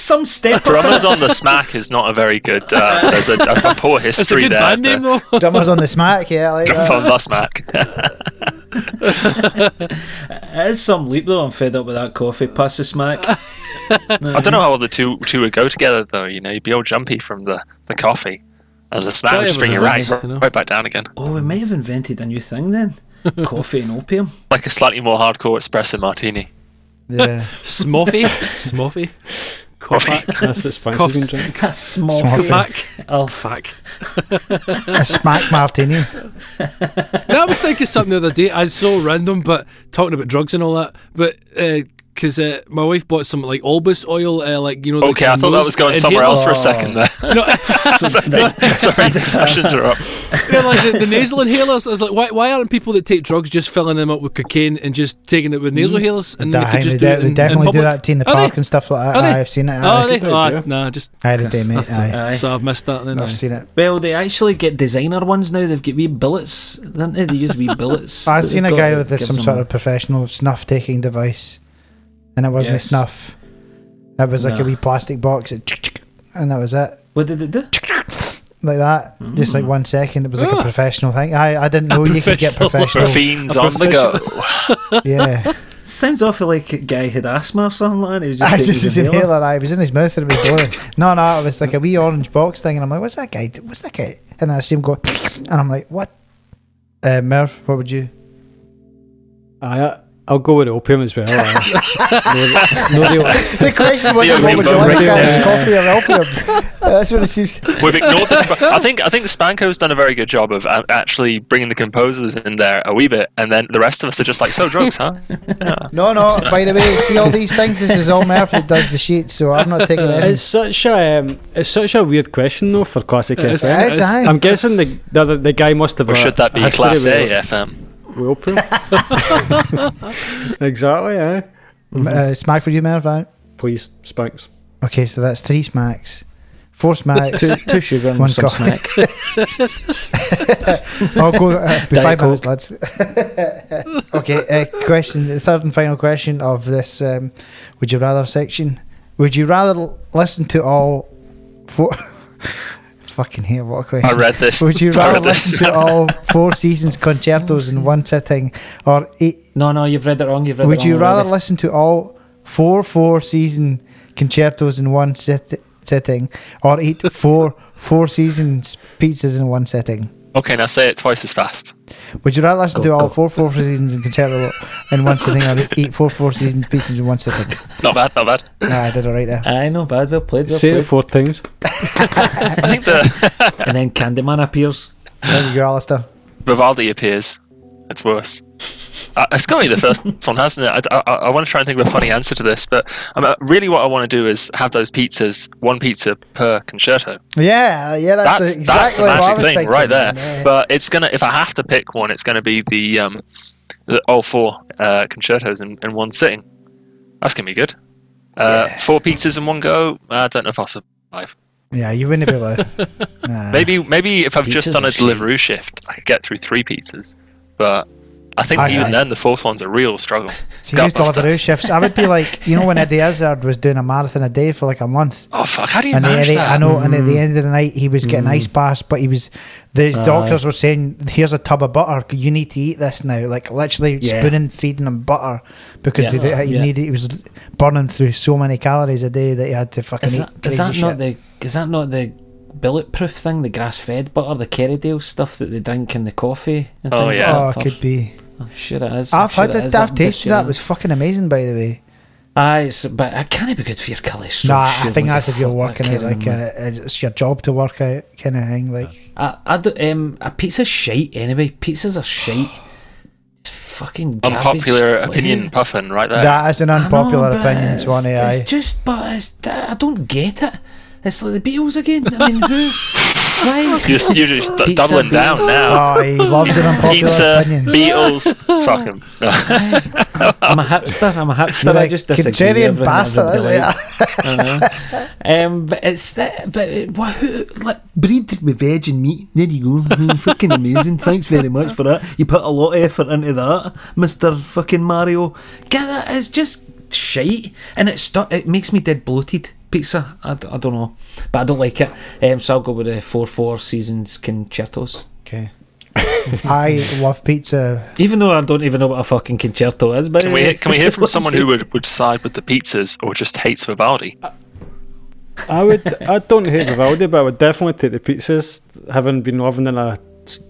Some step. Drummers on the Smack is not a very good. Uh, there's a, a poor It's a history good there. band name though. drummers on the smack, yeah, like Drummers that. on the Smack. It is some leap though. I'm fed up with that coffee. Pass the smack. I don't know how the two two would go together though. You know, you'd be all jumpy from the, the coffee, and the Smack would just bring you right you know. right back down again. Oh, we may have invented a new thing then. coffee and opium. Like a slightly more hardcore espresso martini. Yeah. Smoffy, Smoffy, Kopak, That's what Spanky's been. A small Small fee. Oh, Fuck. a smack martini. No, I was thinking something the other day. I was so random, but talking about drugs and all that. But uh, because uh, my wife bought some like Olbas oil, uh, like you know. Okay, I thought that was going somewhere else for a second there. No, sorry, I should interrupt. you know, like the, the nasal inhalers. I was like, why, why aren't people that take drugs just filling them up with cocaine and just taking it with nasal inhalers and they Aye, could just they, do de- it they in, definitely in do that in the Are park they? and stuff like that. Are they? Aye, I've seen it. Oh, they? good Oh, idea. nah, just I did, day, mate. Aye. Aye. so I've missed that. Then I've aye. seen it. Well, they actually get designer ones now. They've got wee billets, don't they? They use wee billets. I've seen a guy with some sort of professional snuff taking device, and it wasn't Yes. a snuff. It was like a wee plastic box, and that was it. What did it do? like that, just like one second. It was like a Ah. professional thing. I I didn't know you could get professional. professional. Fiends a on the go. yeah, Sounds awful like a guy had asthma or something like that. He was just I just his his inhaler. inhaler. I was in his mouth and it was blowing. no, no, it was like a wee orange box thing, and I'm like, "What's that guy? What's that guy?" And I see him go, and I'm like, "What?" Uh, Merv, what would you? I, I'll go with opium as well. aye. no, no real, The question wasn't The what would you like, opium. guys? Coffee or opium? Uh, That's what it seems. We've ignored the. I think I think Spanko's done a very good job of actually bringing the composers in there a wee bit, and then the rest of us are just like, so drugs, huh? Yeah. No, no. By the way, see all these things. This is all Merv that does the sheets, so I'm not taking it. it's such a um, it's such a weird question though for classic It is. FM. It is, aye. I'm guessing the, the the guy must have. Or a- should that be history Class with- A FM? Opium. exactly. Aye. Uh, smack for you, Merv. Please, Spanks. Okay, so that's three smacks, four smacks. Two, two sugar and One some coffee. snack. I'll go uh, five minutes, lads. okay, uh, question. The third and final question of this um, "Would you rather" section. Would you rather l- listen to all four? Fucking hell! What a question. I read this. Would you rather read this. listen to all four seasons concertos in one sitting, or eight? No, no, you've read it wrong. You've read Would it you rather already. listen to all four four season concertos in one sit- sitting, or eat four four seasons pizzas in one sitting? Okay, now say it twice as fast. Would you rather listen Go, to all four four seasons in concerto in one sitting, or eat four four seasons pieces in one sitting? Not bad, not bad. I did it right there. I know, bad. Well played. Well Say it four times. I think the and then Candyman appears. There you go, Alistair. Vivaldi appears. It's worse. Uh, it's got to be the first one, hasn't it? I, I, I want to try and think of a funny answer to this, but um, uh, really what I want to do is have those pizzas, one pizza per concerto. Yeah, yeah, that's, That's exactly that's the what I magic was thing right there. man, yeah. But it's gonna if I have to pick one, it's gonna be the um, the all four uh, concertos in, in one sitting. That's gonna be good. Uh, Four pizzas in one go. I don't know if I'll survive. yeah, you wouldn't be able. to- Nah. Maybe maybe if I've just done a delivery shift, I could get through three pizzas. But I think Aye, even aye. then, the fourth one's a real struggle. See, these Gutbuster. Deliveroo shifts. I would be like, you know, when Eddie Izzard was doing a marathon a day for like a month. Oh fuck! How do you And manage then, that? I know, and at the mm. end of the night, he was getting mm. ice baths, but he was. The Aye. doctors were saying, "Here's a tub of butter. You need to eat this now." Like literally Yeah. spooning feeding him butter because Yeah. he, did- he Yeah. needed. He was burning through so many calories a day that he had to fucking Is eat. that, is crazy that shit. not the is that not the bulletproof thing, the grass fed butter, the Kerrydale stuff that they drink in the coffee and Oh, things yeah. Oh, it could be. I'm sure it is. I'm I've sure had it it. is. I've That tasted that. It butcher- was fucking amazing, by the way. Aye, it's, but it can't be good for your cholesterol. No, I sure, think what that's if you're fuck working that out like Kerrydale, uh, it's your job to work out kind of thing. Like I, I do, um, a pizza's shite anyway. Pizzas are shite. Fucking garbage. Unpopular Like, opinion, puffin, right there. that is an I know, unpopular but opinion, it's- Swanee. It's Aye. just, but it's, I don't get it. It's like the Beatles again. I mean, who? Why? You're just, you're just d- Pizza doubling down now. Oh, he loves an unpopular Pizza, opinion. Beatles, fuck him. I'm a hipster. I'm a hipster. You're I like, just disagree with contrarian everything bastard. everybody Yeah. I know. Um, but it's that. But it, what, who, like bread with veg and meat. There you go. Fucking amazing. Thanks very much for that. You put a lot of effort into that, Mister Fucking Mario. Get that? It's just shite, and it stu- It makes me dead bloated. Pizza. I, d- I don't know, but I don't like it. Um, so I'll go with the four four seasons concertos. Okay. I love pizza. Even though I don't even know what a fucking concerto is, but Can we, can we hear from someone who would, would side with the pizzas or just hates Vivaldi? I would. I don't hate Vivaldi, but I would definitely take the pizzas. Having been living in a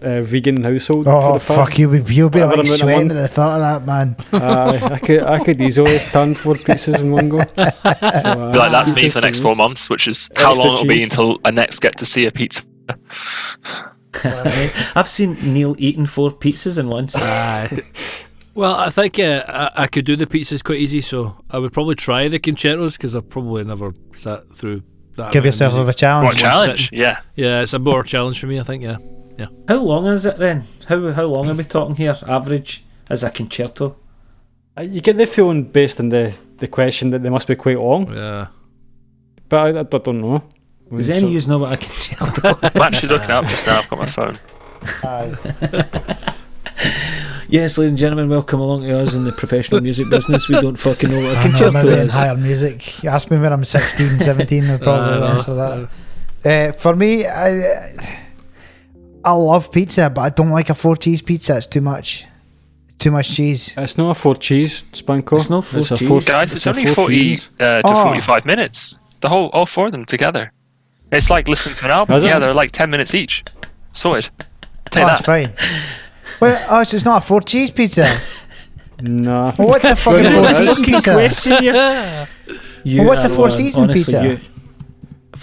uh, vegan household Oh for the past, fuck you! You'll be whatever like sweating at the thought of that, man. Aye, I could. I could easily turn four pizzas in one go. So, uh, Be like, that's me for the next four months, which is how long it'll be until I next get to see a pizza. I've seen Neil eating four pizzas in once. Aye. Well, I think uh, I, I could do the pizzas quite easy, so I would probably try the concertos because I've probably never sat through that. Give amount of yourself a music. What challenge. a challenge! Yeah. Yeah, it's a more challenge for me, I think. Yeah. How long is it then? How how long are we talking here? Average as a concerto? Uh, You get the feeling based on the, the question that they must be quite long, Yeah. but I, I don't know. Does any of you know what a concerto? I'm actually looking up just now. I've got my phone. yes, ladies and gentlemen, welcome along to us in the professional music business. We don't fucking know what a concerto maybe is. higher music. You ask me when I'm 16, 17, I'll probably Uh, answer that. Uh, for me, I I love pizza, but I don't like a four cheese pizza. It's too much. Too much cheese. It's not a four cheese, Spanko. It's not four a cheese. four- Guys, it's, a only four 40 uh, to Oh. 45 minutes. The whole, all four of them together. It's like listening to an album. Is it? Yeah, they're like 10 minutes each. Sorted. Take oh, that. that's fine. Well, oh, so it's not a four cheese pizza. no. Well, what's a fucking four season pizza? You Well, what's a are Four one, Seasons honestly, pizza? you-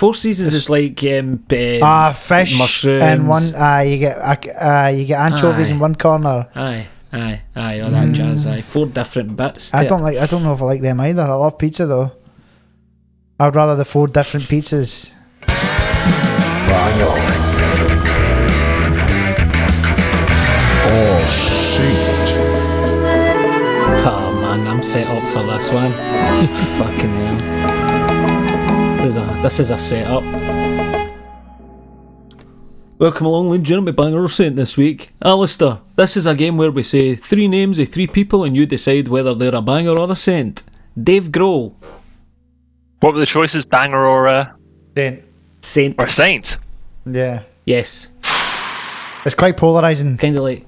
Four Seasons is like um, um, Ah, fish mushrooms. and one. Uh, you get uh, you get anchovies Aye. in one corner. Aye, aye, aye, all that jazz. Aye, four different bits. Mm. I don't like. I don't know if I like them either. I love pizza though. I'd rather the four different pizzas. Oh, shit. Oh man, I'm set up for this one. Fucking hell. This is a, this is a setup. Welcome along, ladies and gentlemen, Banger or Saint this week. Alistair, this is a game where we say three names of three people and you decide whether they're a banger or a saint. Dave Grohl, What were the choices? Banger or, uh, Then, saint. or Saint? yeah, Yes, it's quite polarizing. kind of like.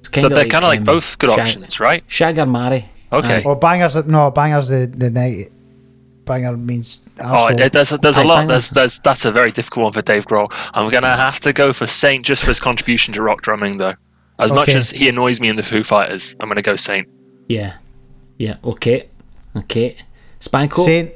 It's So kinda they're kind of like um, both good shag- options, right? Shag or marry. Okay. Aye. Or bangers. No, bangers. The the night. Banger means. Oh, arsehole. it, there's there's a lot. banger. There's there's that's a very difficult one for Dave Grohl. I'm gonna mm. have to go for Saint just for his contribution to rock drumming, though. As much as he annoys me in the Foo Fighters, I'm gonna go Saint. Yeah. Yeah, okay. Okay. Spanko. Saint.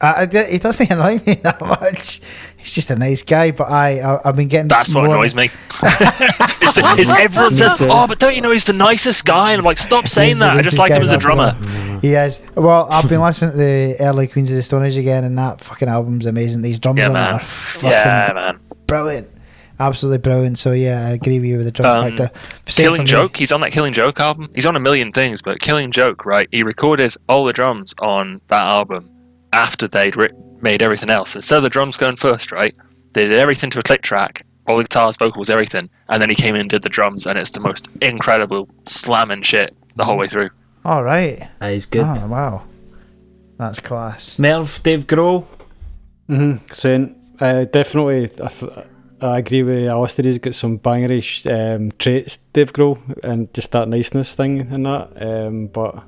Uh, I he doesn't annoy me that much. He's just a nice guy, but I, I I've been getting. That's what annoys me. it's the, it's everyone says, "Oh, but don't you know he's the nicest guy?" And I'm like, "Stop saying that. I just like him as a I've drummer." met. He is. Well, I've been listening to the early Queens of the Stone Age again, and that fucking album's amazing. These drums Yeah, on it are fucking Yeah, man. brilliant. Absolutely brilliant. So yeah, I agree with you with the drum Um, factor. Same Killing for me. Joke. He's on that Killing Joke album. He's on a million things, but Killing Joke, right? He recorded all the drums on that album after they'd ri- made everything else. Instead of the drums going first, right? They did everything to a click track, all the guitars, vocals, everything, and then he came in and did the drums, and it's the most incredible slamming shit the whole way through. All right. That is good. Oh wow, that's class. Merv, Dave Grohl. Mm-hmm. Saying, uh, definitely, I, th- I agree with Alistair. He's got some bangerish um, traits, Dave Grohl, and just that niceness thing and that. Um, but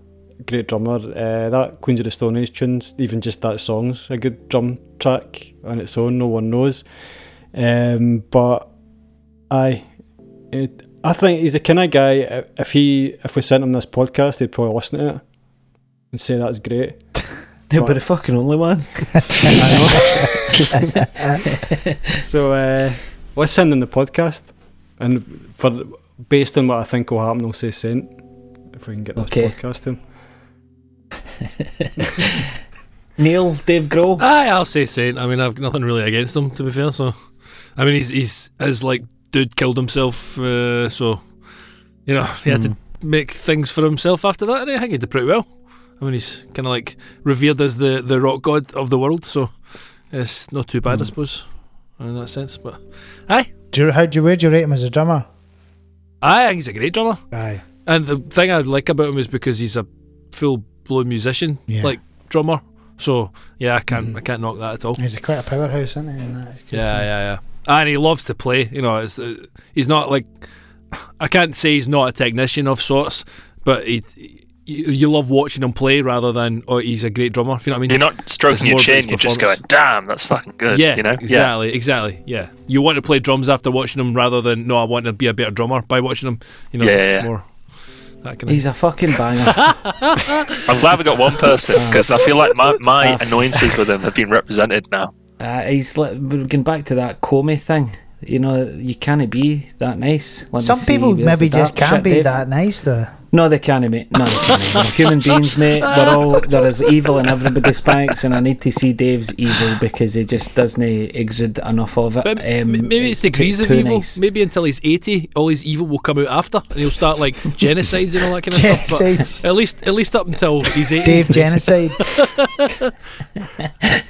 great drummer. Uh, that Queens of the Stone Age tunes, even just that song's a good drum track on its own. No one knows. Um, but I, it, I think he's the kind of guy. If he, if we sent him this podcast, he'd probably listen to it and say that's great. He'll be the fucking only one. So uh, let's send in the podcast, and for based on what I think will happen, I'll say Saint if we can get this Okay. podcast to him. Neil, Dave Grohl. Aye, I'll say Saint. I mean, I've nothing really against him, to be fair. So, I mean, he's he's his like dude killed himself, uh, so you know he had to make things for himself after that, and I think he did pretty well. I mean, he's kind of like revered as the the rock god of the world, so it's not too bad, I suppose, in that sense. But aye, Do you, how do you where do you rate him as a drummer? I think he's a great drummer. Aye. And the thing I like about him is because he's a full blown musician, Yeah. like drummer. So yeah, I can't I can't knock that at all. He's quite a powerhouse, isn't he? in that? Yeah, yeah, yeah. And he loves to play. You know, it's, uh, he's not like I can't say he's not a technician of sorts, but he. You, you love watching him play rather than oh he's a great drummer. If you know what I mean? You're not stroking your more about his chin, you're just going, damn, that's fucking good. yeah, you know? exactly, exactly. Yeah, you want to play drums after watching him rather than no, I want to be a better drummer by watching him. You know, Yeah, it's yeah. more that kind of. He's a fucking banger. I'm glad we got one person because I feel like my, my annoyances with him have been represented now. uh, he's like, we're going back to that Comey thing. You know, you can't be that nice. Let Some people where's maybe just can't be Dave? that nice though. No, they can't, mate. No, they can't. We're human beings, mate. We're all there is evil in everybody, Spanks, and I need to see Dave's evil because he just doesn't exude enough of it. But Um, maybe it's too- degrees of too evil. nice. Maybe until he's eighty, all his evil will come out after, and he'll start like genocides and all that kind of stuff. Genocides. But at least, at least up until he's eighty. Dave genocide.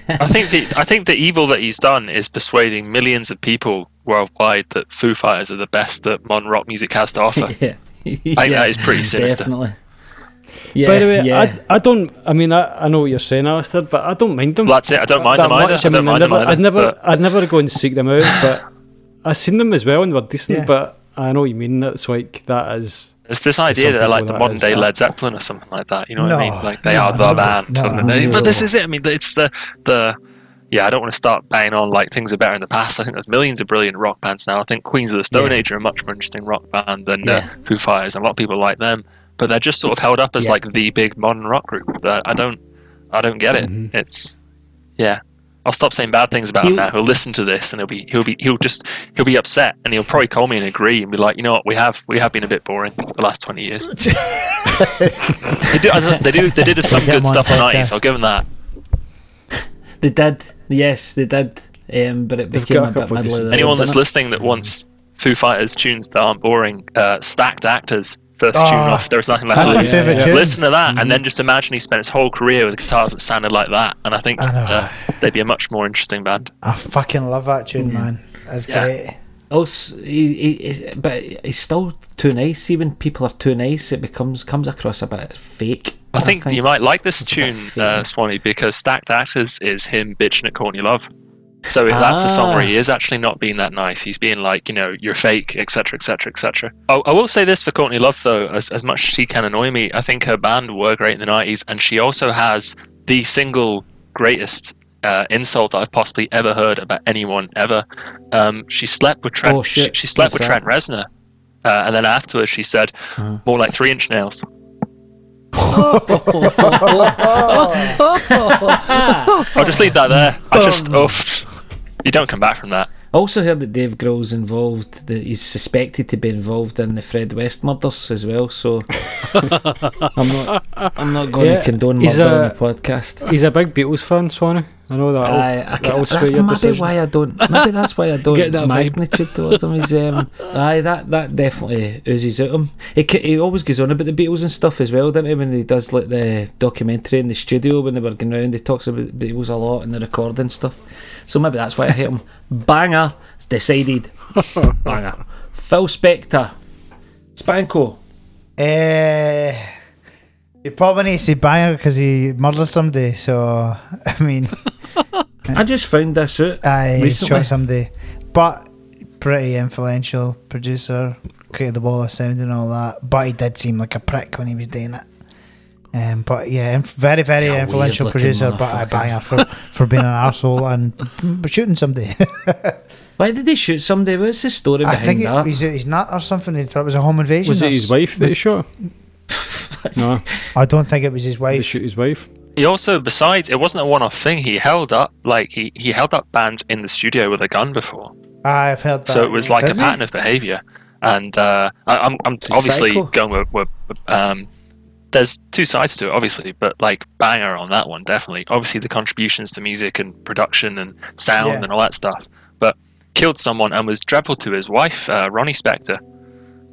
I think the I think the evil that he's done is persuading millions of people worldwide that Foo Fighters are the best that modern rock music has to offer. Yeah. I think that is pretty sinister. Definitely. Yeah, By the way, yeah. I, I don't. I mean, I, I know what you're saying, Alistair, but I don't mind them. Well, that's it. I don't mind that them either. much. I don't mind I'd them never, either. I'd never, but- I'd never go and seek them out, but I've seen them as well and they're decent. Yeah. But I know what you mean. It's like that is. It's this idea that they're like the modern day that. Led Zeppelin or something like that. You know what I mean? Like they no, are the no, just- band. no, and no. But this is it. I mean, it's the the. Yeah, I don't want to start banging on like things are better in the past. I think there's millions of brilliant rock bands now. I think Queens of the Stone Yeah. Age are a much more interesting rock band than Yeah. uh, Foo Fighters, and a lot of people like them. But they're just sort of held up as Yeah. like the big modern rock group. That I don't, I don't get it. Mhm. It's, yeah. I'll stop saying bad things about him now. He'll listen to this and he'll be he'll be he'll just he'll be upset and he'll probably call me and agree and be like, you know what, we have we have been a bit boring the last twenty years. they do they do they did have some good on stuff the nineties. I'll give them that. They did. Yes, they did. Um, but it They've became a a bit couple middle of the Anyone that's listening that wants Foo Fighters tunes that aren't boring, uh, stacked actors first tune Oh, off. There's nothing left to my lose. favourite yeah. Listen to that, and then just imagine he spent his whole career with guitars that sounded like that, and I think I uh, they'd be a much more interesting band. I fucking love that tune, man. That's Yeah. great. Also, he, he, he- but he's still too nice. See, when people are too nice, it becomes comes across a bit fake. I think, you might like this It's a bit tune, uh, Swanee, because Stacked Actors is him bitching at Courtney Love. So that's a song where he Ah. is actually not being that nice. He's being like, you know, you're fake, etc., etc., etc. I I will say this for Courtney Love, though, as, as much as she can annoy me, I think her band were great in the 90s, and she also has the single greatest uh, insult I've possibly ever heard about anyone ever. Um, she slept with Trent. Oh. She, she slept with? Trent Reznor, uh, and then afterwards she said, Uh-huh. more like three inch nails. I'll just leave that there. I just, oh, you don't come back from that. I also heard that Dave Grohl's involved. That he's suspected to be involved in the Fred West murders as well. So I'm not. I'm not going Yeah, to condone he's murder a- on the podcast. He's a big Beatles fan, Swanee. I know that. Aye, I that'll can, sway that's maybe decision. why I don't. Maybe that's why I don't Get that vibe. magnitude towards him. Is um, aye, that that definitely oozes out him. He ca- he always goes on about the Beatles and stuff as well, doesn't he? When he does like the documentary in the studio when they were going round, he talks about the Beatles a lot and the recording stuff. So maybe that's why I hate him. Banger, it's decided. Banger. Phil Spector, Spanko. Uh, you probably needs to say banger because he murdered somebody. So I mean, I just found this out. I Recently. shot somebody, but pretty influential producer, created the wall of sound and all that. But he did seem like a prick when he was doing it. Um, but yeah, inf- very very He's influential producer, but a motherfucker. banger for for being an asshole and shooting somebody. Why did he shoot somebody? What's the story I behind think that? it, he's he's not or something. He thought it was a home invasion. Was it his wife that he shot? no, I don't think it was his they wife. shoot his wife. He also, besides, it wasn't a one-off thing. He held up, like he, he held up bands in the studio with a gun before, I've heard that. so it was yeah. like a he? pattern of behavior. And uh, I, I'm, I'm He's obviously psycho. going with, with um, there's two sides to it, obviously, but like banger on that one, definitely. Obviously, the contributions to music and production and sound Yeah. and all that stuff. But killed someone and was dreadful to his wife, uh, Ronnie Spector,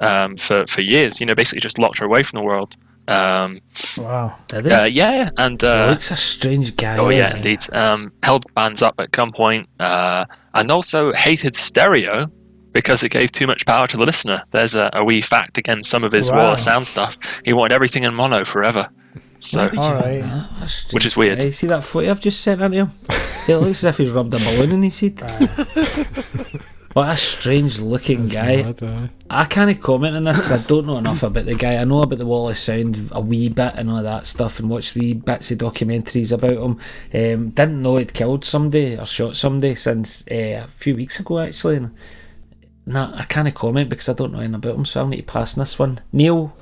um, for for years. You know, basically just locked her away from the world. Um, wow. Did he? uh, yeah, and he uh, looks a strange guy. Oh yeah, indeed. Um, held bands up at gunpoint, uh, and also hated stereo because it gave too much power to the listener. There's a, a wee fact against some of his wall Wow. of sound stuff. He wanted everything in mono forever. So Why would you All want right. that? Which is weird. guy. See that footy I've just sent into him? it looks as if he's rubbed a balloon in his head. what a strange looking guy. Mad, aye. I can't comment on this because I don't know enough about the guy. I know about the Wall of Sound a wee bit and all that stuff, and watched wee bits of documentaries about him. Um, didn't know he'd killed somebody or shot somebody since uh, a few weeks ago, actually. And, nah, I can't comment because I don't know anything about him, so I'll need to pass on this one. Neil,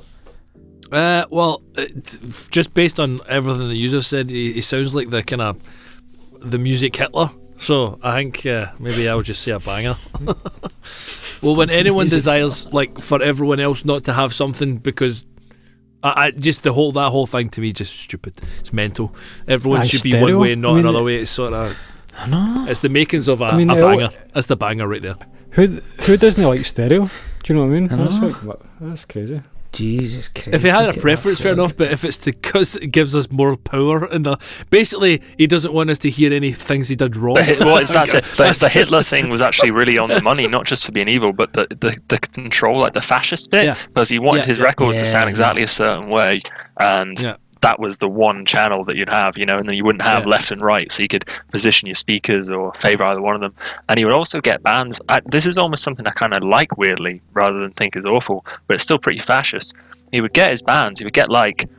Uh, well, it, just based on everything the user said, he, he sounds like the kind of the music Hitler. So I think uh, maybe I'll just say a banger. well, when anyone desires like for everyone else not to have something because. I, I just the whole that whole thing to me just stupid. It's mental. Everyone Aye, should be stereo. one way and not I mean, another way. It's sort of I know. it's the makings of a, I mean, a banger. That's the banger right there. Who who doesn't like stereo? Do you know what I mean? I That's like that's crazy. Jesus Christ. If he had a preference, fair enough. But if it's because it gives us more power, and the basically he doesn't want us to hear any things he did wrong. The well, it's, that's it. The, That's- the Hitler thing was actually really on the money, not just for being evil, but the, the, the control, like the fascist bit, Yeah. because he wanted Yeah, his yeah. records to Yeah, sound yeah. exactly a certain way, and Yeah. That was the one channel that you'd have, you know, and then you wouldn't have Yeah. left and right, so you could position your speakers or favor either one of them. And he would also get bands. I, this is almost something I kind of like weirdly, rather than think is awful, but it's still pretty fascist. He would get his bands. He would get like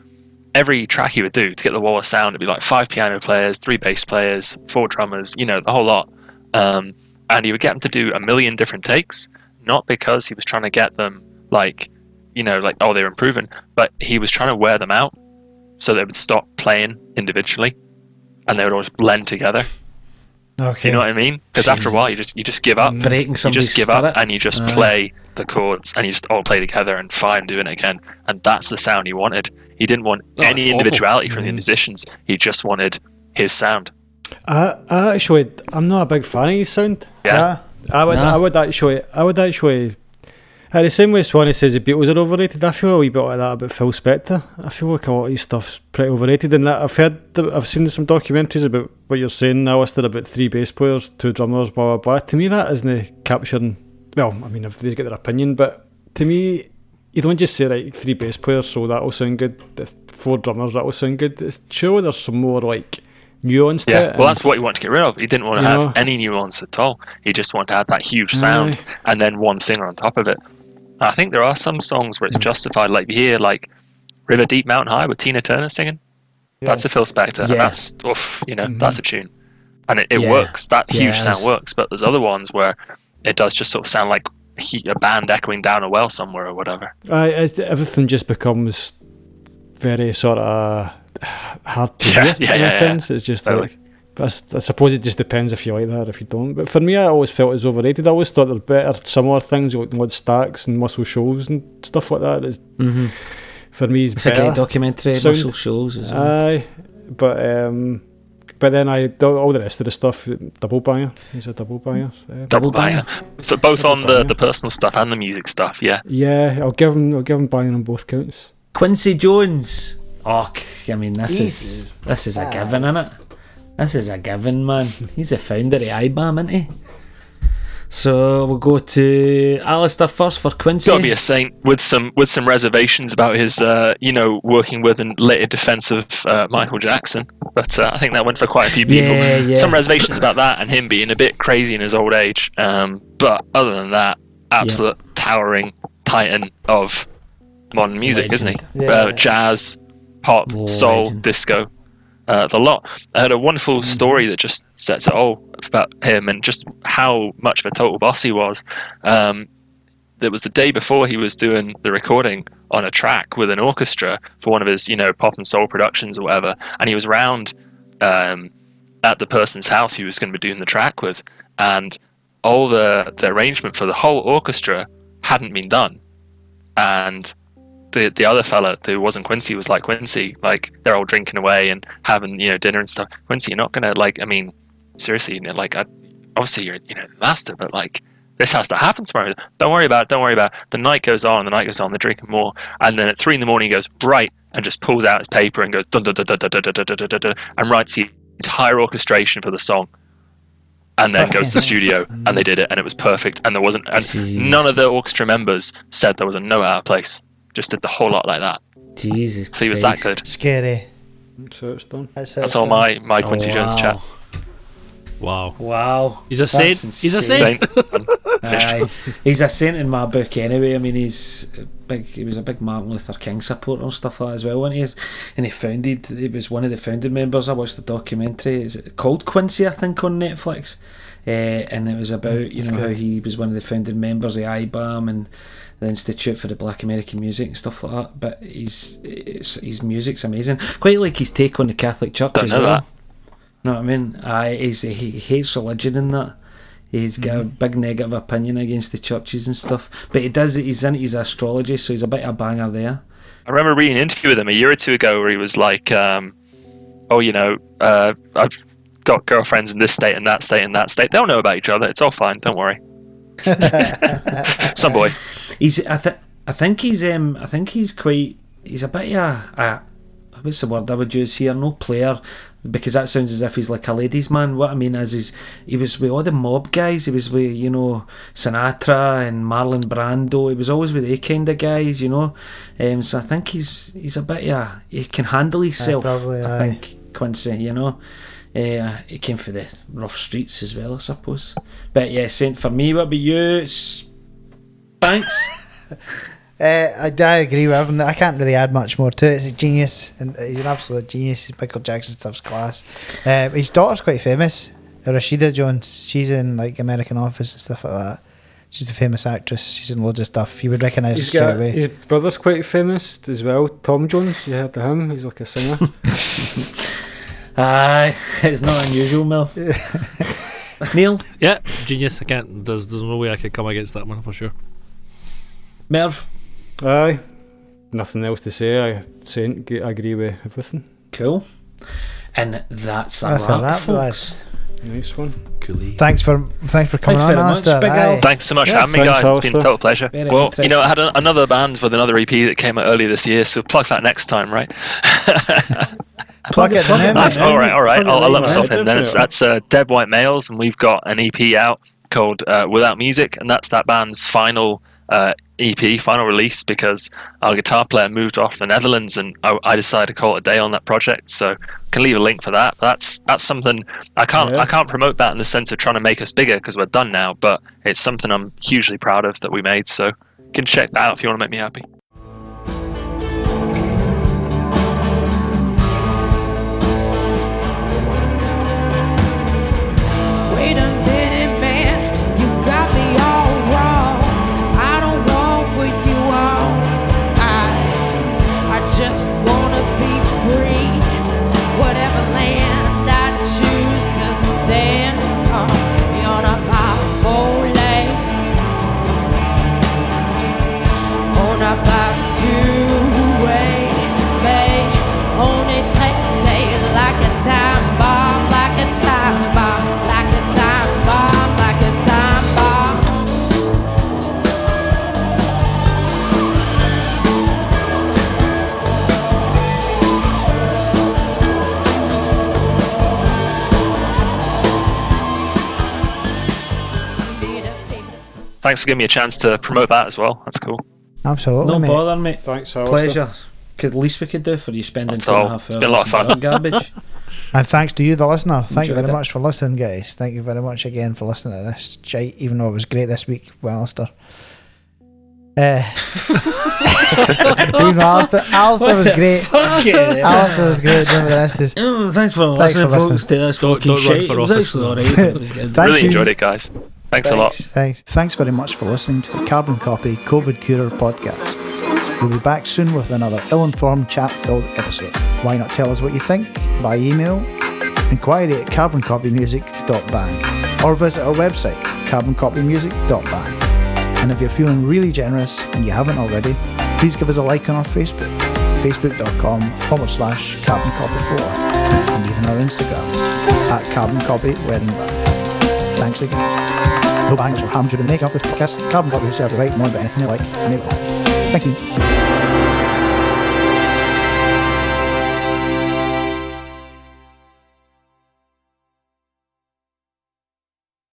every track he would do to get the wall of sound. It'd be like five piano players, three bass players, four drummers, you know, the whole lot. Um, and he would get them to do a million different takes, not because he was trying to get them like, you know, like oh they're improving, but he was trying to wear them out so they would stop playing individually, and they would always blend together. Okay. Do you know what I mean? Because after a while, you just you just give up. Breaking You just give spirit. up and you just Aye. play the chords and you just all play together and fine doing it again. And that's the sound he wanted. He didn't want Oh, it's any awful. individuality from the mm. musicians. He just wanted his sound. I, I actually, I'm not a big fan of his sound. Yeah. I would, Nah. I would actually, I would actually. Uh, the same way Swanee says the Beatles are overrated, I feel a wee bit like that about Phil Spector. I feel like a lot of his stuff's pretty overrated, and that I've heard, I've seen some documentaries about what you're saying. I listed about three bass players, two drummers, blah blah blah. To me, that isn't capturing. Well, I mean, they got their opinion, but to me, you don't just say like three bass players, so that'll sound good. The four drummers, that'll sound good. It's surely there's some more like nuance to Yeah, well, that's what he wanted to get rid of. He didn't want to have know? any nuance at all. He just wanted to have that huge sound Aye. and then one singer on top of it. I think there are some songs where it's justified, like you hear like River Deep Mountain High with Tina Turner singing. That's a Phil Spector, and Yeah. that's oof, you know, mm-hmm. that's a tune, and it, it Yeah. works. That huge sound works. But there's other ones where it does just sort of sound like a band echoing down a well somewhere or whatever. It, everything just becomes very sort of uh, hard to Yeah, hear yeah, in yeah, a yeah. sense. It's just Totally. like, but I s- I suppose it just depends if you like that or if you don't. But for me, I always felt it was overrated. I always thought there were better, similar things like Mud Stacks and Muscle Shoals and stuff like that. It's, Mm-hmm. For me, it's, It's a better. great documentary, Sound- Muscle Shoals as well. Aye, but um, but then I all the rest of the stuff, double banger. He's a double banger. Uh, Double banger. So both Double on the, banger. the personal stuff and the music stuff. Yeah, yeah, I'll give him. I'll give him banger on both counts. Quincy Jones. Oh, I mean, this He's is this is a given, innit? This is a given, man. He's a founder of IBAM, isn't he? So we'll go to Alistair first for Quincy. got to be a saint with some with some reservations about his uh, you know working with and later defense of uh, Michael Jackson. But uh, I think that went for quite a few people. Yeah, yeah. Some reservations about that and him being a bit crazy in his old age. Um, but other than that, absolute towering titan of modern music, isn't he? Legend. Uh, Yeah. jazz, pop, soul, Legend. disco. Uh, the lot. I heard a wonderful Mm-hmm. story that just sets it all about him and just how much of a total boss he was. Um, it was the day before he was doing the recording on a track with an orchestra for one of his, you know, pop and soul productions or whatever, and he was round um, at the person's house he was going to be doing the track with, and all the the arrangement for the whole orchestra hadn't been done, and the the other fella who wasn't Quincy was like Quincy, like they're all drinking away and having you know dinner and stuff. Quincy, you're not gonna like, I mean, seriously, you know, like, I, obviously you're you know the master, but like this has to happen tomorrow. Don't worry about it. Don't worry about it. The night goes on. The night goes on. They're drinking more, and then at three in the morning he goes right and just pulls out his paper and goes dun dun dun dun dun dun dun dun dun dun and writes the entire orchestration for the song. And then goes to the studio, and they did it, and it was perfect. And there wasn't, and none of the orchestra members said there was a no out of place. Just did the whole lot like that. Jesus So he was that Christ. good. Scary. So it's done. That's, how That's it's all done. my my Oh, Quincy Jones wow. chat. Wow. Wow. He's a That's saint. He's a insane. saint. Saint. Aye. he's a saint in my book anyway. I mean, he's big. He was a big Martin Luther King supporter and stuff like that as well. And he and he founded. He was one of the founding members. I watched the documentary. Is it called Quincy? I think on Netflix. Uh, and it was about you know how he was one of the founding members of IBAM and the Institute for the Black American Music and stuff like that. But his his music's amazing. Quite like his take on the Catholic Church Don't as know well. that. Know what I mean? Aye, he's, he he hates religion in that. He's got a big negative opinion against the churches and stuff. But he does. He's into his astrology, so he's a bit of a banger there. I remember reading an interview with him a year or two ago where he was like, um, "Oh, you know, uh, I've got girlfriends in this state and that state and that state. They don't know about each other. It's all fine. Don't worry." Some boy. He's. I think. I think he's um I think he's quite he's a bit of a, a what's the word I would use here? No player because that sounds as if he's like a ladies' man. What I mean is, is he was with all the mob guys. He was with you know Sinatra and Marlon Brando. He was always with they kind of guys, you know. Um, so I think he's he's a bit yeah. he can handle himself. probably, I aye. think Quincy, you know. Uh, he came for the rough streets as well, I suppose. But yeah, Saint for me, what about you? Thanks. Uh, I, I agree with everything. I can't really add much more to it. It's a genius, and he's an absolute genius. Michael Jackson stuff's class. Uh, his daughter's quite famous, Rashida Jones. She's in like American Office and stuff like that. She's a famous actress. She's in loads of stuff. You would recognise her straight away. his brother's quite famous as well. Tom Jones, you heard of him? He's like a singer. Aye, it's not unusual, Mel. Neil, Yeah, genius. I can't. There's there's no way I could come against that one for sure. Merv, Aye, nothing else to say. I Saint, g- I agree with everything. cool. And that's a That's a wrap, wrap, folks. Nice one. Coolly. Thanks for thanks for coming Thanks on, very much, Alistair. Big Al. Aye. Thanks so much Yeah, for having me, thanks, guys. It's been a total pleasure. Very well, you know, I had a, another band with another EP that came out earlier this year, so plug that next time, right? Plug it plug it, mate. That's, all right, all right. I'll, I'll let myself in. Then it's, that's uh, Dead White Males, and we've got an EP out called uh, Without Music, and that's that band's final uh, EP, final release, because our guitar player moved off the Netherlands, and I, I decided to call it a day on that project. So can leave a link for that. That's that's something I can't Yeah. I can't promote that in the sense of trying to make us bigger because we're done now, but it's something I'm hugely proud of that we made. So can check that out if you want to make me happy. Thanks for giving me a chance to promote that as well. That's cool. Absolutely, No mate. bother, mate. Thanks, Alistair. Pleasure. Could least we could do for you spending That's two and a all. half It's hours been a lot of fun. garbage. And thanks to you, the listener. Thank you very it. much for listening, guys. Thank you very much again for listening to this shite, even though it was great this week with Alistair. Uh, even though Alistair, Alistair was great. Okay. Alistair was great. Doing the rest is. Oh, thanks for Thanks listening, for folks. To this Don't- fucking don't run for office, actually alright. It was good. Thank really you. enjoyed it, guys. Thanks a lot. Thanks. Thanks. Thanks very much for listening to the Carbon Copy COVID Curer podcast. We'll be back soon with another ill informed, chat filled episode. Why not tell us what you think by email? Inquiry at carboncopymusic.band or visit our website, carboncopymusic.band. And if you're feeling really generous and you haven't already, please give us a like on our Facebook, facebook.com forward slash carboncopy4, and even our Instagram at carboncopy wedding. Thanks again. No bangers or hams during the making of this podcast. Carbon copy the right more than anything you like, and they will. Thank you.